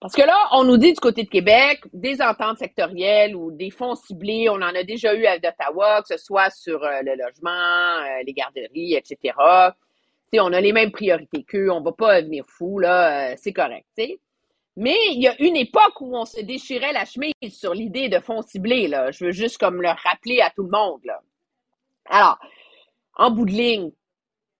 Parce que là, on nous dit du côté de Québec, des ententes sectorielles ou des fonds ciblés, on en a déjà eu à Ottawa, que ce soit sur euh, le logement, euh, les garderies, etc. Tu sais, on a les mêmes priorités qu'eux, on va pas venir fou, là, euh, c'est correct, tu sais. Mais il y a une époque où on se déchirait la chemise sur l'idée de fonds ciblés, là. Je veux juste comme le rappeler à tout le monde. Alors, en bout de ligne,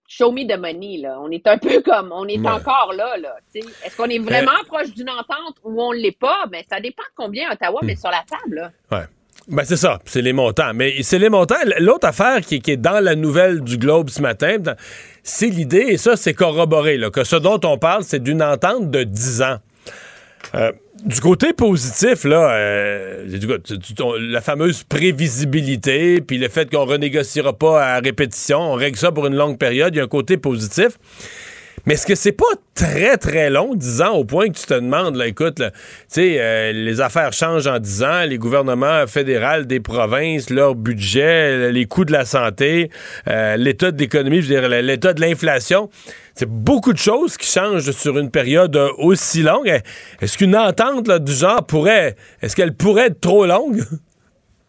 show me the money, là. On est un peu comme, on est Ouais. encore là, là. Est-ce qu'on est vraiment proche d'une entente ou on ne l'est pas? Ben, ça dépend de combien Ottawa met sur la table, là. Ouais. Ben c'est ça, c'est les montants. Mais c'est les montants. L'autre affaire qui, qui est dans la nouvelle du Globe ce matin, c'est l'idée, et ça c'est corroboré, là, que ce dont on parle, c'est d'une entente de 10 ans. Euh, du côté positif, là, euh, du- du- la fameuse prévisibilité, puis le fait qu'on renégociera pas à répétition, on règle ça pour une longue période, il y a un côté positif. Mais est-ce que c'est pas très, très long, 10 ans, au point que tu te demandes, là, écoute, tu sais, euh, les affaires changent en 10 ans, les gouvernements fédéraux des provinces, leur budget, les coûts de la santé, euh, l'état de l'économie, je veux dire, l'état de l'inflation. C'est beaucoup de choses qui changent sur une période euh, aussi longue. Est-ce qu'une entente là, du genre pourrait, est-ce qu'elle pourrait être trop longue?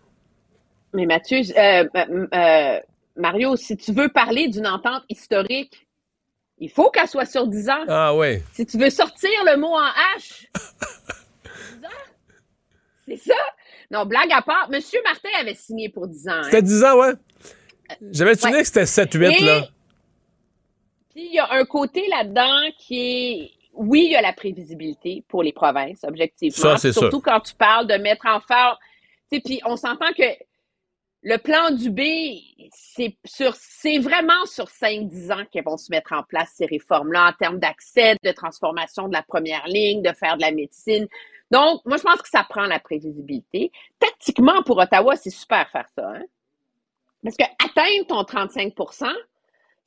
Mais Mathieu, euh, euh, Mario, si tu veux parler d'une entente historique, il faut qu'elle soit sur 10 ans. Ah ouais. Si tu veux sortir le mot en H, 10 ans? C'est ça? Non, blague à part, M. Martin avait signé pour 10 ans. hein. C'était 10 ans, ouais. J'avais souvenir Ouais. que c'était 7-8, Et- là? Puis il y a un côté là-dedans qui est. Oui, il y a la prévisibilité pour les provinces, objectivement. Ça, c'est Surtout sûr. quand tu parles de mettre en sais, puis on s'entend que le plan du B, c'est sur c'est vraiment sur 5-10 ans qu'ils vont se mettre en place ces réformes-là en termes d'accès, de transformation de la première ligne, de faire de la médecine. Donc, moi, je pense que ça prend la prévisibilité. Tactiquement, pour Ottawa, c'est super faire ça. Hein? Parce que atteindre ton 35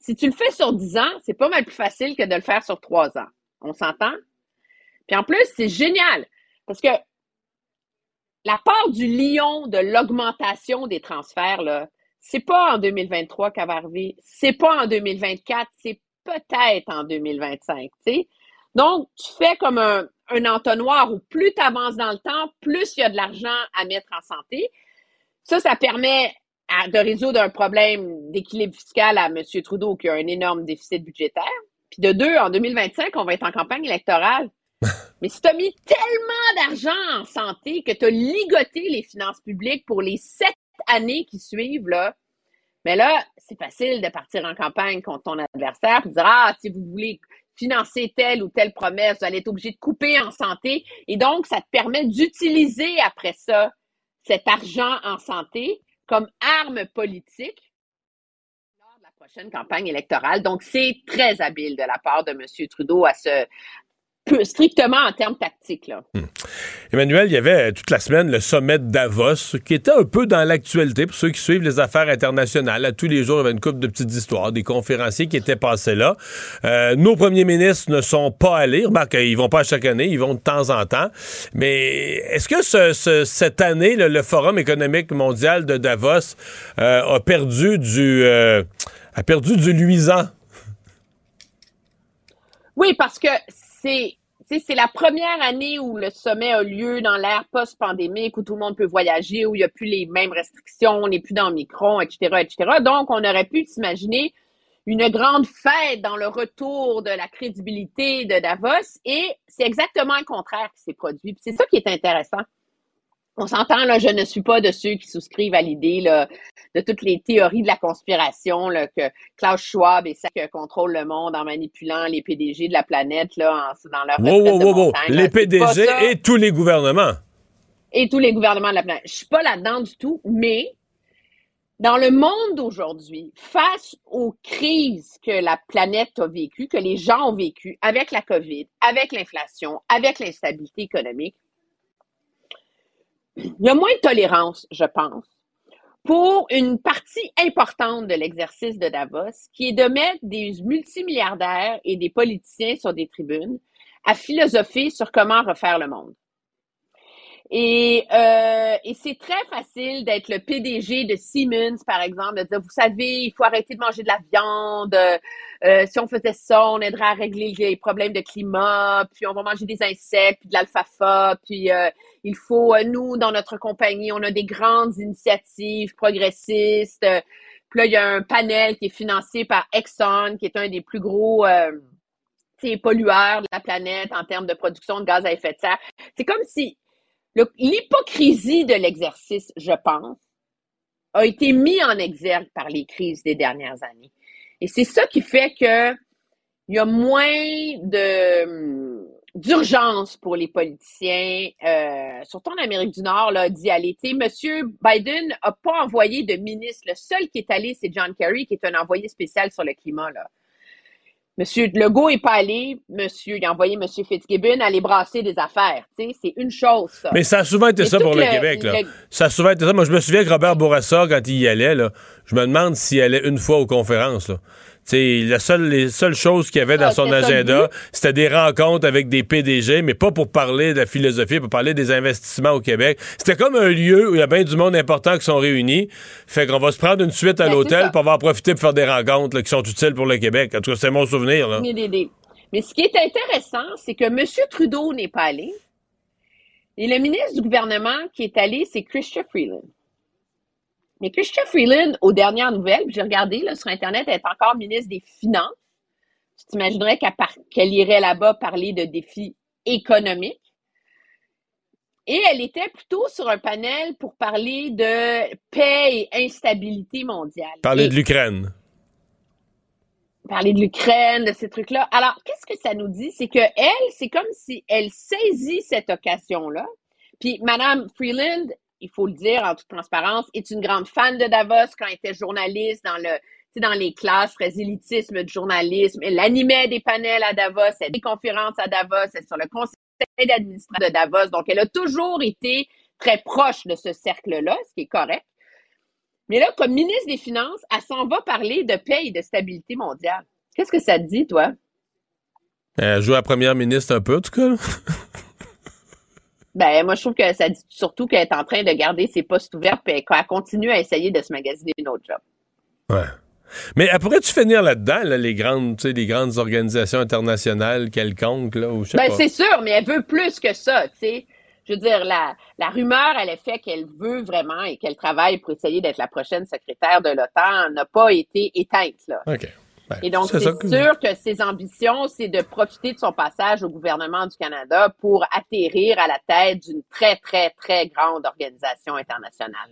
si tu le fais sur 10 ans, c'est pas mal plus facile que de le faire sur 3 ans. On s'entend? Puis en plus, c'est génial parce que la part du lion de l'augmentation des transferts, là, c'est pas en 2023 qu'elle va arriver, c'est pas en 2024, c'est peut-être en 2025, tu sais. Donc, tu fais comme un, un entonnoir où plus tu avances dans le temps, plus il y a de l'argent à mettre en santé. Ça, ça permet à- de résoudre un problème d'équilibre fiscal à M. Trudeau qui a un énorme déficit budgétaire. Puis de deux, en 2025, on va être en campagne électorale. Mais si tu as mis tellement d'argent en santé que tu as ligoté les finances publiques pour les sept années qui suivent, là, mais là, c'est facile de partir en campagne contre ton adversaire et de dire Ah, si vous voulez financer telle ou telle promesse, vous allez être obligé de couper en santé. Et donc, ça te permet d'utiliser après ça cet argent en santé comme arme politique lors de la prochaine campagne électorale. Donc, c'est très habile de la part de M. Trudeau à se strictement en termes tactiques. Là. Emmanuel, il y avait euh, toute la semaine le sommet de Davos, qui était un peu dans l'actualité pour ceux qui suivent les affaires internationales. À tous les jours, il y avait une couple de petites histoires, des conférenciers qui étaient passés là. Euh, nos premiers ministres ne sont pas allés. Remarque, ils vont pas à chaque année, ils vont de temps en temps. Mais est-ce que ce- ce- cette année, le, le Forum économique mondial de Davos euh, a perdu du euh, a perdu du luisant? Oui, parce que c'est c'est la première année où le sommet a lieu dans l'ère post-pandémique, où tout le monde peut voyager, où il n'y a plus les mêmes restrictions, on n'est plus dans le micron, etc., etc. Donc, on aurait pu s'imaginer une grande fête dans le retour de la crédibilité de Davos, et c'est exactement le contraire qui s'est produit. C'est ça qui est intéressant. On s'entend, là, je ne suis pas de ceux qui souscrivent à l'idée là, de toutes les théories de la conspiration, là, que Klaus Schwab et ça qui contrôle le monde en manipulant les PDG de la planète là, en- dans leur Wow, wow, de wow, montagne. Les PDG et tous les gouvernements. et tous les gouvernements de la planète. Je suis pas là-dedans du tout, mais dans le monde d'aujourd'hui, face aux crises que la planète a vécues, que les gens ont vécues avec la COVID, avec l'inflation, avec l'instabilité économique, il y a moins de tolérance, je pense, pour une partie importante de l'exercice de Davos, qui est de mettre des multimilliardaires et des politiciens sur des tribunes à philosopher sur comment refaire le monde. Et, euh, et c'est très facile d'être le PDG de Siemens, par exemple, de dire, vous savez, il faut arrêter de manger de la viande. Euh, si on faisait ça, on aiderait à régler les problèmes de climat. Puis on va manger des insectes, puis de l'alfalfa. Puis euh, il faut, euh, nous, dans notre compagnie, on a des grandes initiatives progressistes. Puis là, il y a un panel qui est financé par Exxon, qui est un des plus gros euh, pollueurs de la planète en termes de production de gaz à effet de serre. C'est comme si l'hypocrisie de l'exercice, je pense, a été mis en exergue par les crises des dernières années. Et c'est ça qui fait que il y a moins hum, d'urgence pour les politiciens, euh, surtout en Amérique du Nord, d'y aller. Monsieur Biden n'a pas envoyé de ministre. Le seul qui est allé, c'est John Kerry, qui est un envoyé spécial sur le climat. Là. Monsieur Legault n'est pas allé. Monsieur, il a envoyé Monsieur Fitzgibbon aller brasser des affaires. C'est une chose, ça. Mais ça a souvent été Mais ça pour le, Québec. Là. le- Ça a souvent été ça. Moi, je me souviens que Robert Bourassa, quand il y allait, là, je me demande s'il allait une fois aux conférences. Là. Tu sais, la seule, les seules choses qu'il y avait dans Ah, son agenda, c'était des rencontres avec des PDG, mais pas pour parler de la philosophie, pour parler des investissements au Québec. C'était comme un lieu où il y a bien du monde important qui sont réunis. Fait qu'on va se prendre une suite à Ben, l'hôtel, va en profiter pour faire des rencontres là, qui sont utiles pour le Québec. En tout cas, c'est mon souvenir. Là. Mais ce qui est intéressant, c'est que M. Trudeau n'est pas allé. Et le ministre du gouvernement qui est allé, c'est Christian Freeland. Mais Christian Freeland, aux dernières nouvelles, j'ai regardé là, sur Internet, elle est encore ministre des Finances. Tu t'imaginerais qu'elle par- irait là-bas parler de défis économiques. Et elle était plutôt sur un panel pour parler de paix et instabilité mondiale. Parler Et- de l'Ukraine. parler de l'Ukraine, de ces trucs-là. Alors, qu'est-ce que ça nous dit? C'est que elle, c'est comme si elle saisit cette occasion-là. Puis, Madame Freeland, il faut le dire en toute transparence, est une grande fan de Davos quand elle était journaliste dans le dans les classes, très journalisme. Elle animait des panels à Davos, elle des conférences à Davos, elle est sur le conseil d'administration de Davos. Donc, elle a toujours été très proche de ce cercle-là, ce qui est correct. Mais là, comme ministre des Finances, elle s'en va parler de paix et de stabilité mondiale. Qu'est-ce que ça te dit, toi? Elle joue à première ministre un peu, en tout cas. Ben, moi, je trouve que ça dit surtout qu'elle est en train de garder ses postes ouverts et qu'elle continue à essayer de se magasiner une autre job. Ouais. Mais pourrais-tu finir là-dedans, là, les grandes, les grandes organisations internationales quelconques, là, ou je sais Ben, c'est sûr, mais elle veut plus que ça, tu sais. Je veux dire, la, la rumeur, elle est fait qu'elle veut vraiment et qu'elle travaille pour essayer d'être la prochaine secrétaire de l'OTAN n'a pas été éteinte, là. Ben, Et donc, c'est que- sûr que ses ambitions, c'est de profiter de son passage au gouvernement du Canada pour atterrir à la tête d'une très, très, très grande organisation internationale.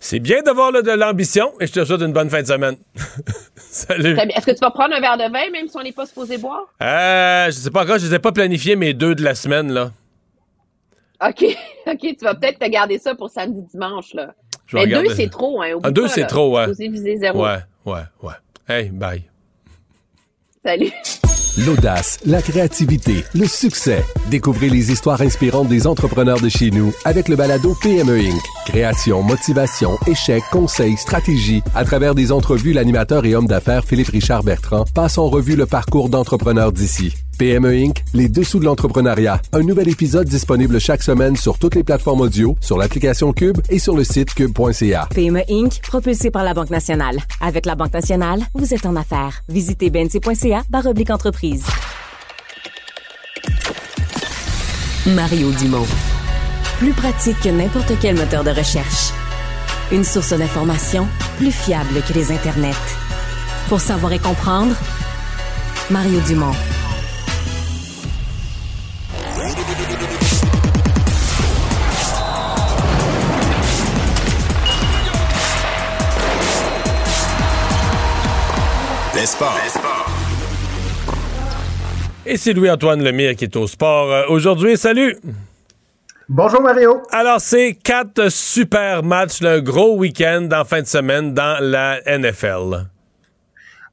C'est bien d'avoir de l'ambition et je te souhaite une bonne fin de semaine. Salut. Est-ce que tu vas prendre un verre de vin, même si on n'est pas supposé boire? Euh, je sais pas encore, je les ai pas planifiés mes deux de la semaine, là. OK. OK, tu vas peut-être te garder ça pour samedi, dimanche, là. Je Mais deux, c'est trop, hein. Ah, deux, c'est trop, ouais. Viser zéro. Ouais, ouais, ouais. Hey, bye. Salut. L'audace, la créativité, le succès. Découvrez les histoires inspirantes des entrepreneurs de chez nous avec le balado PME Inc. Création, motivation, échecs, conseils, stratégie. À travers des entrevues, l'animateur et homme d'affaires Philippe Richard Bertrand passe en revue le parcours d'entrepreneurs d'ici. PME Inc., les dessous de l'entrepreneuriat. Un nouvel épisode disponible chaque semaine sur toutes les plateformes audio, sur l'application Cube et sur le site cube.ca. PME Inc., propulsé par la Banque Nationale. Avec la Banque Nationale, vous êtes en affaires. Visitez bnc.ca oblique entreprise. Mario Dumont. Plus pratique que n'importe quel moteur de recherche. Une source d'information plus fiable que les internets. Pour savoir et comprendre, Mario Dumont. Les sports. Et c'est Louis-Antoine Lemire qui est au sport euh, aujourd'hui. Salut! Bonjour Mario. Alors, c'est quatre super matchs, un gros week-end en fin de semaine dans la NFL.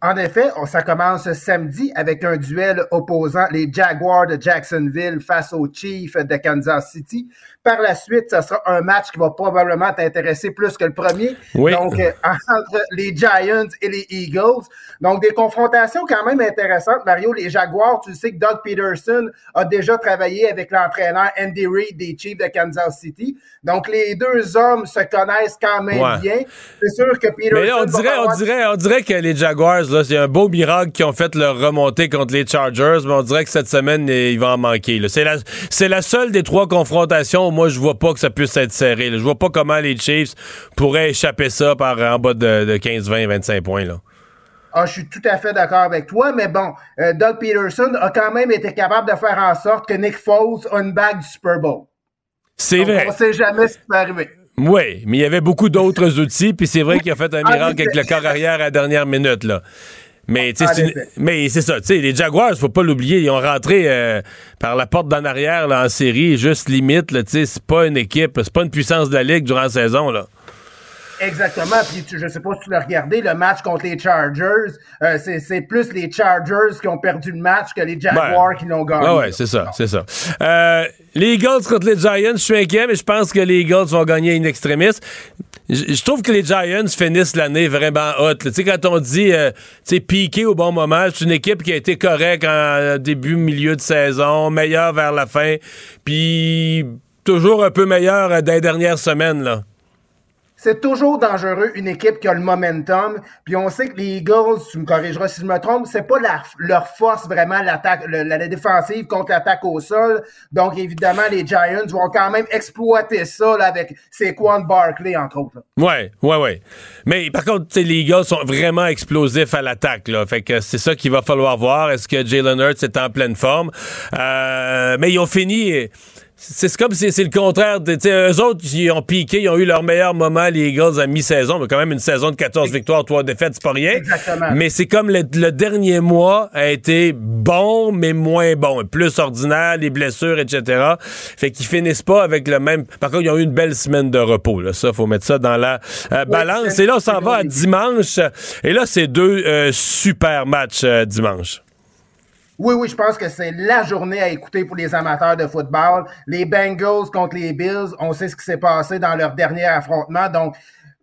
En effet, on- ça commence samedi avec un duel opposant les Jaguars de Jacksonville face aux Chiefs de Kansas City. Par la suite, ça sera un match qui va probablement t'intéresser plus que le premier. Oui. Donc, euh, entre les Giants et les Eagles. Donc, des confrontations quand même intéressantes. Mario, les Jaguars, tu sais que Doug Peterson a déjà travaillé avec l'entraîneur Andy Reid des Chiefs de Kansas City. Donc, les deux hommes se connaissent quand même Ouais. bien. C'est sûr que Peterson Mais là, on dirait, on dirait, on dirait que les Jaguars, là, c'est un beau miracle qu'ils ont fait leur remontée contre les Chargers, mais on dirait que cette semaine, il va en manquer. C'est la, la seule des trois confrontations moi, je vois pas que ça puisse être serré. Je vois pas comment les Chiefs pourraient échapper ça par en bas de, de 15, 20, 25 points. Là. Ah, je suis tout à fait d'accord avec toi, mais bon, euh, Doug Peterson a quand même été capable de faire en sorte que Nick Foles a une bague du Super Bowl. C'est vrai. On sait jamais ce qui peut arriver. Oui, mais il y avait beaucoup d'autres outils, puis c'est vrai qu'il a fait un Ah, miracle avec le corps arrière à la dernière minute, là. Mais, En c'est une- mais c'est ça, tu sais, les Jaguars, faut pas l'oublier, ils ont rentré euh, par la porte d'en arrière là, en série, juste limite, tu sais, c'est pas une équipe, c'est pas une puissance de la Ligue durant la saison, là. Exactement. Puis tu, je sais pas si tu l'as regardé, le match contre les Chargers, euh, c'est, plus les Chargers qui ont perdu le match que les Jaguars Ouais. qui l'ont gagné. Ah ouais, c'est ça, c'est ça. Euh, les Eagles contre les Giants, je suis inquiet, mais je pense que les Eagles vont gagner in extremis. Je trouve que les Giants finissent l'année vraiment là. Tu sais, quand on dit, euh, tu sais, piqué au bon moment, c'est une équipe qui a été correcte en début, milieu de saison, meilleure vers la fin, puis toujours un peu meilleure euh, dans les dernières semaines, là. C'est toujours dangereux une équipe qui a le momentum. Puis on sait que les Eagles, tu me corrigeras si je me trompe, c'est pas leur force vraiment l'attaque, la, défensive contre l'attaque au sol. Donc évidemment, les Giants vont quand même exploiter ça avec Saquon Barkley entre autres. là. Ouais, ouais, ouais. Mais par contre, les Eagles sont vraiment explosifs à l'attaque. Fait que c'est ça qu'il va falloir voir. Est-ce que Jalen Hurts est en pleine forme? Euh, mais ils ont fini. C'est comme si c'est le contraire. de- eux autres, ils ont piqué, ils ont eu leur meilleur moment, les Eagles, à mi-saison. Mais quand même, une saison de 14 victoires, 3 défaites, c'est pas rien. Exactement. Mais c'est comme le, le dernier mois a été bon, mais moins bon. Plus ordinaire, les blessures, etc. Fait qu'ils finissent pas avec le même. Par contre, ils ont eu une belle semaine de repos. Là. Ça, faut mettre ça dans la euh, balance. Et là, on s'en va à dimanche. Et là, c'est deux euh, super matchs euh, dimanche. Oui, oui, je pense que c'est la journée à écouter pour les amateurs de football. Les Bengals contre les Bills, on sait ce qui s'est passé dans leur dernier affrontement. Donc,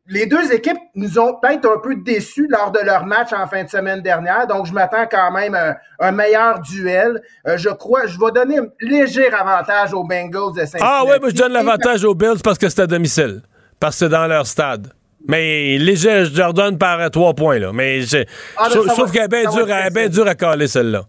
les deux équipes nous ont peut-être un peu déçus lors de leur match en fin de semaine dernière. Donc, je m'attends quand même à un meilleur duel. Euh, je crois, je vais donner un léger avantage aux Bengals de Cincinnati. Ah ouais, moi je donne l'avantage aux Bills parce que c'est à domicile. Parce que c'est dans leur stade. Mais léger, je leur donne par trois points. Là. Mais je, Ah, mais je trouve qu'elle est bien dure à caler celle-là.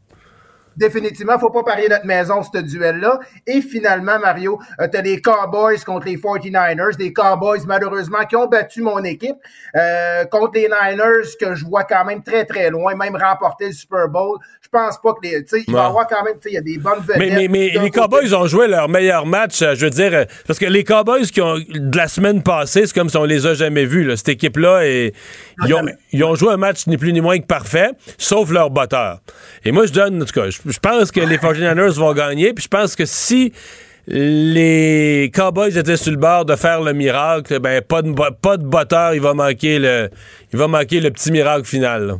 Définitivement, faut pas parier notre maison, ce duel-là. Et finalement, Mario, euh, t'as les Cowboys contre les 49ers. Des Cowboys, malheureusement, qui ont battu mon équipe. euh, contre les Niners, que je vois quand même très, très loin, même remporter le Super Bowl. Je pense pas que les... Il va y avoir quand même... Tu sais, il y a des bonnes vedettes. Mais, mais, les. Cowboys ont joué leur meilleur match, euh, je veux dire, euh, parce que les Cowboys qui ont de la semaine passée, c'est comme si on les a jamais vus. là. Cette équipe-là, et, ils, ont, ils ont joué un match ni plus ni moins que parfait, sauf leur botteur. Et moi, je donne, en tout cas, je, je pense que les 49ers vont gagner, puis je pense que si les Cowboys étaient sur le bord de faire le miracle, ben pas de, pas de botteur, il va manquer le, il va manquer le petit miracle final. là.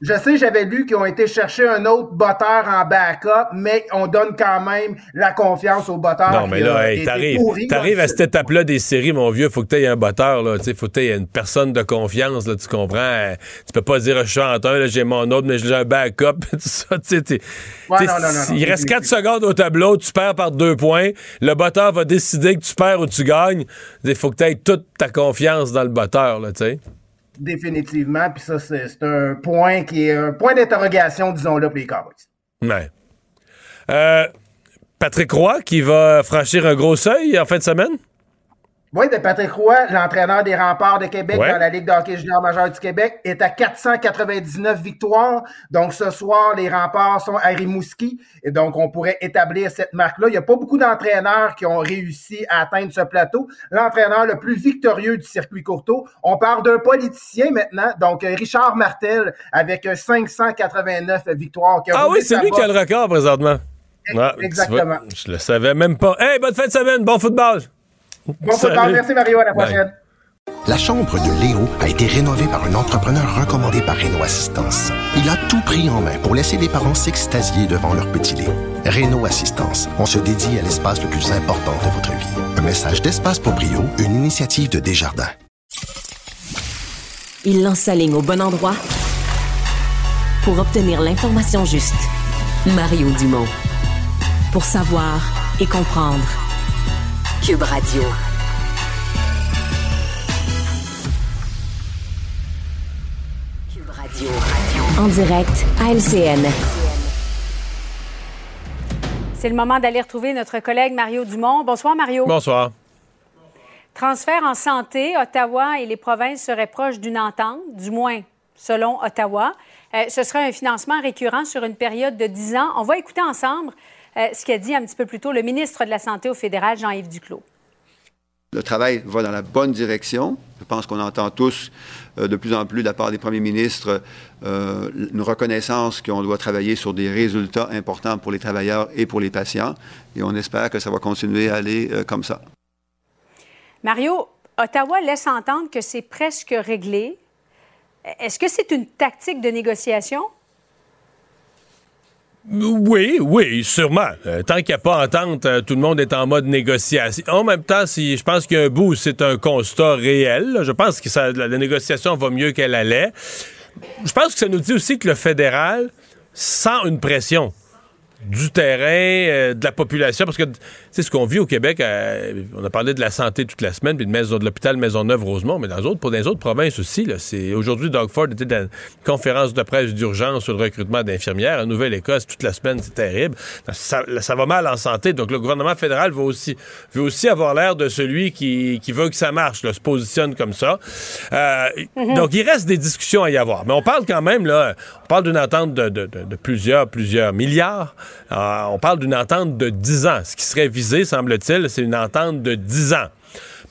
Je sais, j'avais lu qu'ils ont été chercher un autre botteur en backup, mais on donne quand même la confiance au botteur. Non, mais là, hey, t'arrives, t'arrives à cette étape-là des séries, mon vieux, faut que t'aies un botteur, là, tu sais, faut que t'aies une personne de confiance, là, tu comprends? Tu peux pas dire, je suis en j'ai mon autre, mais j'ai un backup, tout ça, Ouais, t'sais, non, non, non, non, il reste définitivement. 4 secondes au tableau, tu perds par deux points, le botteur va décider que tu perds ou tu gagnes, il faut que t'aies toute ta confiance dans le botteur, là, tu sais. Définitivement. Puis ça, c'est un point qui est un point d'interrogation, disons-le, pour les Cowboys. Ouais. Euh, Patrick Roy qui va franchir un gros seuil en fin de semaine? Oui, de Patrick Roy, l'entraîneur des remparts de Québec Ouais. dans la Ligue de hockey junior majeur du Québec, est à 499 victoires. Donc, ce soir, les remparts sont à Rimouski. Et donc, on pourrait établir cette marque-là. Il n'y a pas beaucoup d'entraîneurs qui ont réussi à atteindre ce plateau. L'entraîneur le plus victorieux du circuit courto, on parle d'un politicien maintenant. Donc, euh, Richard Martel, avec euh, 589 victoires. qui a Ah oui, c'est lui qui a le record présentement. Ah, exactement. vois, je le savais même pas. Hey, bonne fin de semaine, bon football. Bon football. Merci, Mario. À la Bye. prochaine. La chambre de Léo a été rénovée par un entrepreneur recommandé par Renault Assistance. Il a tout pris en main pour laisser les parents s'extasier devant leur petit Léo. Renault Assistance, on se dédie à l'espace le plus important de votre vie. Un message d'Espace pour Brio, une initiative de Desjardins. Il lance sa ligne au bon endroit pour obtenir l'information juste. Mario Dumont. Pour savoir et comprendre. Cube Radio. Cube Radio. En direct à LCN. C'est le moment d'aller retrouver notre collègue Mario Dumont. Bonsoir, Mario. Bonsoir. Transfert en santé, Ottawa et les provinces seraient proches d'une entente, du moins selon Ottawa. Euh, ce serait un financement récurrent sur une période de 10 ans. On va écouter ensemble euh, ce qu'a dit un petit peu plus tôt le ministre de la Santé au fédéral, Jean-Yves Duclos. Le travail va dans la bonne direction. Je pense qu'on entend tous euh, de plus en plus de la part des premiers ministres euh, une reconnaissance qu'on doit travailler sur des résultats importants pour les travailleurs et pour les patients. Et on espère que ça va continuer à aller euh, comme ça. Mario, Ottawa laisse entendre que c'est presque réglé. Est-ce que c'est une tactique de négociation? Oui, oui, sûrement. Euh, tant qu'il n'y a pas entente, euh, tout le monde est en mode négociation. En même temps, si, je pense qu'il y a un bout c'est un constat réel. Je pense que la négociation va mieux qu'elle allait. Je pense que ça nous dit aussi que le fédéral sent une pression du terrain, euh, de la population, parce que c'est ce qu'on vit au Québec. euh, on a parlé de la santé toute la semaine, puis de, maison, de l'hôpital Maisonneuve-Rosemont, mais dans, les autres, pour les autres provinces aussi. là, c'est Aujourd'hui, Doug Ford était dans une conférence de presse d'urgence sur le recrutement d'infirmières. En Nouvelle-Écosse, toute la semaine, c'est terrible. Ça, ça va mal en santé. Donc, le gouvernement fédéral veut aussi, veut aussi avoir l'air de celui qui, qui veut que ça marche, là, se positionne comme ça. Euh, Mhm. Donc, il reste des discussions à y avoir. Mais on parle quand même, là, on parle d'une entente de, de- de- de plusieurs, plusieurs milliards. Euh, on parle d'une entente de 10 ans. Ce qui serait visé, semble-t-il, c'est une entente de 10 ans.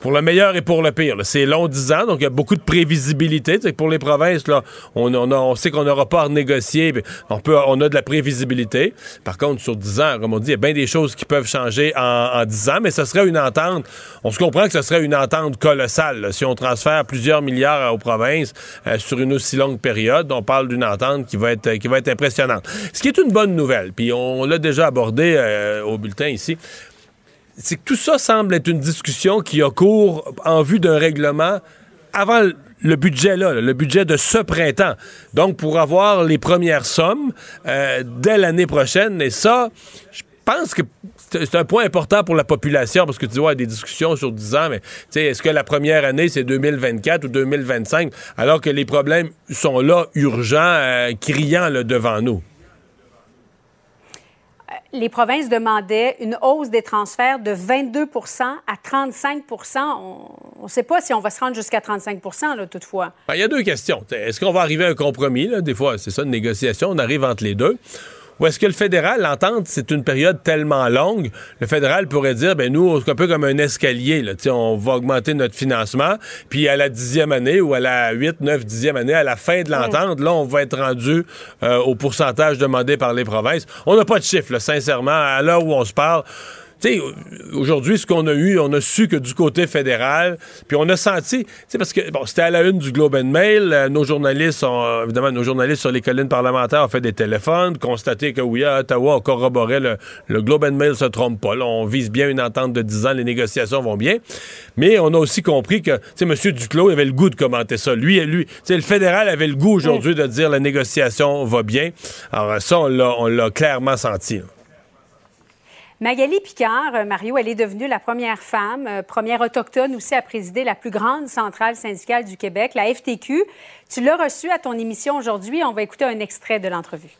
Pour le meilleur et pour le pire. C'est long 10 ans, donc il y a beaucoup de prévisibilité. Pour les provinces, là, on, sait qu'on n'aura pas à renégocier. On, on a de la prévisibilité. Par contre, sur 10 ans, comme on dit, il y a bien des choses qui peuvent changer en, en 10 ans, mais ce serait une entente. On se comprend que ce serait une entente colossale. Si on transfère plusieurs milliards aux provinces euh, sur une aussi longue période, on parle d'une entente qui va, être, qui va être impressionnante. Ce qui est une bonne nouvelle, puis on l'a déjà abordé euh, au bulletin ici c'est que tout ça semble être une discussion qui a cours en vue d'un règlement avant le- budget là, le budget de ce printemps. Donc pour avoir les premières sommes euh, dès l'année prochaine et ça je pense que c'est un point important pour la population parce que tu vois, des discussions sur 10 ans, mais est-ce que la première année c'est 2024 ou 2025 alors que les problèmes sont là, urgents, euh, criants devant nous? Les provinces demandaient une hausse des transferts de 22 à 35 On ne sait pas si on va se rendre jusqu'à 35 là, toutefois. Ben, Il y a deux questions. Est-ce qu'on va arriver à un compromis? Des fois, c'est ça, une négociation. On arrive entre les deux. Ou est-ce que le fédéral, l'entente, c'est une période tellement longue, le fédéral pourrait dire, ben nous, c'est un peu comme un escalier, là, on va augmenter notre financement, puis à la dixième année ou à la huit, neuf, dixième année, à la fin de l'entente, là, on va être rendu euh, au pourcentage demandé par les provinces. On n'a pas de chiffre, là, sincèrement, à l'heure où on se parle. Tu sais, aujourd'hui, ce qu'on a eu, on a su que du côté fédéral, puis on a senti, tu parce que, bon, c'était à la une du Globe and Mail, euh, nos journalistes, ont, euh, évidemment, nos journalistes sur les collines parlementaires ont fait des téléphones, constaté que oui, à Ottawa, on corroborait le, le Globe and Mail se trompe pas, là, on vise bien une entente de 10 ans, les négociations vont bien, mais on a aussi compris que, tu sais, M. Duclos avait le goût de commenter ça. Lui, lui, tu sais, le fédéral avait le goût aujourd'hui de dire la négociation va bien. Alors ça, on l'a- on l'a clairement senti. là. Magali Picard, euh, Mario, elle est devenue la première femme, euh, première autochtone aussi à présider la plus grande centrale syndicale du Québec, la FTQ. Tu l'as reçue à ton émission aujourd'hui. On va écouter un extrait de l'entrevue.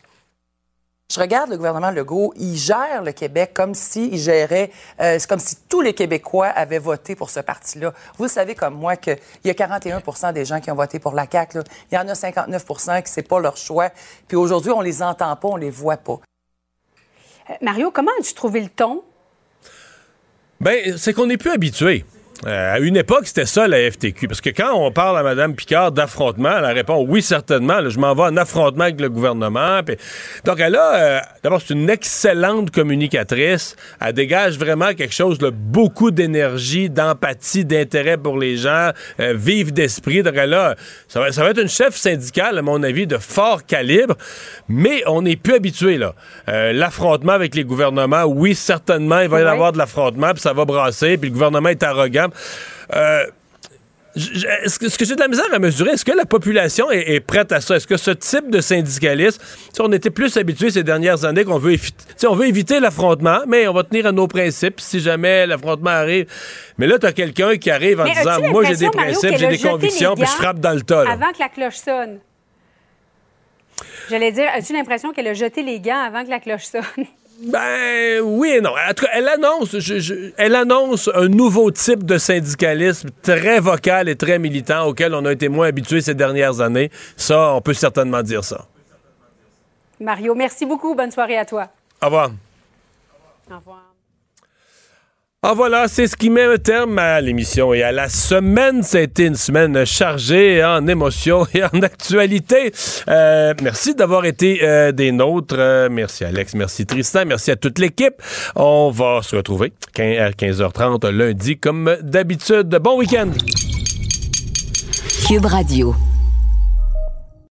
Je regarde le gouvernement Legault, il gère le Québec comme s'il gérait, euh, c'est comme si tous les Québécois avaient voté pour ce parti-là. Vous savez comme moi qu'il y a 41% des gens qui ont voté pour la CAQ. Il y en a 59 qui c'est pas leur choix. Puis aujourd'hui, on les entend pas, on les voit pas. Euh, Mario, comment as-tu trouvé le ton? Ben, c'est qu'on n'est plus habitué. Euh, à une époque, c'était ça la FTQ. Parce que quand on parle à Mme Picard d'affrontement, elle répond oui, certainement. je m'en vais en affrontement avec le gouvernement. Donc, elle a. Euh, d'abord, c'est une excellente communicatrice. Elle dégage vraiment quelque chose beaucoup d'énergie, d'empathie, d'intérêt pour les gens, euh, vive d'esprit. Donc, elle a. Ça va, ça va, être une chef syndicale, à mon avis, de fort calibre. Mais on n'est plus habitué, là. l'affrontement avec les gouvernements, oui, certainement, il va y avoir de l'affrontement, puis ça va brasser, puis le gouvernement est arrogant. Euh, ce que, j'ai de la misère à mesurer, est-ce que la population est, prête à ça? Est-ce que ce type de syndicalisme, si on était plus habitué ces dernières années qu'on veut on veut éviter l'affrontement, mais on va tenir à nos principes si jamais l'affrontement arrive. Mais là, tu as quelqu'un qui arrive en disant, moi j'ai des principes, j'ai des convictions, puis je frappe dans le tas. Avant que la cloche sonne? J'allais dire, as-tu l'impression qu'elle a jeté les gants avant que la cloche sonne? Ben oui et non. Elle annonce, elle annonce un nouveau type de syndicalisme très vocal et très militant auquel on a été moins habitué ces dernières années. Ça, on peut certainement dire ça. Mario, merci beaucoup. Bonne soirée à toi. Au revoir. Au revoir. Ah voilà, c'est ce qui met un terme à l'émission et à la semaine. Ça a été une semaine chargée en émotions et en actualité. Euh, merci d'avoir été euh, des nôtres. Euh, merci Alex, merci Tristan, merci à toute l'équipe. On va se retrouver à 15h30 lundi comme d'habitude. Bon week-end. Cube Radio.